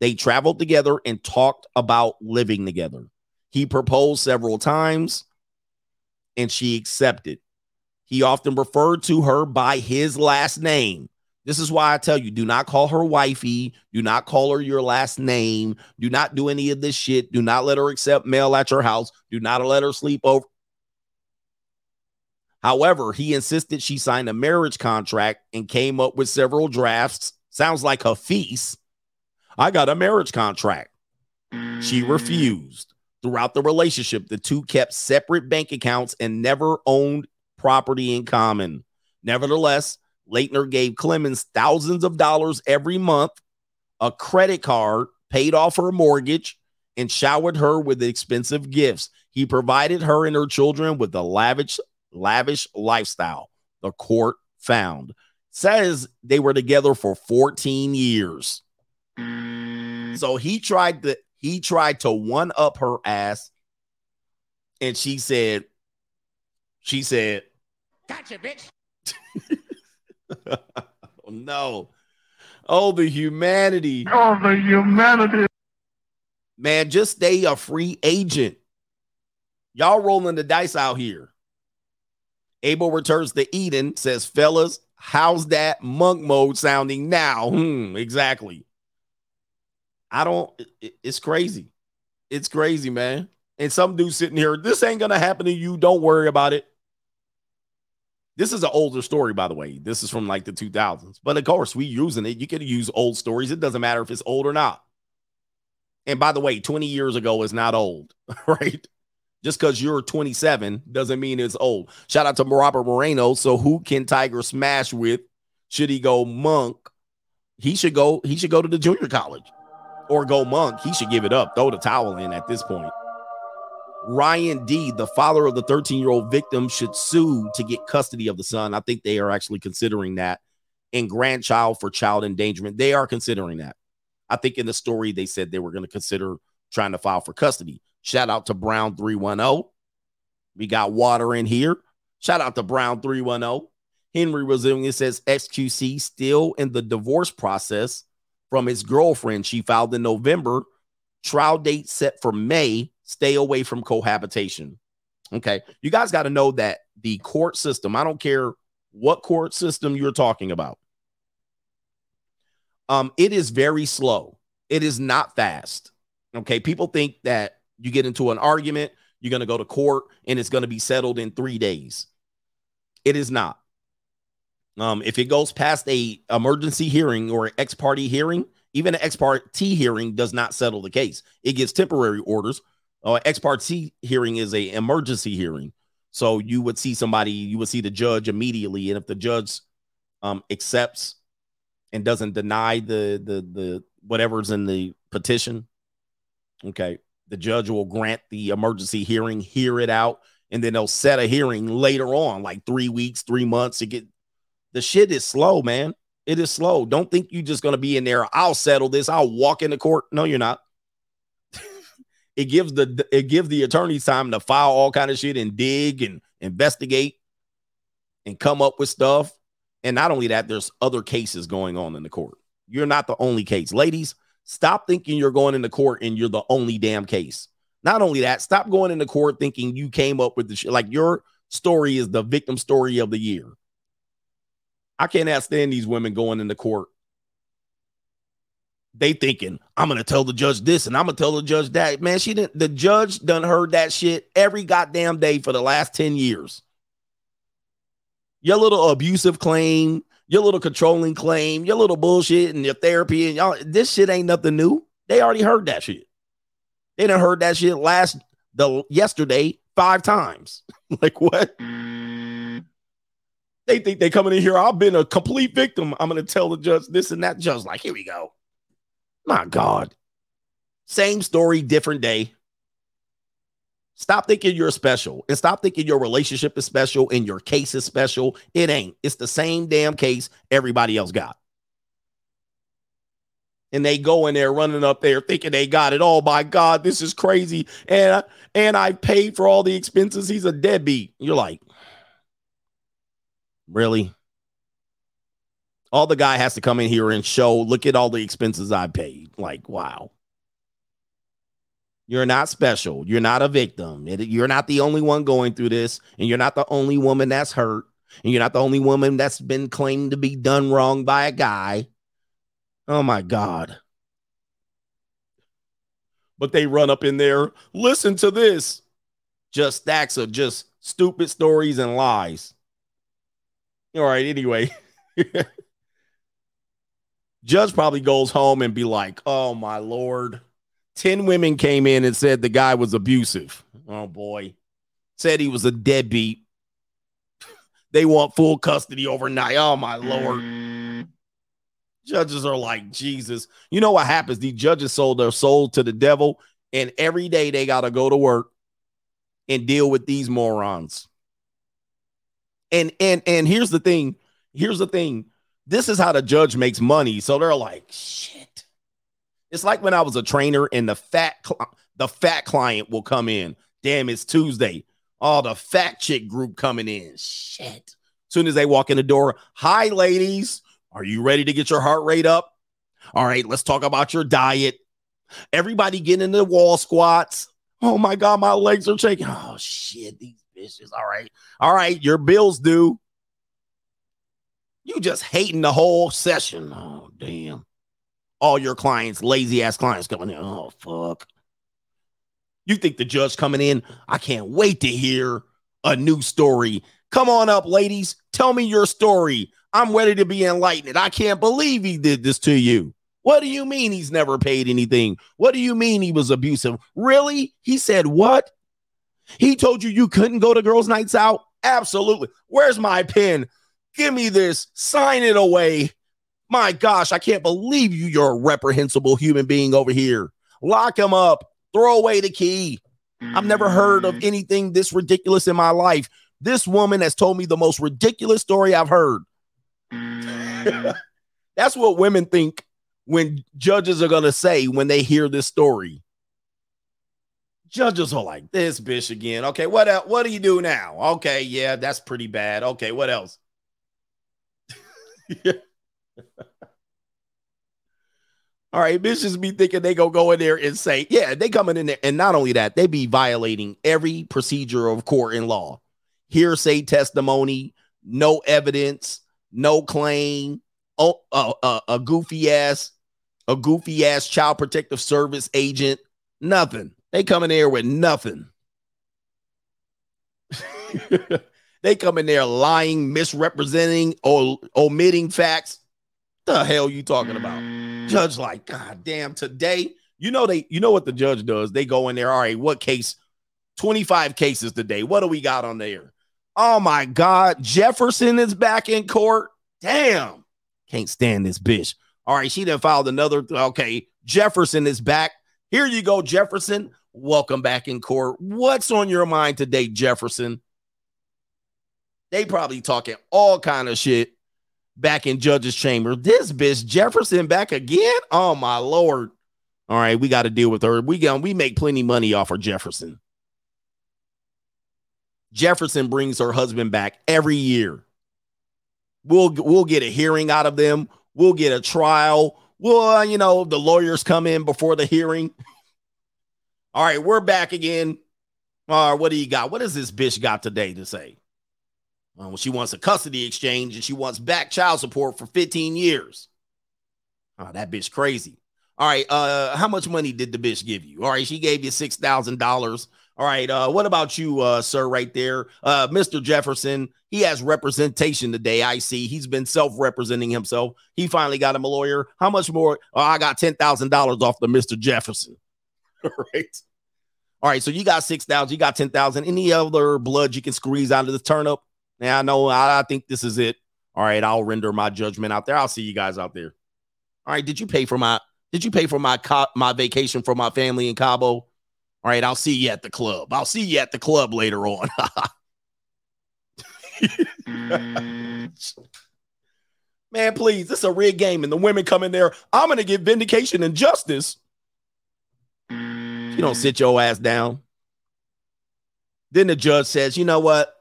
They traveled together and talked about living together. He proposed several times and she accepted. He often referred to her by his last name. This is why I tell you do not call her wifey. Do not call her your last name. Do not do any of this shit. Do not let her accept mail at your house. Do not let her sleep over. However, he insisted she sign a marriage contract and came up with several drafts. Sounds like a feast. I got a marriage contract. She mm. refused. Throughout the relationship, the two kept separate bank accounts and never owned property in common. Nevertheless, Latner gave Climans thousands of dollars every month, a credit card, paid off her mortgage, and showered her with expensive gifts. He provided her and her children with a lavish, lavish lifestyle. The court found says they were together for 14 years. So he tried to he tried to one up her ass, and she said, she said, Gotcha, bitch. oh no. Oh, the humanity. Oh, the humanity. Man, just stay a free agent. Y'all rolling the dice out here. Abel returns to Eden, says, fellas, how's that monk mode sounding now? Hmm, exactly. I don't, it- it's crazy. It's crazy, man. And some dude sitting here, this ain't gonna happen to you. Don't worry about it. This is an older story, by the way. This is from like the 2000s. But of course, we using it. You can use old stories. It doesn't matter if it's old or not. And by the way, 20 years ago is not old, right? Just because you're 27 doesn't mean it's old. Shout out to Robert Moreno. So who can Tiger smash with? Should he go monk? He should go, he should go to the junior college or go monk. He should give it up, throw the towel in at this point. Ryan D, the father of the 13 year old victim, should sue to get custody of the son. I think they are actually considering that. And grandchild for child endangerment. They are considering that. I think in the story they said they were going to consider trying to file for custody. Shout out to Brown 310. We got water in here. Shout out to Brown 310. Henry Resilient says XQC still in the divorce process from his girlfriend. She filed in November. Trial date set for May. Stay away from cohabitation. Okay. You guys got to know that the court system, I don't care what court system you're talking about, um, it is very slow. It is not fast. Okay. People think that you get into an argument, you're going to go to court, and it's going to be settled in three days. It is not. Um, if it goes past a emergency hearing or ex parte hearing, even an ex parte hearing does not settle the case. It gives temporary orders. Uh, ex parte hearing is a emergency hearing, so you would see somebody, you would see the judge immediately, and if the judge um, accepts and doesn't deny the the the whatever's in the petition, okay, the judge will grant the emergency hearing, hear it out, and then they'll set a hearing later on, like three weeks, three months to get the shit is slow, man. It is slow. Don't think you're just gonna be in there. I'll settle this. I'll walk into court. No, you're not. it gives the it gives the attorneys time to file all kind of shit and dig and investigate and come up with stuff. And not only that, there's other cases going on in the court. You're not the only case. Ladies, stop thinking you're going into court and you're the only damn case. Not only that, stop going into court thinking you came up with the shit. Like your story is the victim story of the year. I can't stand these women going into court. They thinking I'm gonna tell the judge this and I'm gonna tell the judge that. Man, she didn't. The judge done heard that shit every goddamn day for the last ten years. Your little abusive claim, your little controlling claim, your little bullshit, and your therapy and y'all. This shit ain't nothing new. They already heard that shit. They done heard that shit last the yesterday five times. like what? They think they coming in here. I've been a complete victim. I'm gonna tell the judge this and that. Judge, like, here we go. My God. Same story, different day. Stop thinking you're special and stop thinking your relationship is special and your case is special. It ain't. It's the same damn case everybody else got. And they go in there running up there thinking they got it. Oh my God, this is crazy. And and I paid for all the expenses. He's a deadbeat. You're like, Really? All the guy has to come in here and show, look at all the expenses I paid. Like, wow. You're not special. You're not a victim. You're not the only one going through this, and you're not the only woman that's hurt. And you're not the only woman that's been claimed to be done wrong by a guy. Oh my God. But they run up in there. Listen to this. Just stacks of just stupid stories and lies. All right, anyway. Judge probably goes home and be like, oh my lord. 10 women came in and said the guy was abusive. Oh boy. Said he was a deadbeat. They want full custody overnight. Oh my lord. Judges are like, Jesus. You know what happens? These judges sold their soul to the devil, and every day they got to go to work and deal with these morons. And and and here's the thing. Here's the thing. This is how the judge makes money. So they're like, shit. It's like when I was a trainer and the fat cl- the fat client will come in. Damn, it's Tuesday. Oh, the fat chick group coming in. Shit. As soon as they walk in the door, hi, ladies. Are you ready to get your heart rate up? All right, let's talk about your diet. Everybody get into wall squats. Oh my God, my legs are shaking. Oh shit, these bitches. All right. All right, your bills due. You just hating the whole session. Oh, damn. All your clients, lazy ass clients coming in. Oh, fuck. You think the judge coming in? I can't wait to hear a new story. Come on up, ladies. Tell me your story. I'm ready to be enlightened. I can't believe he did this to you. What do you mean he's never paid anything? What do you mean he was abusive? Really? He said what? He told you you couldn't go to girls' nights out? Absolutely. Where's my pen? Give me this. Sign it away. My gosh, I can't believe you. You're a reprehensible human being over here. Lock him up. Throw away the key. I've never heard of mm. anything this ridiculous in my life. This woman has told me the most ridiculous story I've heard. Mm. That's what women think when judges are going to say when they hear this story. Judges are like, this bitch again. Okay, what else? What do you do now? Okay, yeah, that's pretty bad. Okay, what else? All right, bitches be thinking they gonna go in there and say, yeah, they coming in there, and not only that, they be violating every procedure of court and law, hearsay testimony, no evidence, no claim, oh, uh, uh, a goofy ass, a goofy ass child protective service agent, nothing. They come in there with nothing. they come in there lying, misrepresenting, or omitting facts. The hell you talking about? Mm. Judge, like, God damn, today, you know they, you know what the judge does? They go in there. All right, what case? 25 cases today. What do we got on there? Oh my God, Jefferson is back in court. Damn, can't stand this bitch. All right, she done filed another. Okay, Jefferson is back. Here you go, Jefferson. Welcome back in court. What's on your mind today, Jefferson? They probably talking all kind of shit back in judge's chamber. This bitch Jefferson back again? Oh my lord. All right, we got to deal with her. We got we make plenty money off her Jefferson. Jefferson brings her husband back every year. We'll we'll get a hearing out of them. We'll get a trial. Well, uh, you know, the lawyers come in before the hearing. All right, we're back again. All right, what do you got? What does this bitch got today to say? Well, she wants a custody exchange and she wants back child support for 15 years. Oh, that bitch crazy. All right, uh, how much money did the bitch give you? All right, she gave you six thousand dollars. All right, uh, what about you, uh, sir, right there? Uh, Mr. Jefferson, he has representation today. I see he's been self-representing himself. He finally got him a lawyer. How much more? Oh, I got ten thousand dollars off the Mr. Jefferson. All right. All right, so you got six thousand, you got ten thousand. Any other blood you can squeeze out of the turnip? Now I know I, I think this is it. All right, I'll render my judgment out there. I'll see you guys out there. All right, did you pay for my did you pay for my co- my vacation for my family in Cabo? All right, I'll see you at the club. I'll see you at the club later on. Man, please, this is a rigged game, and the women come in there. I'm gonna get vindication and justice. You don't sit your ass down. Then the judge says, you know what?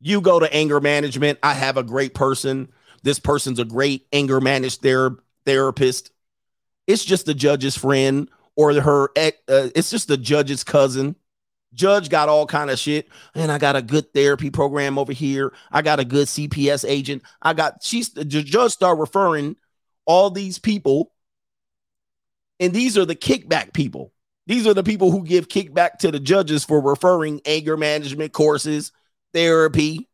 You go to anger management. I have a great person. This person's a great anger managed ther- therapist. It's just the judge's friend or her. Uh, it's just the judge's cousin. Judge got all kind of shit, and I got a good therapy program over here. I got a good CPS agent. I got she's the ju- judge start referring all these people, and these are the kickback people. These are the people who give kickback to the judges for referring anger management courses, therapy.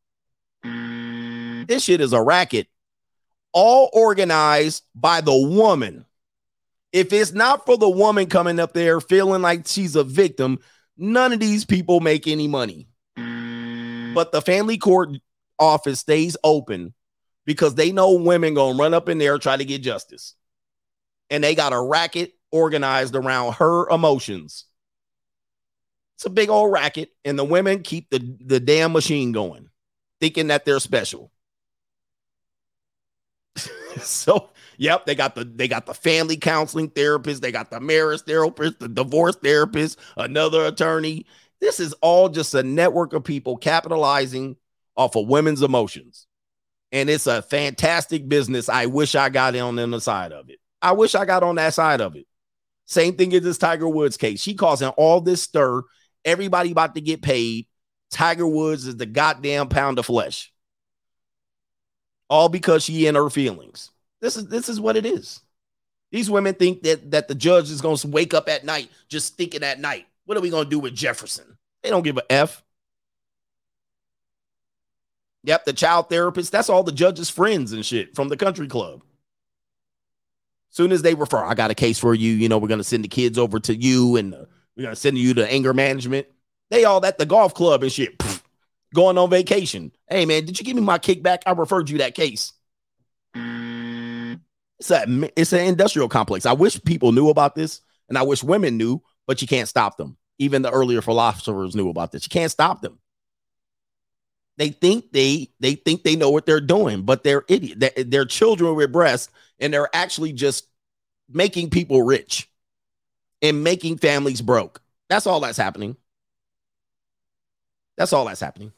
This shit is a racket, all organized by the woman. If it's not for the woman coming up there feeling like she's a victim, none of these people make any money. But the family court office stays open because they know women gonna run up in there try to get justice. And they got a racket organized around her emotions. It's a big old racket, and the women keep the, the damn machine going, thinking that they're special. so Yep, they got the they got the family counseling therapist, they got the marriage therapist, the divorce therapist, another attorney. This is all just a network of people capitalizing off of women's emotions. And it's a fantastic business. I wish I got on the side of it. I wish I got on that side of it. Same thing as this Tiger Woods case. She causing all this stir. Everybody about to get paid. Tiger Woods is the goddamn pound of flesh. All because she in her feelings. This is this is what it is. These women think that that the judge is going to wake up at night just thinking at night. What are we going to do with Jefferson? They don't give a f. Yep, the child therapist. That's all the judge's friends and shit from the country club. Soon as they refer, I got a case for you. You know, we're going to send the kids over to you and uh, we're to send you to anger management. They all at the golf club and shit, pff, going on vacation. Hey, man, did you give me my kickback? I referred you that case. It's a it's an industrial complex. I wish people knew about this, and I wish women knew, but you can't stop them. Even the earlier philosophers knew about this. You can't stop them. They think they they think they know what they're doing, but they're idiot. They're, they're children with breasts, and they're actually just making people rich and making families broke. That's all that's happening. That's all that's happening.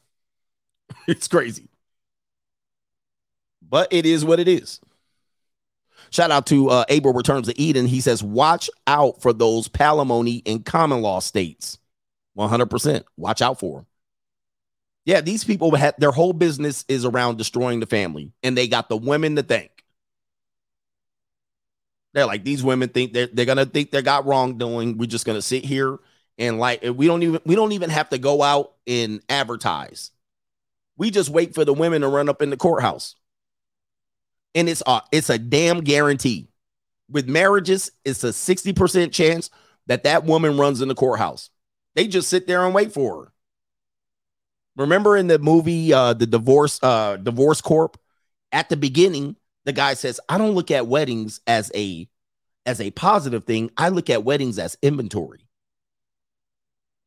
it's crazy. But it is what it is. Shout out to uh, Abel Returns to Eden. He says, watch out for those palimony and common law states. 100%. Watch out for them. Yeah, these people had their whole business is around destroying the family, and they got the women to thank. They're like, these women think they're, they're gonna think they got wrongdoing. We're just gonna sit here and like we don't even we don't even have to go out and advertise. We just wait for the women to run up in the courthouse and it's a it's a damn guarantee. With marriages, it's a 60% chance that that woman runs in the courthouse. They just sit there and wait for her. Remember in the movie uh the divorce uh divorce corp at the beginning the guy says I don't look at weddings as a as a positive thing. I look at weddings as inventory.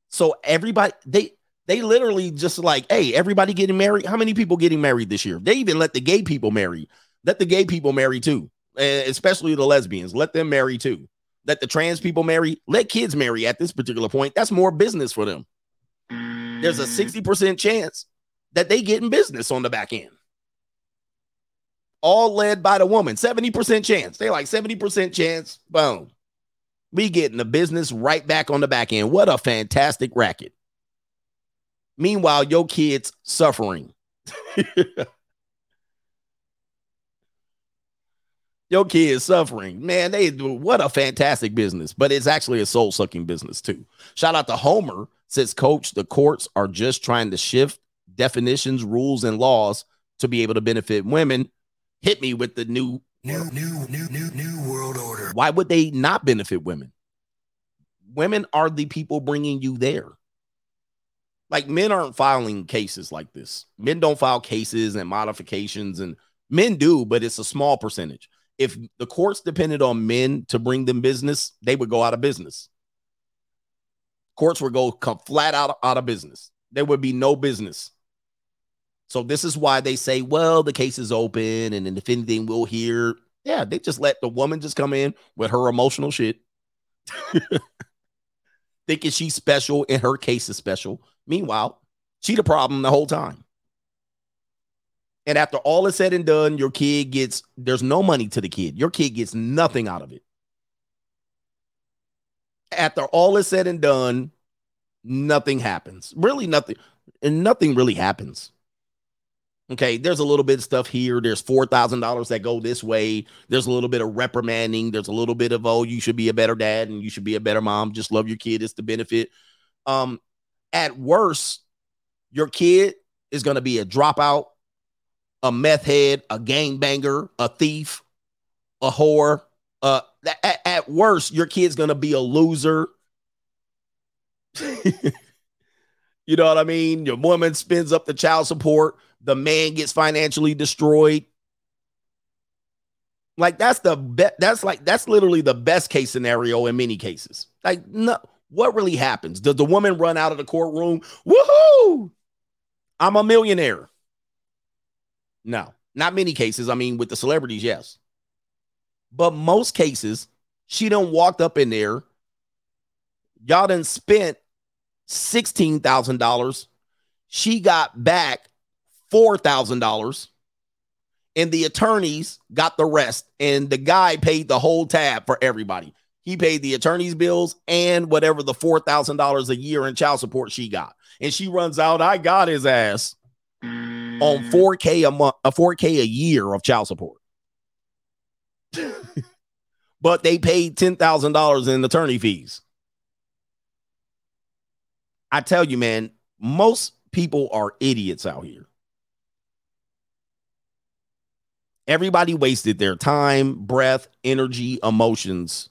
So everybody they they literally just like, hey, everybody getting married. How many people getting married this year? They even let the gay people marry. Let the gay people marry too, eh, especially the lesbians. Let them marry too. Let the trans people marry. Let kids marry at this particular point. That's more business for them. There's a 60% chance that they get in business on the back end. All led by the woman. 70% chance. They like 70% chance. Boom. We getting the business right back on the back end. What a fantastic racket. Meanwhile, your kids suffering. your kid is suffering. Man, they what a fantastic business, but it's actually a soul sucking business too. Shout out to Homer says, Coach, the courts are just trying to shift definitions, rules, and laws to be able to benefit women. Hit me with the new New, new, new, new, new world order. Why would they not benefit women? Women are the people bringing you there. Like men aren't filing cases like this. Men don't file cases and modifications, and men do, but it's a small percentage if the courts depended on men to bring them business, they would go out of business. Courts would go come flat out, out of business. There would be no business. So this is why they say, well, the case is open, and if anything, we'll hear. Yeah, they just let the woman just come in with her emotional shit, thinking she's special and her case is special. Meanwhile, she the problem the whole time. And after all is said and done, your kid gets there's no money to the kid. Your kid gets nothing out of it. After all is said and done, nothing happens. Really, nothing, and nothing really happens. Okay, there's a little bit of stuff here. There's four thousand dollars that go this way. There's a little bit of reprimanding. There's a little bit of oh, you should be a better dad and you should be a better mom. Just love your kid. It's the benefit. Um, at worst, your kid is going to be a dropout, a meth head, a gangbanger, a thief, a whore. Uh, at, at worst, your kid's going to be a loser. you know what I mean? Your woman spends up the child support. The man gets financially destroyed. Like that's the best. That's like that's literally the best case scenario in many cases. Like no, what really happens? Does the woman run out of the courtroom? Woohoo! I'm a millionaire. No, not many cases. I mean, with the celebrities, yes. But most cases, she done walked up in there. Y'all done spent $16,000. She got back $4,000. And the attorneys got the rest. And the guy paid the whole tab for everybody. He paid the attorney's bills and whatever the $4,000 a year in child support she got. And she runs out, I got his ass on mm. 4K a month, uh, a 4K a year of child support. but they paid $10,000 in attorney fees. I tell you, man, most people are idiots out here. Everybody wasted their time, breath, energy, emotions.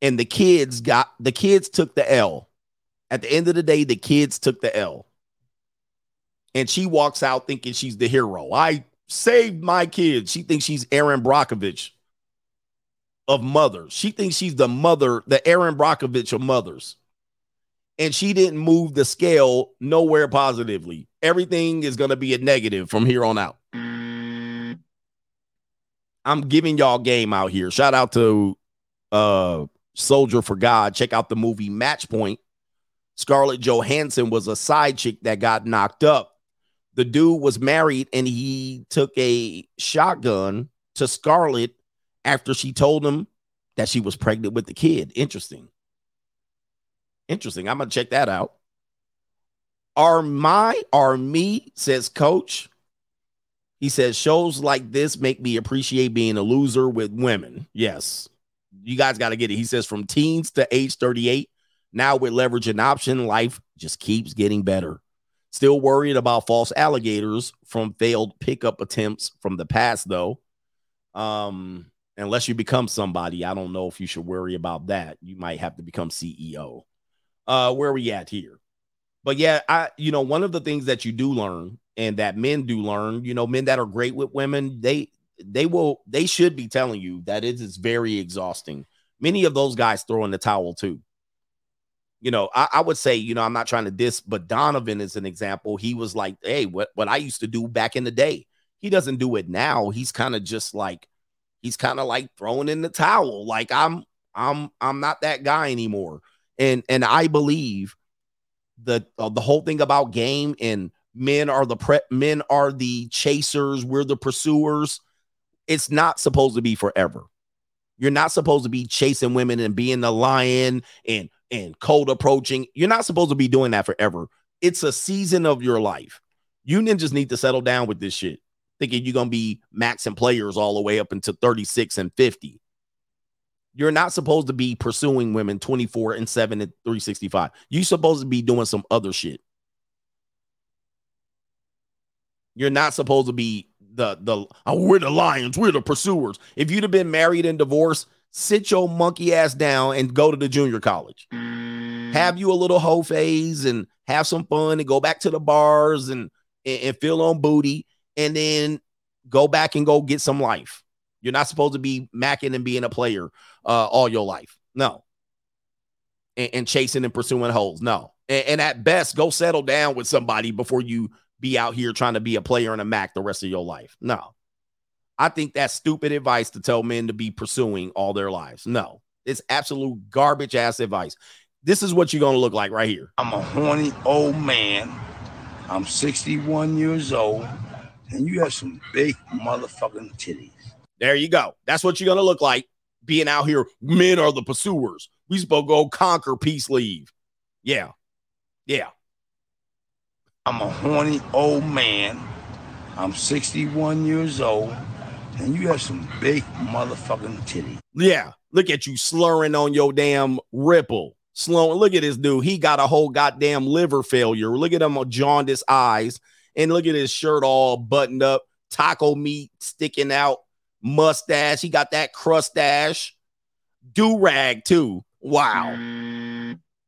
And the kids got the kids took the L. At the end of the day, the kids took the L. And she walks out thinking she's the hero. I saved my kids. She thinks she's Erin Brockovich of mothers. She thinks she's the mother, the Erin Brockovich of mothers. And she didn't move the scale nowhere positively. Everything is going to be a negative from here on out. I'm giving y'all game out here. Shout out to uh Soldier for God. Check out the movie Match Point. Scarlett Johansson was a side chick that got knocked up. The dude was married and he took a shotgun to Scarlett after she told him that she was pregnant with the kid. Interesting. Interesting. I'm gonna check that out. Are my are me says coach. He says shows like this make me appreciate being a loser with women. Yes. You guys got to get it. He says from teens to age 38, now with leverage and option, life just keeps getting better. Still worried about false alligators from failed pickup attempts from the past, though. Um, unless you become somebody, I don't know if you should worry about that. You might have to become CEO. Uh, where are we at here? But yeah, I you know, one of the things that you do learn and that men do learn, you know, men that are great with women, they they will they should be telling you that it is very exhausting. Many of those guys throw in the towel too. You know, I, I would say, you know, I'm not trying to diss, but Donovan is an example. He was like, hey, what, what I used to do back in the day. He doesn't do it now. He's kind of just like he's kind of like throwing in the towel. Like I'm I'm I'm not that guy anymore. And and I believe the uh, the whole thing about game and men are the pre- men are the chasers, we're the pursuers. It's not supposed to be forever. You're not supposed to be chasing women and being the lion and and cold approaching. You're not supposed to be doing that forever. It's a season of your life. You ninjas need to settle down with this shit thinking you're to be maxing players all the way up into 36 and 50. You're not supposed to be pursuing women 24 and 7 and 365. You're supposed to be doing some other shit. You're not supposed to be the the oh, we're the lions, we're the pursuers. If you'd have been married and divorced, sit your monkey ass down and go to the junior college. Have you a little hoe phase and have some fun and go back to the bars and and, and feel on booty and then go back and go get some life. You're not supposed to be macking and being a player uh, all your life. No. And, and chasing and pursuing holes. No. And, and, at best, go settle down with somebody before you be out here trying to be a player and a Mac the rest of your life. No. I think that's stupid advice to tell men to be pursuing all their lives. No. It's absolute garbage ass advice. This is what you're going to look like right here. I'm a horny old man. I'm 61 years old and you have some big motherfucking titties. There you go. That's what you're gonna look like being out here. Men are the pursuers. We supposed to go conquer peace leave. Yeah, Yeah. I'm a horny old man. I'm 61 years old, and you have some big motherfucking titties. Yeah. Look at you slurring on your damn ripple. Slowing. Look at this dude. He got a whole goddamn liver failure. Look at him with jaundiced eyes. And look at his shirt all buttoned up, taco meat sticking out, mustache. He got that crustache, do rag too. Wow.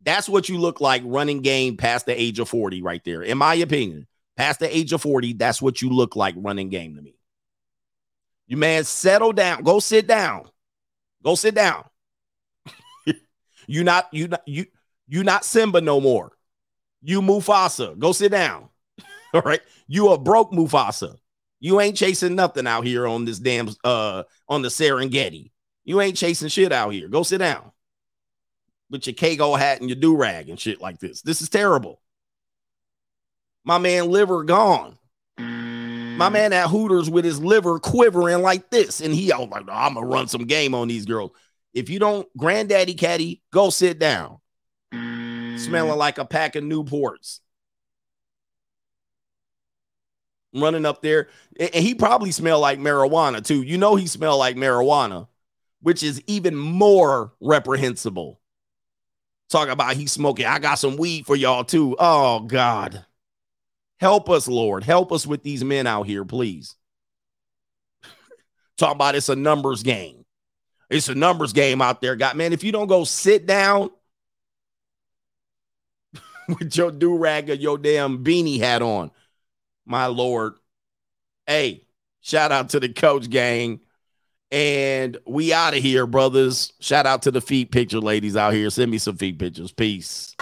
That's what you look like running game past the age of 40, right there. In my opinion, past the age of 40, that's what you look like running game to me. You man, settle down. Go sit down. Go sit down. you not you not you you not Simba no more. You Mufasa. Go sit down. All right. You a broke Mufasa. You ain't chasing nothing out here on this damn uh on the Serengeti. You ain't chasing shit out here. Go sit down with your Kangol hat and your do rag and shit like this. This is terrible. My man liver gone. My man at Hooters with his liver quivering like this, and he out like, I'm gonna run some game on these girls. If you don't, granddaddy caddy, go sit down. Smelling like a pack of Newports. Running up there, and he probably smelled like marijuana too. You know he smelled like marijuana, which is even more reprehensible. Talk about he smoking. I got some weed for y'all too. Oh God. Help us, Lord. Help us with these men out here, please. Talk about it's a numbers game. It's a numbers game out there. God, man, if you don't go sit down with your do rag or your damn beanie hat on, my Lord. Hey, shout out to the coach gang. And we out of here, brothers. Shout out to the feet picture ladies out here. Send me some feet pictures. Peace.